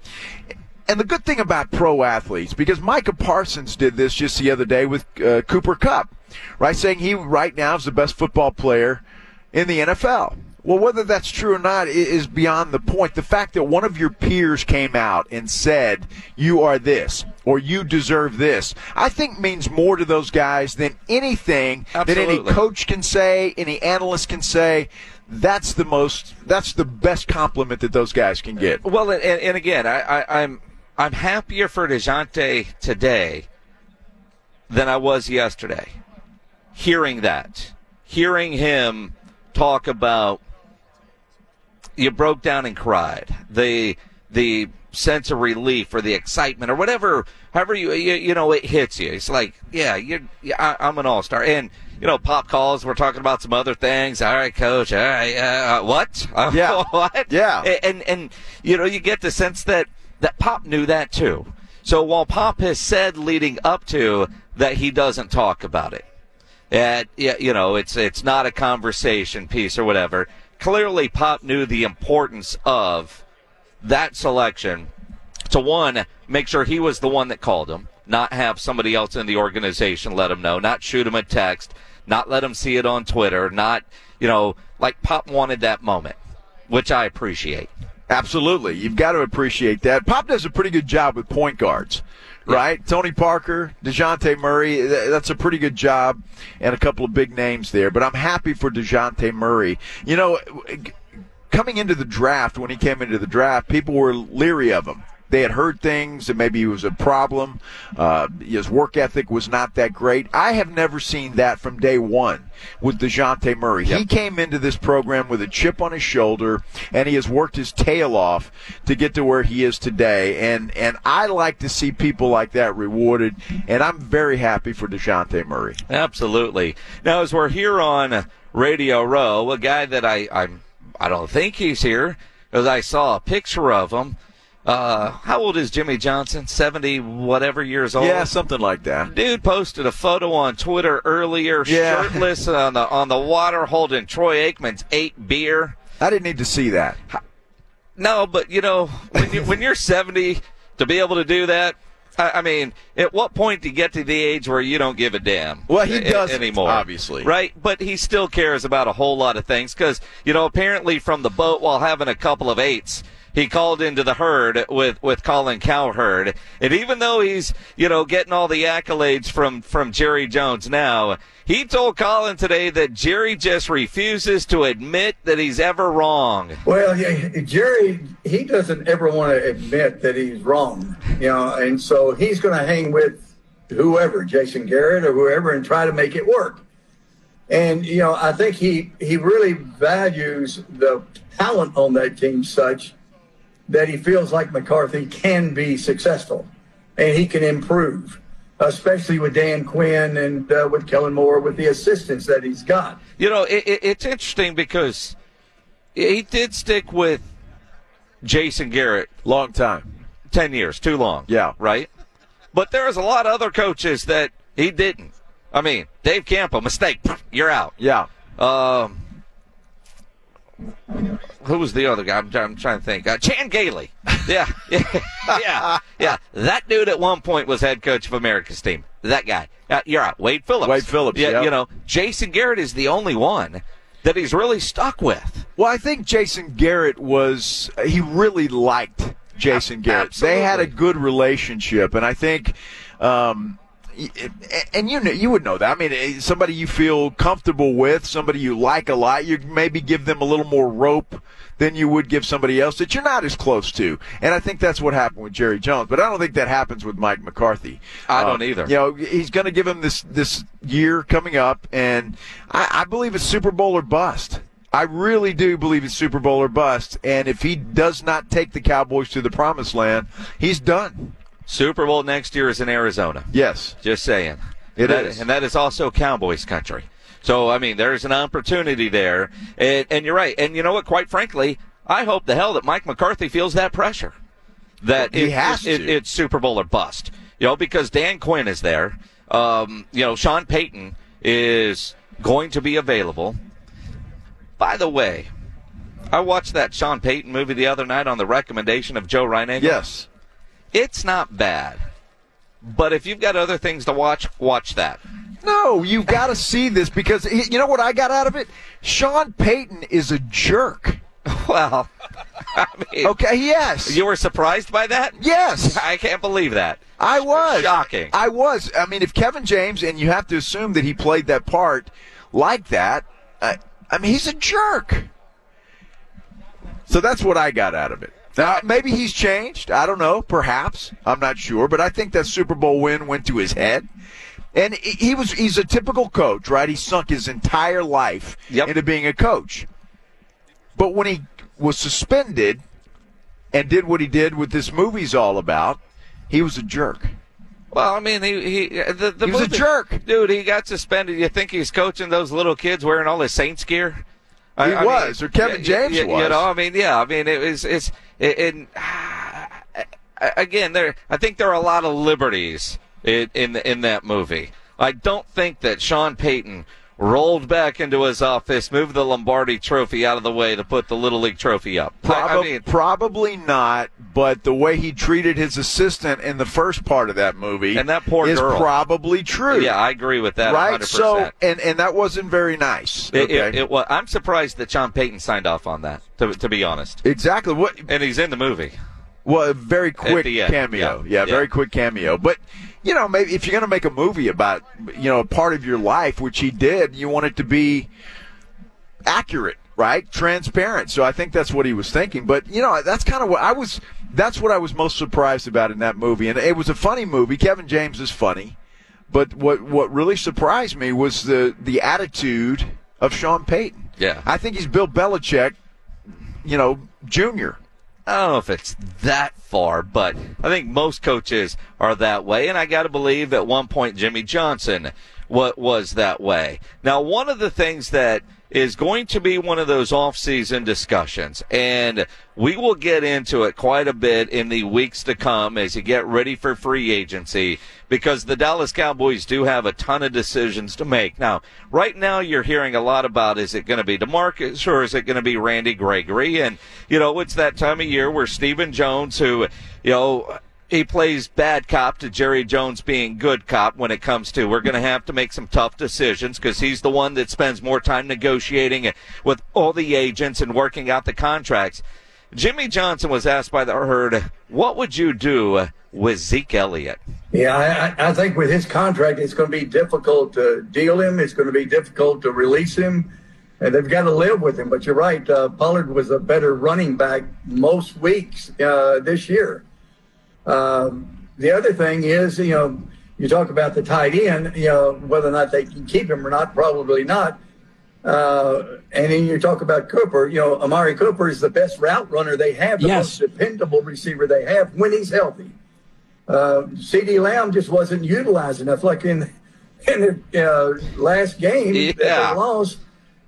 C: and the good thing about pro athletes, because Micah Parsons did this just the other day with uh, Cooper Kupp, right? Saying he right now is the best football player in the NFL. Well, whether that's true or not is beyond the point. The fact that one of your peers came out and said, you are this, or you deserve this, I think means more to those guys than anything that any coach can say, any analyst can say. That's the most, that's the best compliment that those guys can get.
B: Well, and, and again, I, I, I'm I'm happier for Dejounte today than I was yesterday. Hearing that, hearing him talk about you broke down and cried. The the sense of relief or the excitement or whatever, however you you, you know it hits you. It's like, yeah, you're, I, I'm an all star, and you know, pop calls. We're talking about some other things. All right, coach. All right, uh, what? [LAUGHS]
C: Yeah.
B: what?
C: Yeah.
B: And and you know, you get the sense that that Pop knew that too. So while Pop has said leading up to that he doesn't talk about it, and you know, it's it's not a conversation piece or whatever. Clearly, Pop knew the importance of that selection to one, make sure he was the one that called him, not have somebody else in the organization let him know, not shoot him a text, not let him see it on Twitter, not, you know, like Pop wanted that moment, which I appreciate.
C: Absolutely. You've got to appreciate that. Pop does a pretty good job with point guards, right? Tony Parker, DeJounte Murray, that's a pretty good job, and a couple of big names there. But I'm happy for DeJounte Murray. You know, coming into the draft, when he came into the draft, people were leery of him. They had heard things that maybe he was a problem. Uh, his work ethic was not that great. I have never seen that from day one with DeJounte Murray. He came into this program with a chip on his shoulder, and he has worked his tail off to get to where he is today. And, and I like to see people like that rewarded, and I'm very happy for DeJounte Murray.
B: Absolutely. Now, as we're here on Radio Row, a guy that I I'm I don't think he's here, because I saw a picture of him. Uh, how old is Jimmy Johnson? Seventy whatever years old.
C: Yeah, something like that.
B: Dude posted a photo on Twitter earlier,
C: Yeah.
B: shirtless on the on the water, holding Troy Aikman's eight beer.
C: I didn't need to see that.
B: No, but you know, when you when you're 70, to be able to do that, I, I mean, at what point do you get to the age where you don't give a damn?
C: Well, he doesn't,
B: anymore,
C: obviously.
B: right? But he still cares about a whole lot of things because you know, apparently from the boat while having a couple of eights. He called into the herd with, with Colin Cowherd. And even though he's, you know, getting all the accolades from, from Jerry Jones now, he told Colin today that Jerry just refuses to admit that he's ever wrong.
P: Well, yeah, Jerry, he doesn't ever want to admit that he's wrong, you know, and so he's going to hang with whoever, Jason Garrett or whoever, and try to make it work. And you know, I think he he really values the talent on that team such that he feels like McCarthy can be successful and he can improve, especially with Dan Quinn and uh, with Kellen Moore with the assistants that he's got.
B: You know, it, it, it's interesting because he did stick with Jason Garrett
C: long time,
B: ten years, too long.
C: Yeah,
B: right. But there was a lot of other coaches that he didn't. I mean, Dave Campo, mistake, you're out.
C: Yeah.
B: Um, who was the other guy? I'm, I'm trying to think. Uh, Chan Gailey. [LAUGHS] Yeah, yeah, [LAUGHS] yeah, yeah. That dude at one point was head coach of America's team. That guy. Uh, you're out. Wade Phillips.
C: Wade Phillips,
B: Yeah,
C: yep.
B: you know, Jason Garrett is the only one that he's really stuck with.
C: Well, I think Jason Garrett was, he really liked Jason Garrett. They had a good relationship, and I think, um, and you know, you would know that. I mean, somebody you feel comfortable with, somebody you like a lot, you maybe give them a little more rope than you would give somebody else that you're not as close to. And I think that's what happened with Jerry Jones. But I don't think that happens with Mike McCarthy.
B: I don't
C: Um,
B: either.
C: You know, he's going to give him this this year coming up, and I, I believe it's Super Bowl or bust. I really do believe it's Super Bowl or bust. And if he does not take the Cowboys to the promised land, he's done.
B: Super Bowl next year is in Arizona.
C: Yes.
B: Just saying.
C: It
B: That-
C: is.
B: And that is also Cowboys country. So, I mean, there's an opportunity there. And, and you're right. And you know what? Quite frankly, I hope the hell that Mike McCarthy feels that pressure. That
C: He
B: it-
C: has
B: it-
C: to.
B: it's Super Bowl or bust. You know, because Dan Quinn is there. Um, you know, Sean Payton is going to be available. By the way, I watched that Sean Payton movie the other night on the recommendation of Joe Reinagel.
C: Yes.
B: It's not bad. But if you've got other things to watch, watch that.
C: No, you've got to see this because he- you know what I got out of it? Sean Payton is a jerk. [LAUGHS]
B: Well, I mean,
C: okay, yes.
B: You were surprised by that?
C: Yes. [LAUGHS]
B: I can't believe that.
C: I was.
B: Shocking.
C: I was. I mean, if Kevin James, and you have to assume that he played that part like that, uh, I mean, he's a jerk. So that's what I got out of it. Now, maybe he's changed. I don't know. Perhaps. I'm not sure. But I think that Super Bowl win went to his head. And he was, he's a typical coach, right? He sunk his entire life into being a coach. But when he was suspended, and did what he did, with this movie's all about, he was a jerk.
B: Well, I mean, he he the, the
C: He was a jerk.
B: dude. He got suspended. You think he's coaching those little kids wearing all his Saints gear?
C: He was, or Kevin James
B: you,
C: was.
B: You know, I mean, yeah, I mean, it was it's it, [SIGHS] again, there. I think there are a lot of liberties in in, in that movie. I don't think that Sean Payton rolled back into his office, moved the Lombardi Trophy out of the way to put the Little League Trophy up. I- I mean,
C: probably not, but the way he treated his assistant in the first part of that movie
B: And that poor
C: is
B: girl.
C: probably true.
B: yeah, I agree with that.
C: right.
B: 100%.
C: So, and and that wasn't very nice.
B: It,
C: okay.
B: it, it was. I'm surprised that John Payton signed off on that. To, to be honest,
C: exactly what.
B: And he's in the movie.
C: Well, a very quick cameo.
B: yeah.
C: Yeah, very quick cameo. But you know, maybe if you're going to make a movie about you know a part of your life, which he did, you want it to be accurate, right? Transparent. So I think that's what he was thinking. But you know, that's kind of what I was. That's what I was most surprised about in that movie, and it was a funny movie. Kevin James is funny, but what what really surprised me was the the attitude of Sean Payton.
B: Yeah.
C: I think he's Bill Belichick, you know, Junior.
B: I don't know if it's that far, but I think most coaches are that way, and I got to believe at one point Jimmy Johnson was that way. Now, one of the things that is going to be one of those off-season discussions, and we will get into it quite a bit in the weeks to come as you get ready for free agency, because the Dallas Cowboys do have a ton of decisions to make. Now, right now you're hearing a lot about is it going to be DeMarcus or is it going to be Randy Gregory? And, you know, it's that time of year where Stephen Jones, who, you know, he plays bad cop to Jerry Jones being good cop when it comes to we're going to have to make some tough decisions because he's the one that spends more time negotiating with all the agents and working out the contracts. Jimmy Johnson was asked by the herd, "What would you do with Zeke Elliott?"
P: Yeah, I, I- think with his contract, it's going to be difficult to deal him. It's going to be difficult to release him. And they've got to live with him. But you're right. Uh, Pollard was a better running back most weeks uh, this year. Um, the other thing is, you know, you talk about the tight end, you know, whether or not they can keep him or not, probably not. Uh, and then you talk about Cooper. You know, Amari Cooper is the best route runner they have, the
D: Yes.
P: most dependable receiver they have when he's healthy. Uh, CeeDee Lamb just wasn't utilized enough. Like in [LAUGHS] in the uh, last game that they lost,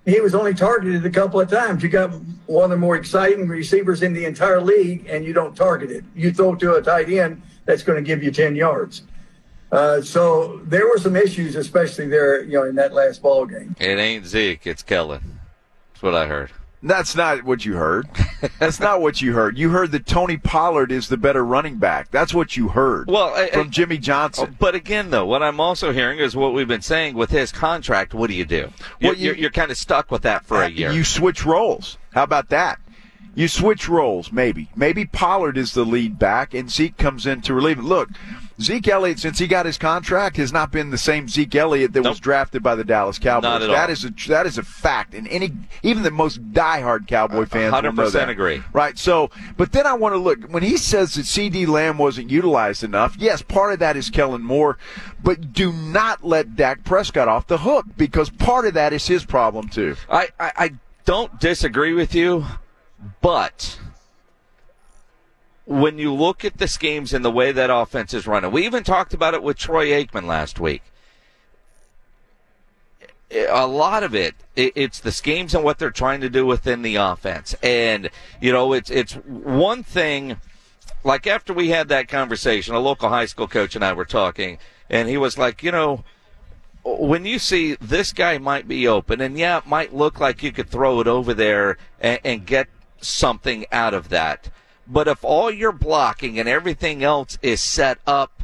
P: he was only targeted a couple of times. You got one of the more exciting receivers in the entire league, and you don't target it. You throw to a tight end that's going to give you ten yards. Uh, so there were some issues, especially there, you know, in that last ball game.
B: It ain't Zeke, it's Kellen. That's what I heard.
C: That's not what you heard. That's not what you heard. You heard that Tony Pollard is the better running back. That's what you heard.
B: Well, I-
C: from
B: I-
C: Jimmy Johnson.
B: Oh, but again, though, what I'm also hearing is what we've been saying with his contract. What do you do?
C: Well,
B: You're, you're, you're kind of stuck with that for a uh, year.
C: You switch roles. How about that? You switch roles, maybe. Maybe Pollard is the lead back and Zeke comes in to relieve him. Look, Zeke Elliott, since he got his contract, has not been the same Zeke Elliott that was drafted by the Dallas Cowboys.
B: Not at
C: That
B: all.
C: is a that is a fact, and any even the most diehard Cowboy fans
B: 100% agree.
C: Right. So, but then I want to look when he says that CeeDee Lamb wasn't utilized enough. Yes, part of that is Kellen Moore, but do not let Dak Prescott off the hook because part of that is his problem too.
B: I, I, I don't disagree with you, but when you look at the schemes and the way that offense is running, we even talked about it with Troy Aikman last week. A lot of it, it, it's the schemes and what they're trying to do within the offense, and you know, it's it's one thing. Like after we had that conversation, a local high school coach and I were talking, and he was like, you know, when you see this guy might be open, and yeah, it might look like you could throw it over there and, and get something out of that. But if all your blocking and everything else is set up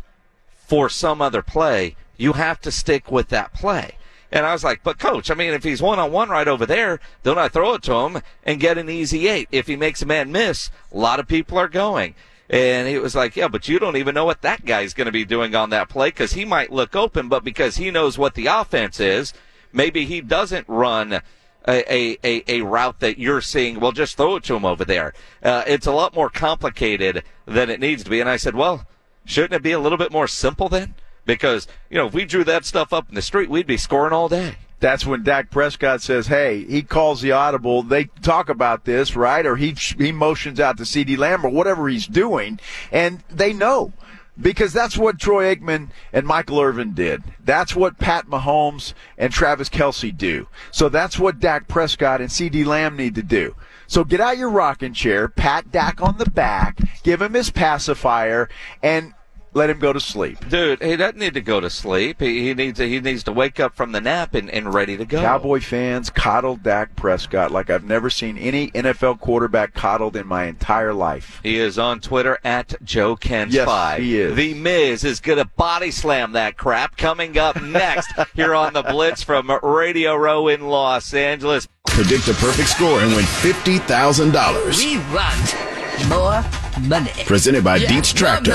B: for some other play, you have to stick with that play. And I was like, but coach, I mean, if he's one on one right over there, don't I throw it to him and get an easy eight? If he makes a man miss, a lot of people are going. And he was like, yeah, but you don't even know what that guy's going to be doing on that play because he might look open, but because he knows what the offense is, maybe he doesn't run a, a, a, route that you're seeing. Well, just throw it to him over there. Uh, it's a lot more complicated than it needs to be. And I said, well, shouldn't it be a little bit more simple then? Because, you know, if we drew that stuff up in the street, we'd be scoring all day.
C: that's when Dak Prescott says, "Hey," he calls the audible. They talk about this, right? Or he he motions out to CeeDee Lamb or whatever he's doing, and they know because that's what Troy Aikman and Michael Irvin did. That's what Pat Mahomes and Travis Kelce do. So that's what Dak Prescott and CeeDee Lamb need to do. So get out your rocking chair, pat Dak on the back, give him his pacifier, and let him go to sleep.
B: Dude, he doesn't need to go to sleep. He, he needs to, he needs to wake up from the nap and, and ready to go.
C: Cowboy fans coddled Dak Prescott like I've never seen any NFL quarterback coddled in my entire life.
B: He is on Twitter at Joe Ken
C: Yes,
B: Spy.
C: he is.
B: The Miz is going to body slam that crap. Coming up [LAUGHS] next here on the Blitz from Radio Row in Los Angeles.
A: Predict the perfect score and win $50,000.
G: We want more money.
A: Presented by
G: Yeah,
A: Dietz
G: more
A: Tractor.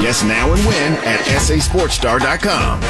A: Guess now and win at sasportstar.com.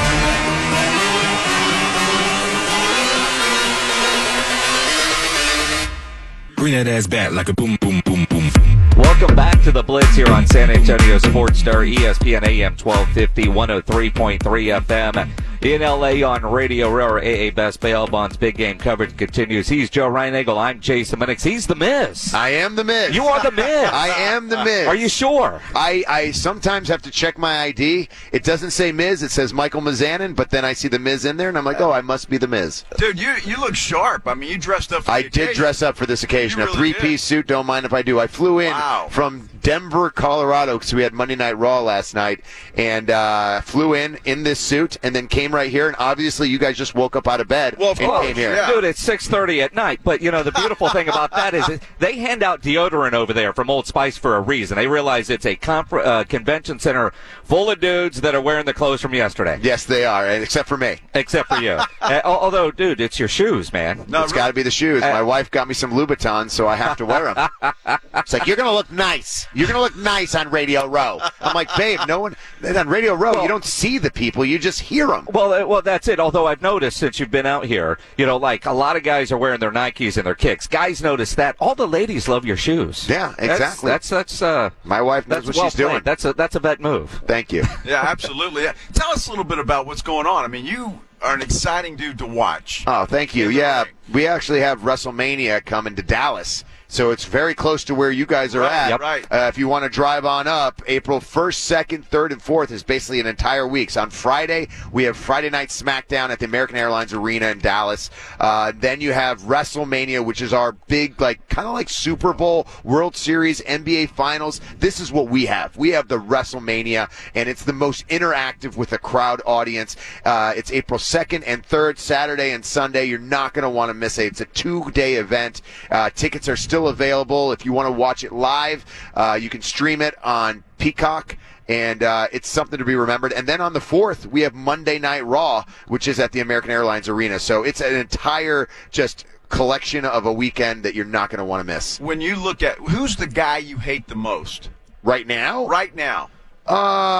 Q: Bring that ass back like a boom, boom, boom, boom.
B: Welcome back to the Blitz here on San Antonio Sports Star, ESPN AM 1250, 103.3 FM. In LA on Radio Row, or AA Best Bail Bonds. Big game coverage continues. He's Joe Reinagel. I'm Jason Minix. He's the Miz.
R: I am the Miz.
B: You are the Miz. [LAUGHS]
R: I am the Miz.
B: Are you sure?
R: I, I sometimes have to check my ID. It doesn't say Miz. It says Michael Mizanin, but then I see the Miz in there, and I'm like, oh, I must be the Miz.
C: Dude, you you look sharp. I mean, you dressed up. For
R: I
C: the
R: did
C: occasion.
R: dress up for this occasion.
C: You
R: a
C: really
R: three-piece suit. Don't mind if I do. I flew in
C: Wow.
R: From Denver, Colorado, because we had Monday Night Raw last night, and uh, flew in in this suit, and then came right here. And obviously, you guys just woke up out of bed
C: Well, of
R: and
C: course,
R: came here.
C: yeah.
B: Dude, it's 6.30 at night. But, you know, the beautiful thing about that is that they hand out deodorant over there from Old Spice for a reason. They realize it's a confer- uh, convention center full of dudes that are wearing the clothes from yesterday.
R: Yes, they are, except for me.
B: Except for you. [LAUGHS] uh, although, dude, it's your shoes, man.
C: No,
R: it's got to be the shoes.
B: Uh,
R: My wife got me some Louboutins, so I have to wear them. [LAUGHS] it's like you're gonna look nice. You're gonna look nice on Radio Row. I'm like, babe, no one on Radio Row. you don't see the people. You just hear them.
B: Well, well, that's it. Although I've noticed since you've been out here, you know, like a lot of guys are wearing their Nikes and their kicks. Guys notice that. All the ladies love your shoes.
R: Yeah, exactly.
B: That's that's, uh,
R: My wife knows
B: that's
R: what
B: well
R: she's doing.
B: That's a that's a vet move.
R: Thank you. [LAUGHS]
C: Yeah, absolutely. Yeah. Tell us a little bit about what's going on. I mean, you are an exciting dude to watch.
R: Oh, thank you. Yeah, we actually have WrestleMania coming to Dallas. So it's very close to where you guys are
C: Right,
R: at.
C: yep. right.
R: Uh, if you want to drive on up, April 1st, 2nd, 3rd, and 4th is basically an entire week. So on Friday, we have Friday Night SmackDown at the American Airlines Arena in Dallas. Uh, then you have WrestleMania, which is our big, like, kind of like Super Bowl, World Series, NBA Finals. This is what we have. We have the WrestleMania, and it's the most interactive with a crowd audience. Uh, it's April 2nd and 3rd, Saturday and Sunday. You're not going to want to miss it. It's a two day event. Uh, tickets are still available. If you want to watch it live, uh, you can stream it on Peacock. And uh, it's something to be remembered. And then on the 4th, we have Monday Night Raw, which is at the American Airlines Arena. So it's an entire just collection of a weekend that you're not going to want to miss.
C: When you look at who's the guy you hate the most
R: Right now?
C: right now?
R: Uh,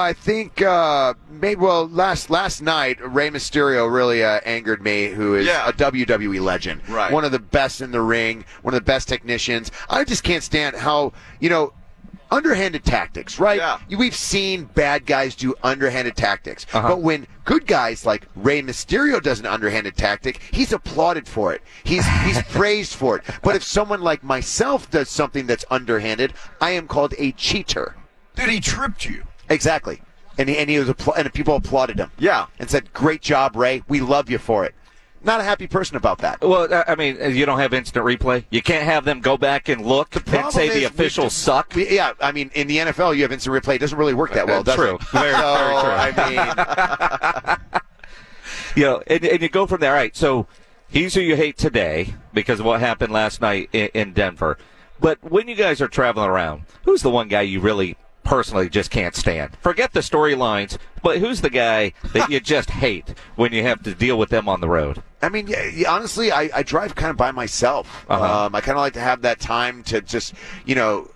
R: I think uh, maybe well last last night Rey Mysterio really uh, angered me, who is
C: Yeah.
R: a WWE legend,
C: Right.
R: One of the best in the ring, one of the best technicians. I just can't stand how you know. Underhanded tactics, right?
C: Yeah.
R: We've seen bad guys do underhanded tactics,
B: Uh-huh.
R: but when good guys like Rey Mysterio does an underhanded tactic, he's applauded for it. He's he's [LAUGHS] praised for it. But if someone like myself does something that's underhanded, I am called a cheater.
C: Dude, he tripped you.
R: Exactly. And he, and he was appla- and people applauded him.
C: Yeah.
R: And said, "Great job, Rey. We love you for it." Not a happy person about that.
B: Well, I mean, you don't have instant replay. You can't have them go back and look and
R: problem
B: say
R: is
B: the
R: we
B: officials
R: just-
B: suck.
R: We- yeah, I mean, in the NFL, you have instant replay. It doesn't really work that well, does
B: true.
R: it?
B: Very-
R: so,
B: very true.
R: I mean, [LAUGHS]
B: you know, and, and you go from there. All right, so he's who you hate today because of what happened last night in, in Denver. But when you guys are traveling around, who's the one guy you really personally just can't stand? Forget the storylines, but who's the guy that you [LAUGHS] just hate when you have to deal with them on the road?
R: I mean, honestly, I, I drive kind of by myself.
B: Uh-huh.
R: Um, I kind of like to have that time to just, you know,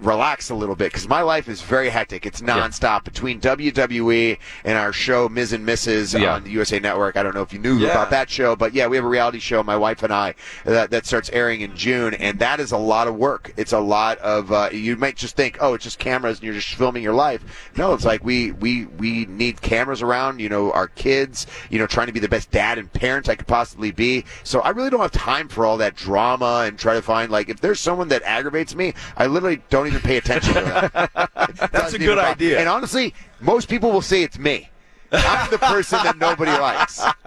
R: relax a little bit because my life is very hectic. It's nonstop between WWE and our show Miz and Mrs.
B: Yeah.
R: on the USA Network. I don't know if you knew
C: Yeah.
R: about that show, but yeah, we have a reality show, my wife and I, that, that starts airing in June, and that is a lot of work. It's a lot of. Uh, you might just think, oh, it's just cameras and you're just filming your life. No, it's like we we we need cameras around. You know, our kids. You know, trying to be the best dad and parent I could possibly be. So I really don't have time for all that drama and try to find like if there's someone that aggravates me, I literally don't even pay attention to them. [LAUGHS]
C: That's a good idea.
R: And honestly, most people will say it's me. I'm the person that nobody likes. [LAUGHS]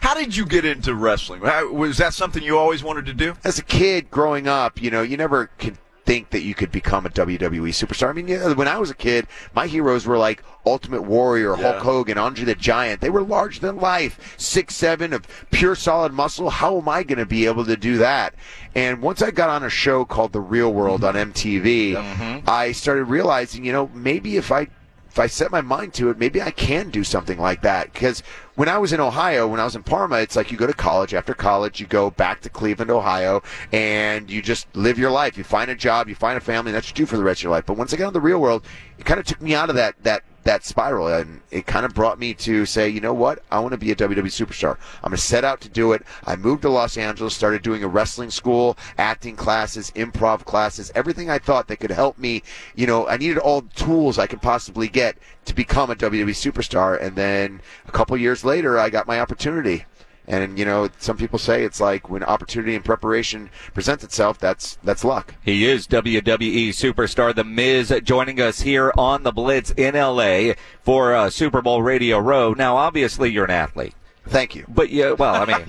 C: How did you get into wrestling? How, was that something you always wanted to do?
R: As a kid growing up, you know, you never could think that you could become a WWE superstar. I mean, yeah, when I was a kid, my heroes were like Ultimate Warrior,
C: Yeah.
R: Hulk Hogan, Andre the Giant. They were larger than life, six seven of pure solid muscle. How am I going to be able to do that? And once I got on a show called The Real World mm-hmm. on MTV, mm-hmm. I started realizing, you know, maybe if I if I set my mind to it, maybe I can do something like that. Because when I was in Ohio, when I was in Parma, it's like you go to college. After college, you go back to Cleveland, Ohio, and you just live your life. You find a job, you find a family, and that's what you do for the rest of your life. But once I got in the real world, it kind of took me out of that that that spiral, and it kind of brought me to say, you know what? I want to be a WWE superstar. I'm going to set out to do it. I moved to Los Angeles, started doing a wrestling school, acting classes, improv classes, everything I thought that could help me. You know, I needed all the tools I could possibly get to become a WWE superstar. And then a couple years later, I got my opportunity. And you know, some people say it's like when opportunity and preparation presents itself, that's that's luck.
B: He is WWE superstar The Miz joining us here on the Blitz in LA for uh, Super Bowl Radio Row. Now, obviously, you're an athlete.
R: Thank you.
B: But yeah, well, I mean,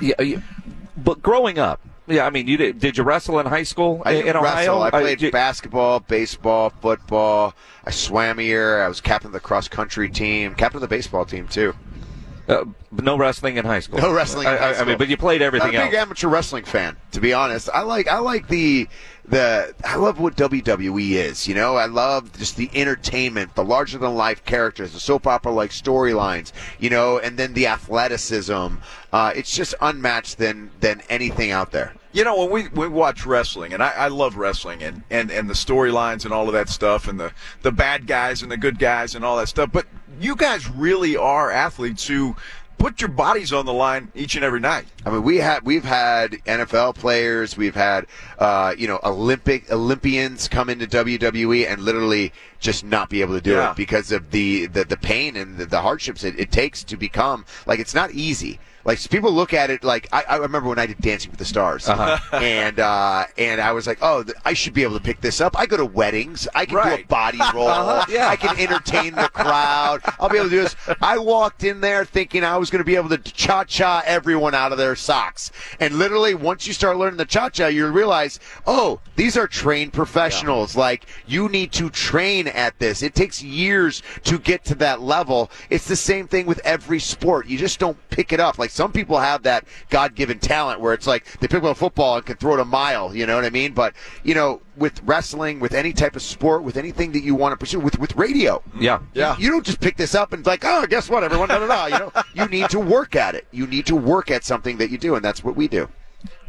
B: [LAUGHS] yeah, yeah, but growing up, yeah, I mean, you did. Did you wrestle in high school
R: I
B: in, Ohio?
R: wrestle. I
B: Uh,
R: played basketball, baseball, football. I swam here. I was captain of the cross country team, captain of the baseball team too.
B: Uh, no wrestling in high school.
R: No wrestling. In
B: I,
R: high
B: I- I mean, but you played everything
R: I'm a big
B: else.
R: amateur wrestling fan, to be honest. I like I like the the I love what WWE is. You know, I love just the entertainment, the larger than life characters, the soap opera like storylines. You know, and then the athleticism. Uh, it's just unmatched than than anything out there.
C: You know, when we, we watch wrestling, and I, I love wrestling and, and, and the storylines and all of that stuff, and the, the bad guys and the good guys and all that stuff, but you guys really are athletes who put your bodies on the line each and every night.
R: I mean, we had we've had NFL players, we've had uh, you know Olympic Olympians come into WWE and literally just not be able to do
C: Yeah.
R: it because of the the, the pain and the, the hardships it, it takes to become like it's not easy. Like people look at it like I, I remember when I did Dancing with the Stars,
B: Uh-huh. [LAUGHS]
R: and uh, and I was like, oh, th- I should be able to pick this up. I go to weddings, I can do a body [LAUGHS] roll,
B: Uh-huh, yeah.
R: I can entertain the crowd. I'll be able to do this. I walked in there thinking I was going to be able to cha cha everyone out of their socks. And literally, once you start learning the cha cha, you realize, oh, these are trained professionals. Like, you need to train at this. It takes years to get to that level. It's the same thing with every sport. You just don't pick it up. Like, some people have that God given talent where it's like they pick up a football and can throw it a mile. You know what I mean? But, you know, with wrestling, with any type of sport, with anything that you want to pursue, with, with radio,
B: Yeah.
C: Yeah.
R: you don't just pick this up and like, oh, guess what, everyone, da, da, da. You know, you need to work at it. You need to work at something that you do, and that's what we do.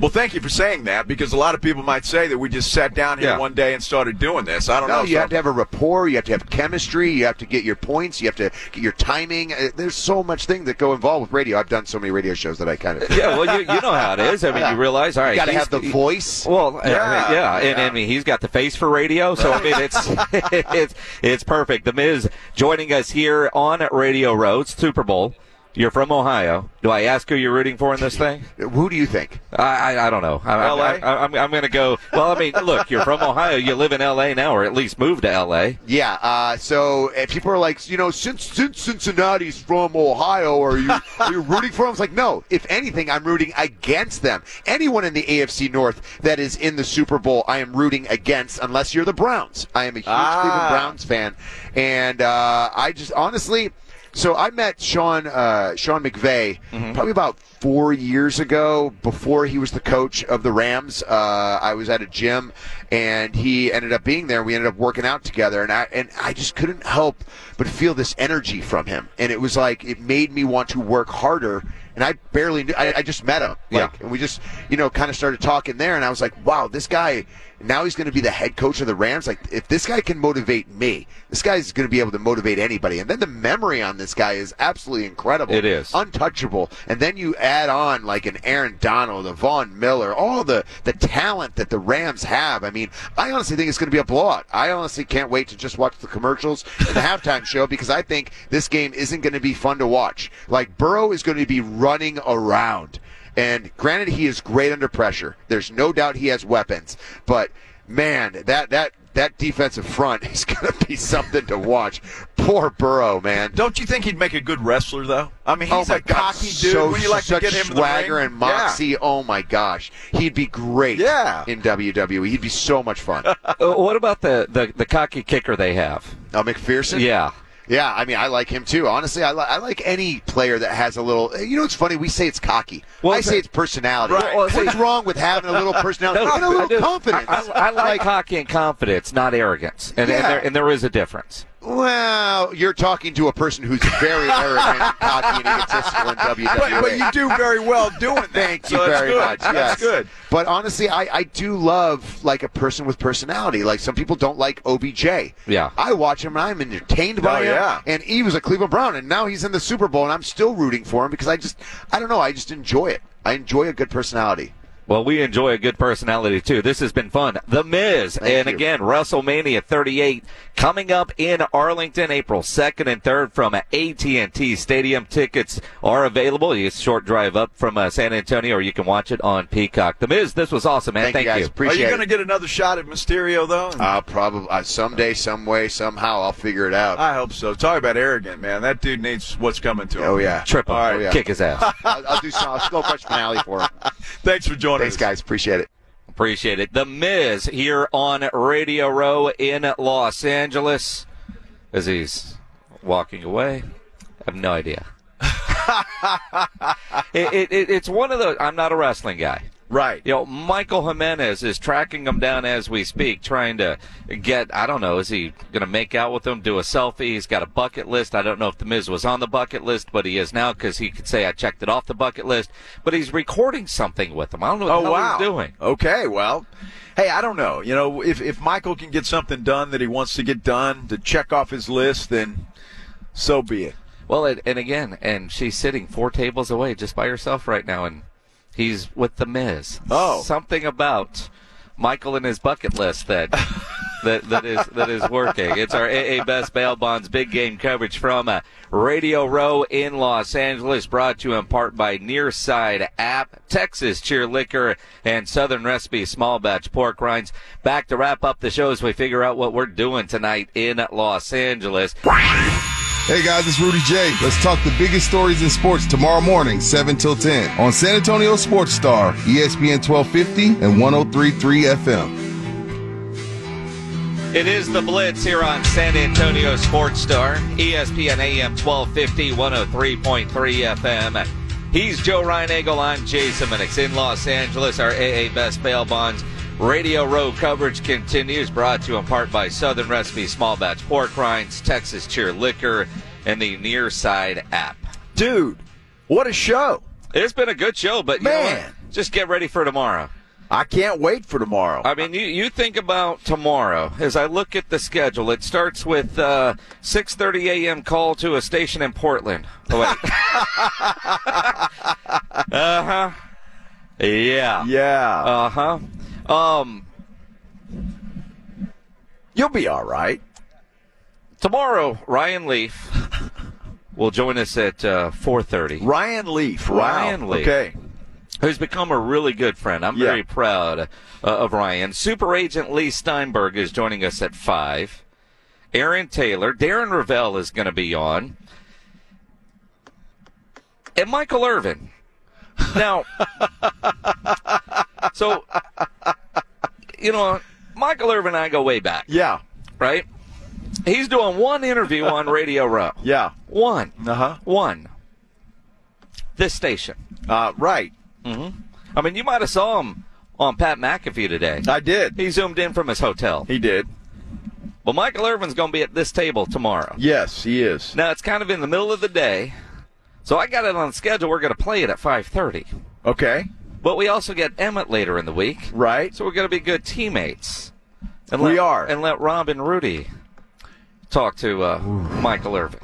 C: Well, thank you for saying that because a lot of people might say that we just sat down here
B: Yeah.
C: one day and started doing this. I don't
R: No,
C: know.
R: you
C: so-
R: have to have a rapport. You have to have chemistry. You have to get your points. You have to get your timing. Uh, There's so much thing that go involved with radio. I've done so many radio shows that I kind of.
B: Yeah, well, you, you know how it is. I mean,
R: Yeah.
B: you realize, all right,
R: You got to have the voice.
B: Well, yeah,
C: Yeah,
B: yeah, and
C: yeah.
B: I mean he's got the face for radio, so I mean it's [LAUGHS] [LAUGHS] it's it's perfect. The Miz joining us here on Radio Road Super Bowl. You're from Ohio. Do I ask who you're rooting for in this thing? [LAUGHS]
R: Who do you think?
B: I I, I don't know. I,
C: LA?
B: I, I, I'm I'm going to go. Well, I mean, look, you're from Ohio. You live in L.A. now, or at least moved to L.A.
R: Yeah. Uh, so if people are like, you know, since since Cincinnati's from Ohio, are you [LAUGHS] are you rooting for them? It's like, no. If anything, I'm rooting against them. Anyone in the AFC North that is in the Super Bowl, I am rooting against, unless you're the Browns. I am a huge
C: Ah.
R: Cleveland Browns fan, and uh, I just honestly. So I met Sean uh, Sean McVay probably about four years ago. Before he was the coach of the Rams, uh, I was at a gym, and he ended up being there. We ended up working out together, and I and I just couldn't help but feel this energy from him, and it was like it made me want to work harder. And I barely knew. I, I just met him, like,
B: Yeah.
R: and we just, you know, kind of started talking there, and I was like, wow, this guy Now he's going to be the head coach of the Rams. Like, if this guy can motivate me, this guy's going to be able to motivate anybody. And then the memory on this guy is absolutely incredible.
B: It is.
R: untouchable. And then you add on like an Aaron Donald, a Von Miller, all the the talent that the Rams have. I mean, I honestly think it's going to be a blowout. I honestly can't wait to just watch the commercials and the [LAUGHS] halftime show because I think this game isn't going to be fun to watch. Like Burrow is going to be running around. And granted, he is great under pressure. There's no doubt he has weapons, but man, that that that defensive front [LAUGHS] is going to be something to watch. Poor Burrow, man.
C: Don't you think he'd make a good wrestler, though? I mean,
R: oh
C: he's
R: my
C: a
R: God,
C: cocky dude.
R: so,
C: Wouldn't you like
R: such
C: to get him in the
R: swagger
C: ring?
R: and moxie. Oh my gosh, he'd be great.
C: Yeah.
R: in WWE, he'd be so much fun. [LAUGHS]
B: Uh, what about the, the, the cocky kicker they have?
R: Uh, McPherson.
B: Yeah.
R: Yeah, I mean, I like him too. Honestly, I, li- I like any player that has a little. You know, it's funny. We say it's cocky.
B: Well,
R: I say it's personality.
B: Right. Well,
R: What's wrong with having a little [LAUGHS] personality
B: No,
R: and a little
B: I
R: confidence?
B: I, I, like, cocky and confidence, not arrogance, and,
R: Yeah.
B: and, there, and there is a difference.
R: Well, you're talking to a person who's very [LAUGHS] arrogant, and cocky, and egotistical in WWE.
C: But, but you do very well doing that.
R: Thank
C: So
R: you
C: that's
R: very
C: good.
R: much.
C: That's
R: yes.
C: good.
R: But honestly, I, I do love like a person with personality. Like some people don't like OBJ.
B: Yeah.
R: I watch him and I'm entertained by
C: Oh,
R: him.
C: yeah.
R: And he was a Cleveland Brown, and now he's in the Super Bowl, and I'm still rooting for him because I just I don't know. I just enjoy it. I enjoy a good personality.
B: Well, we enjoy a good personality too. This has been fun. The Miz,
R: Thank
B: and
R: you.
B: again, WrestleMania 38 coming up in Arlington, April 2nd and 3rd from AT&T Stadium. Tickets are available. It's a short drive up from uh, San Antonio, or you can watch it on Peacock. The Miz, this was awesome, man.
R: Thank you,
B: Thank
R: guys.
B: you.
C: Are you going to get another shot at Mysterio, though?
R: Uh, probably uh, someday, some way, somehow, I'll figure it out.
C: I hope so. Talk about arrogant, man. That dude needs what's coming to him.
R: oh yeah,
B: Trip him.
C: All right.
R: Oh, yeah.
B: Kick his ass. [LAUGHS]
R: I'll, I'll do some. I'll go punch finale for him. [LAUGHS]
C: Thanks for joining
R: Thanks,
C: us.
R: guys. Appreciate it.
B: Appreciate it. The Miz here on Radio Row in Los Angeles as he's walking away. I have no idea. [LAUGHS] it, it, it, it's one of those. I'm not a wrestling guy.
C: Right.
B: You know, Michael Jimenez is tracking him down as we speak, trying to get, I don't know, is he going to make out with him, do a selfie? He's got a bucket list. I don't know if The Miz was on the bucket list, but he is now because he could say, I checked it off the bucket list. But he's recording something with him. I don't know what
C: Oh
B: the hell
C: wow.
B: he's doing.
C: Okay, well, hey, I don't know. You know, if if Michael can get something done that he wants to get done to check off his list, then so be it.
B: Well, and, and again, and she's sitting four tables away just by herself right now, and he's with the Miz.
C: Oh.
B: something about Michael and his bucket list that that that is that is working. It's our AA Best Bail Bonds big game coverage from uh, Radio Row in Los Angeles, brought to you in part by Nearside App, Texas Cheer Liquor, and Southern Recipe Small Batch Pork Rinds. Back to wrap up the show as we figure out what we're doing tonight in Los Angeles.
S: Hey guys, it's Rudy J. Let's talk the biggest stories in sports tomorrow morning, 7 till 10 on San Antonio Sports Star, ESPN 1250 and 1033 FM.
B: It is the Blitz here on San Antonio Sports Star, ESPN AM 1250, 103.3 FM. He's Joe Reinagel. I'm Jason Minix in Los Angeles. Our AA Best Bail Bonds Radio Row coverage continues, brought to you in part by Southern Recipe Small Batch Pork Rinds, Texas Cheer Liquor, and the Nearside app.
C: Dude, what a show.
B: It's been a good show, but you know what?
C: Man.
B: just get ready for tomorrow.
C: I can't wait for tomorrow.
B: I mean, you, you think about tomorrow. As I look at the schedule, it starts with uh, 6:30 a.m. call to a station in Portland. Oh, wait. [LAUGHS] uh huh. Yeah.
C: Yeah.
B: Uh huh. Um,
C: You'll be all right.
B: tomorrow, Ryan Leaf will join us at uh, 4:30.
C: Ryan Leaf. Wow.
B: Ryan Leaf.
C: Okay.
B: who's become a really good friend. I'm
C: Yeah.
B: very proud uh, of Ryan. Super Agent Leigh Steinberg is joining us at 5. Aaron Taylor. Darren Rovell is going to be on. And Michael Irvin. Now, [LAUGHS] so, you know, Michael Irvin and I go way back,
C: Yeah.
B: right? He's doing one interview on Radio Row.
C: Yeah.
B: One.
C: Uh huh.
B: One. This station.
C: Uh, right.
B: Mm-hmm. I mean, you might have saw him on Pat McAfee today.
C: I did.
B: He zoomed in from his hotel.
C: He did.
B: Well, Michael Irvin's going to be at this table tomorrow.
C: Yes, he is.
B: Now it's kind of in the middle of the day, so I got it on schedule. We're going to play it at 5:30.
C: Okay.
B: But we also get Emmitt later in the week.
C: Right.
B: So we're going to be good teammates. And
C: We
B: let-
C: are.
B: And let Rob and Rudy talk to uh, Michael Irvin.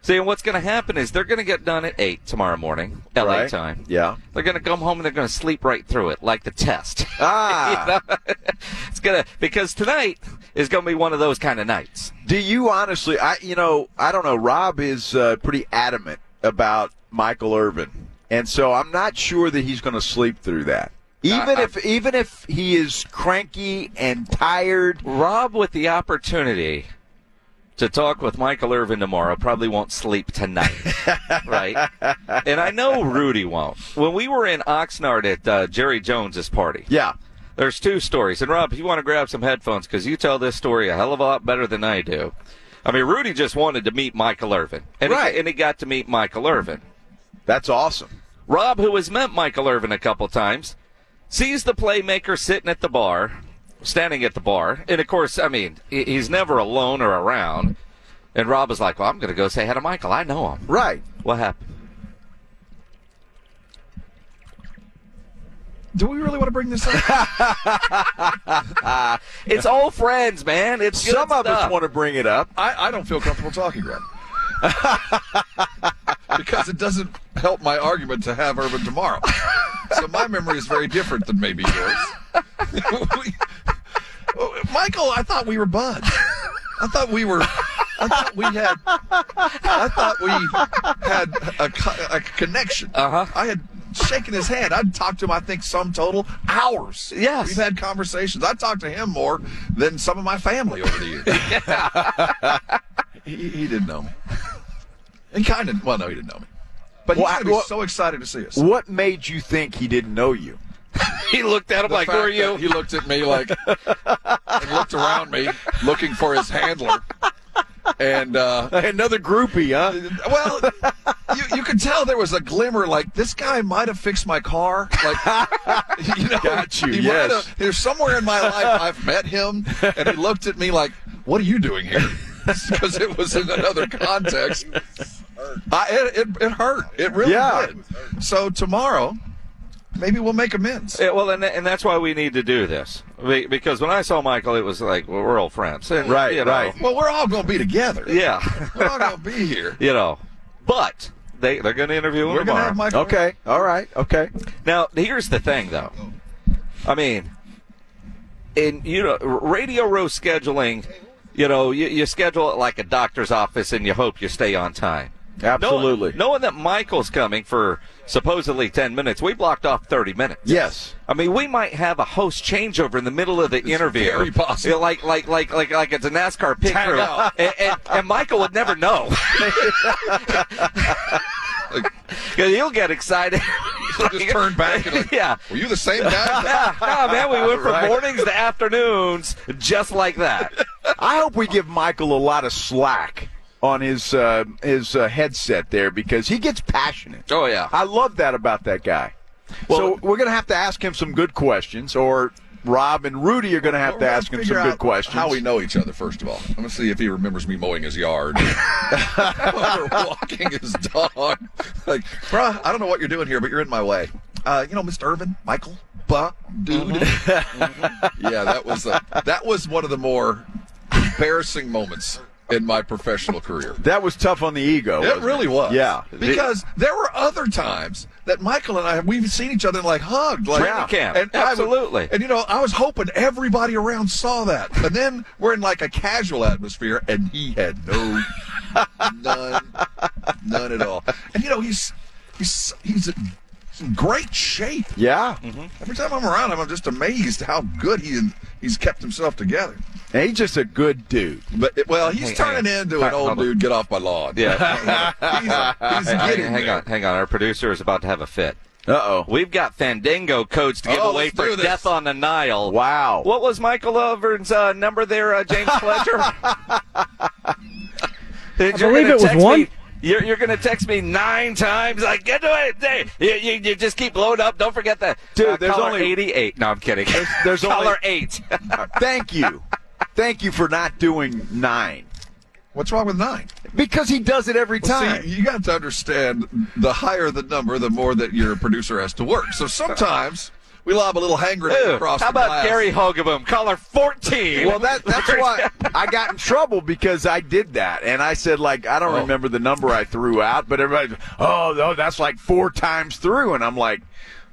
B: See, and what's going to happen is they're going to get done at 8 tomorrow morning, LA
C: Right.
B: time.
C: Yeah.
B: They're going to come home and they're going to sleep right through it, like the test. [LAUGHS]
C: Ah.
B: You know? [LAUGHS] it's going to, because tonight is going to be one of those kind of nights.
C: Do you honestly? I you know I don't know. Rob is uh, pretty adamant about Michael Irvin, and so I'm not sure that he's going to sleep through that. Even
B: I-
C: if even if he is cranky and tired,
B: Rob, with the opportunity to talk with Michael Irvin tomorrow, probably won't sleep tonight, [LAUGHS] right? And I know Rudy won't. When we were in Oxnard at uh, Jerry Jones's party,
C: yeah,
B: there's two stories. And Rob, if you want to grab some headphones, because you tell this story a hell of a lot better than I do. I mean, Rudy just wanted to meet Michael Irvin, and
C: Right.
B: he, and he got to meet Michael Irvin.
C: That's awesome.
B: Rob, who has met Michael Irvin a couple times, sees the playmaker sitting at the bar, standing at the bar, and of course, I mean, he's never alone or around. And Rob is like, "Well, I'm going to go say hi to Michael. I know him."
C: Right.
B: What happened?
T: Do we really want to bring this up? [LAUGHS]
B: It's old friends, man. It's
C: Some of us want to bring it up.
T: I, I don't feel comfortable talking about [LAUGHS] it. Because it doesn't help my argument to have Irvin tomorrow. So my memory is very different than maybe yours. We- [LAUGHS] Michael, I thought we were buds. I thought we were. I thought we had. I thought we had a, a connection. Uh
B: Uh-huh.
T: I had shaken his hand. I'd talked to him. I think some total hours.
B: Yes.
T: We've had conversations. I talked to him more than some of my family over the years. [LAUGHS] he, he didn't know me. He kind of. Well, no, he didn't know me. But he's
C: Well,
T: gonna be
C: what-
T: so excited to see us.
C: What made you think he didn't know you? [LAUGHS]
B: he looked at him
T: The
B: like, "Who are you?"
T: He looked at me like, and looked around me, looking for his handler. And uh,
C: another groupie, huh?
T: Well, you, you could tell there was a glimmer, like this guy might have fixed my car. Like, you know,
C: Got you,
T: He
C: yes.
T: There's somewhere in my life I've met him, and he looked at me like, "What are you doing here?" [LAUGHS] Because it was in another context. I, it, it, it hurt. It really
C: Yeah.
T: did. So tomorrow, maybe we'll make amends.
B: Yeah, well, and, and that's why we need to do this because when I saw Michael, it was like well, we're old friends, and,
C: Right,
B: you know,
C: right.
T: Well, we're all going to be together.
B: Yeah,
T: We're all going to be here. [LAUGHS]
B: you know, but they they're going to interview him
T: We're
B: tomorrow.
T: have Michael.
C: Okay, all right, okay.
B: Now, here's the thing, though. I mean, in you know, radio row scheduling, you know, you, you schedule it like a doctor's office, and you hope you stay on time.
C: Absolutely.
B: Knowing, knowing that Michael's coming for supposedly 10 minutes, we blocked off 30 minutes.
C: Yes.
B: I mean, we might have a host changeover in the middle of the interview.
T: very possible.
B: Like, like, like, like, like it's a NASCAR pit crew. And, and, and Michael would never know. [LAUGHS] Because he'll get excited.
T: He'll Just turn back and like,
B: yeah.
T: Were you the same guy? [LAUGHS]
B: Yeah, no, man, we went from [LAUGHS]
C: Right.
B: mornings to afternoons just like that.
C: I hope we give Michael a lot of slack on his uh, his uh, headset there because he gets passionate.
B: Oh, yeah.
C: I love that about that guy. so we're going to have to ask him some good questions, or Rob and Rudy are going to have
T: We're
C: to ask him some good questions.
T: How we know each other, first of all. I'm going to see if he remembers me mowing his yard [LAUGHS] [LAUGHS] or walking his dog. Like, bruh, I don't know what you're doing here, but you're in my way. Uh, you know, Mr. Irvin, Michael, buh, dude. [LAUGHS] yeah, that was uh, that was one of the more embarrassing moments in my professional career.
C: that was tough on the ego.
T: It really was.
C: Yeah.
T: Because there were other times that Michael and I we've seen each other and like hugged. Like,
B: Training camp.
T: And
B: Absolutely.
T: and you know, I was hoping everybody around saw that. And then we're in like a casual atmosphere and he had no none none at all. And you know, he's he's he's in great shape.
C: Yeah.
T: Every time I'm around him, I'm just amazed how good he he's kept himself together.
C: And he's just a good dude.
T: But well, he's
B: Hang-
T: turning
B: hang
T: into an old dude. Get off my lawn.
B: Yeah. [LAUGHS]
T: he's, he's
B: Hang, [LAUGHS]
T: getting
B: hang
T: there.
B: on, hang on. Our producer is about to have a fit.
C: Uh oh.
B: We've got Fandango codes to give
T: Oh,
B: away for
T: this.
B: Death on the Nile.
C: Wow.
B: What was Michael Irvin's uh, number there, uh, James [LAUGHS] Fletcher? I
D: believe it was one.
B: You're, you're going to text me nine times. Like, get to it. Hey, You, you, you just keep loading up. Don't forget that.
C: Dude,
B: uh,
C: there's
B: caller
C: only-
B: 88. No, I'm kidding.
C: there's [LAUGHS]
B: caller
C: only-
B: 8. [LAUGHS]
C: Thank you. Thank you for not doing nine.
T: What's wrong with nine?
C: Because he does it every
T: Well,
C: time.
T: see, you got to understand the higher the number, the more that your producer has to work. So sometimes we lob a little hand grenade
B: Ew,
T: across
B: how about
T: glass.
B: Gary Hogeboom? Caller 14.
C: Well, that that's why I got in trouble because I did that, and I said like I don't
T: Oh.
C: remember the number I threw out, but everybody, oh no, that's like four times through, and I'm like,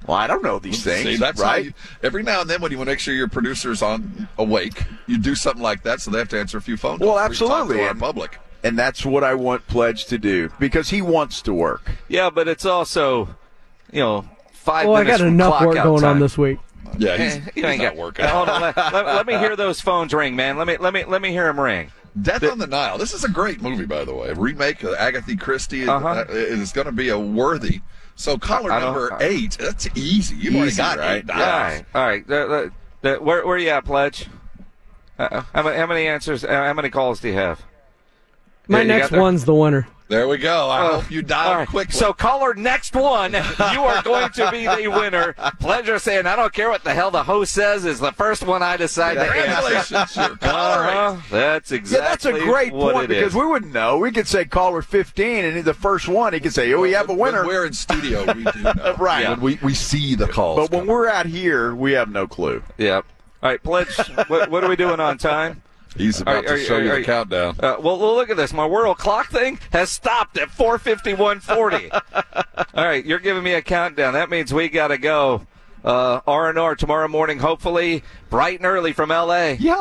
C: well, I don't know these things,
T: See, that's
C: right?
T: you, every now and then when you want to make sure your producer's on awake, you do something like that so they have to answer a few phone calls.
C: well,
T: for each time
C: absolutely, and,
T: public.
C: and that's what I want Pledge to do because he wants to work.
B: Yeah, but it's also, you know, five
D: Well, I got enough work
B: out
D: going on this week.
T: Yeah, [LAUGHS] he's, he's
B: you ain't
T: not
B: got-
T: working.
B: Hold on, let, let- let me hear [LAUGHS] those phones ring, man. Let me let me let me hear them ring.
T: Death on the Nile. This is a great movie, by the way. A remake of Agatha Christie.
B: Uh-huh.
T: Uh, It is going to be a worthy. So caller number eight. That's easy. You've already got
C: right?
T: eight
B: All
T: dials.
B: right, all right. The- the- the- where where you at, Pledge? Uh, how many how many answers? Uh, how many calls do you have?
D: My
B: Yeah,
D: next one's the winner.
T: There we go. I
B: Uh,
T: hope you dial
B: all right.
T: quickly.
B: So, caller, next one, [LAUGHS] you are going to be the winner. Pleasure saying, I don't care what the hell the host says, is the first one I decide to answer.
T: Congratulations, caller eight.
B: Uh-huh. That's
C: Yeah,
B: exactly
C: that's a great point because
B: is.
C: we wouldn't know. We could say caller 15, and the first one, he could say, "Oh, we have a
T: When
C: winner."
T: we're in studio, we do know. [LAUGHS]
C: Right.
T: When we, we see the calls.
C: But when we're out here, we have no clue.
B: Yep. All right, Pledge, what, what are we doing on time?
T: He's about
B: Are- are-
T: to show
B: are-
T: you
B: are-
T: the countdown.
B: Uh, well, well, look at this. My world clock thing has stopped at 451.40. [LAUGHS] All right, you're giving me a countdown. That means we got to go. Uh, R&R tomorrow morning, hopefully bright and early from L.A.
C: Yeah.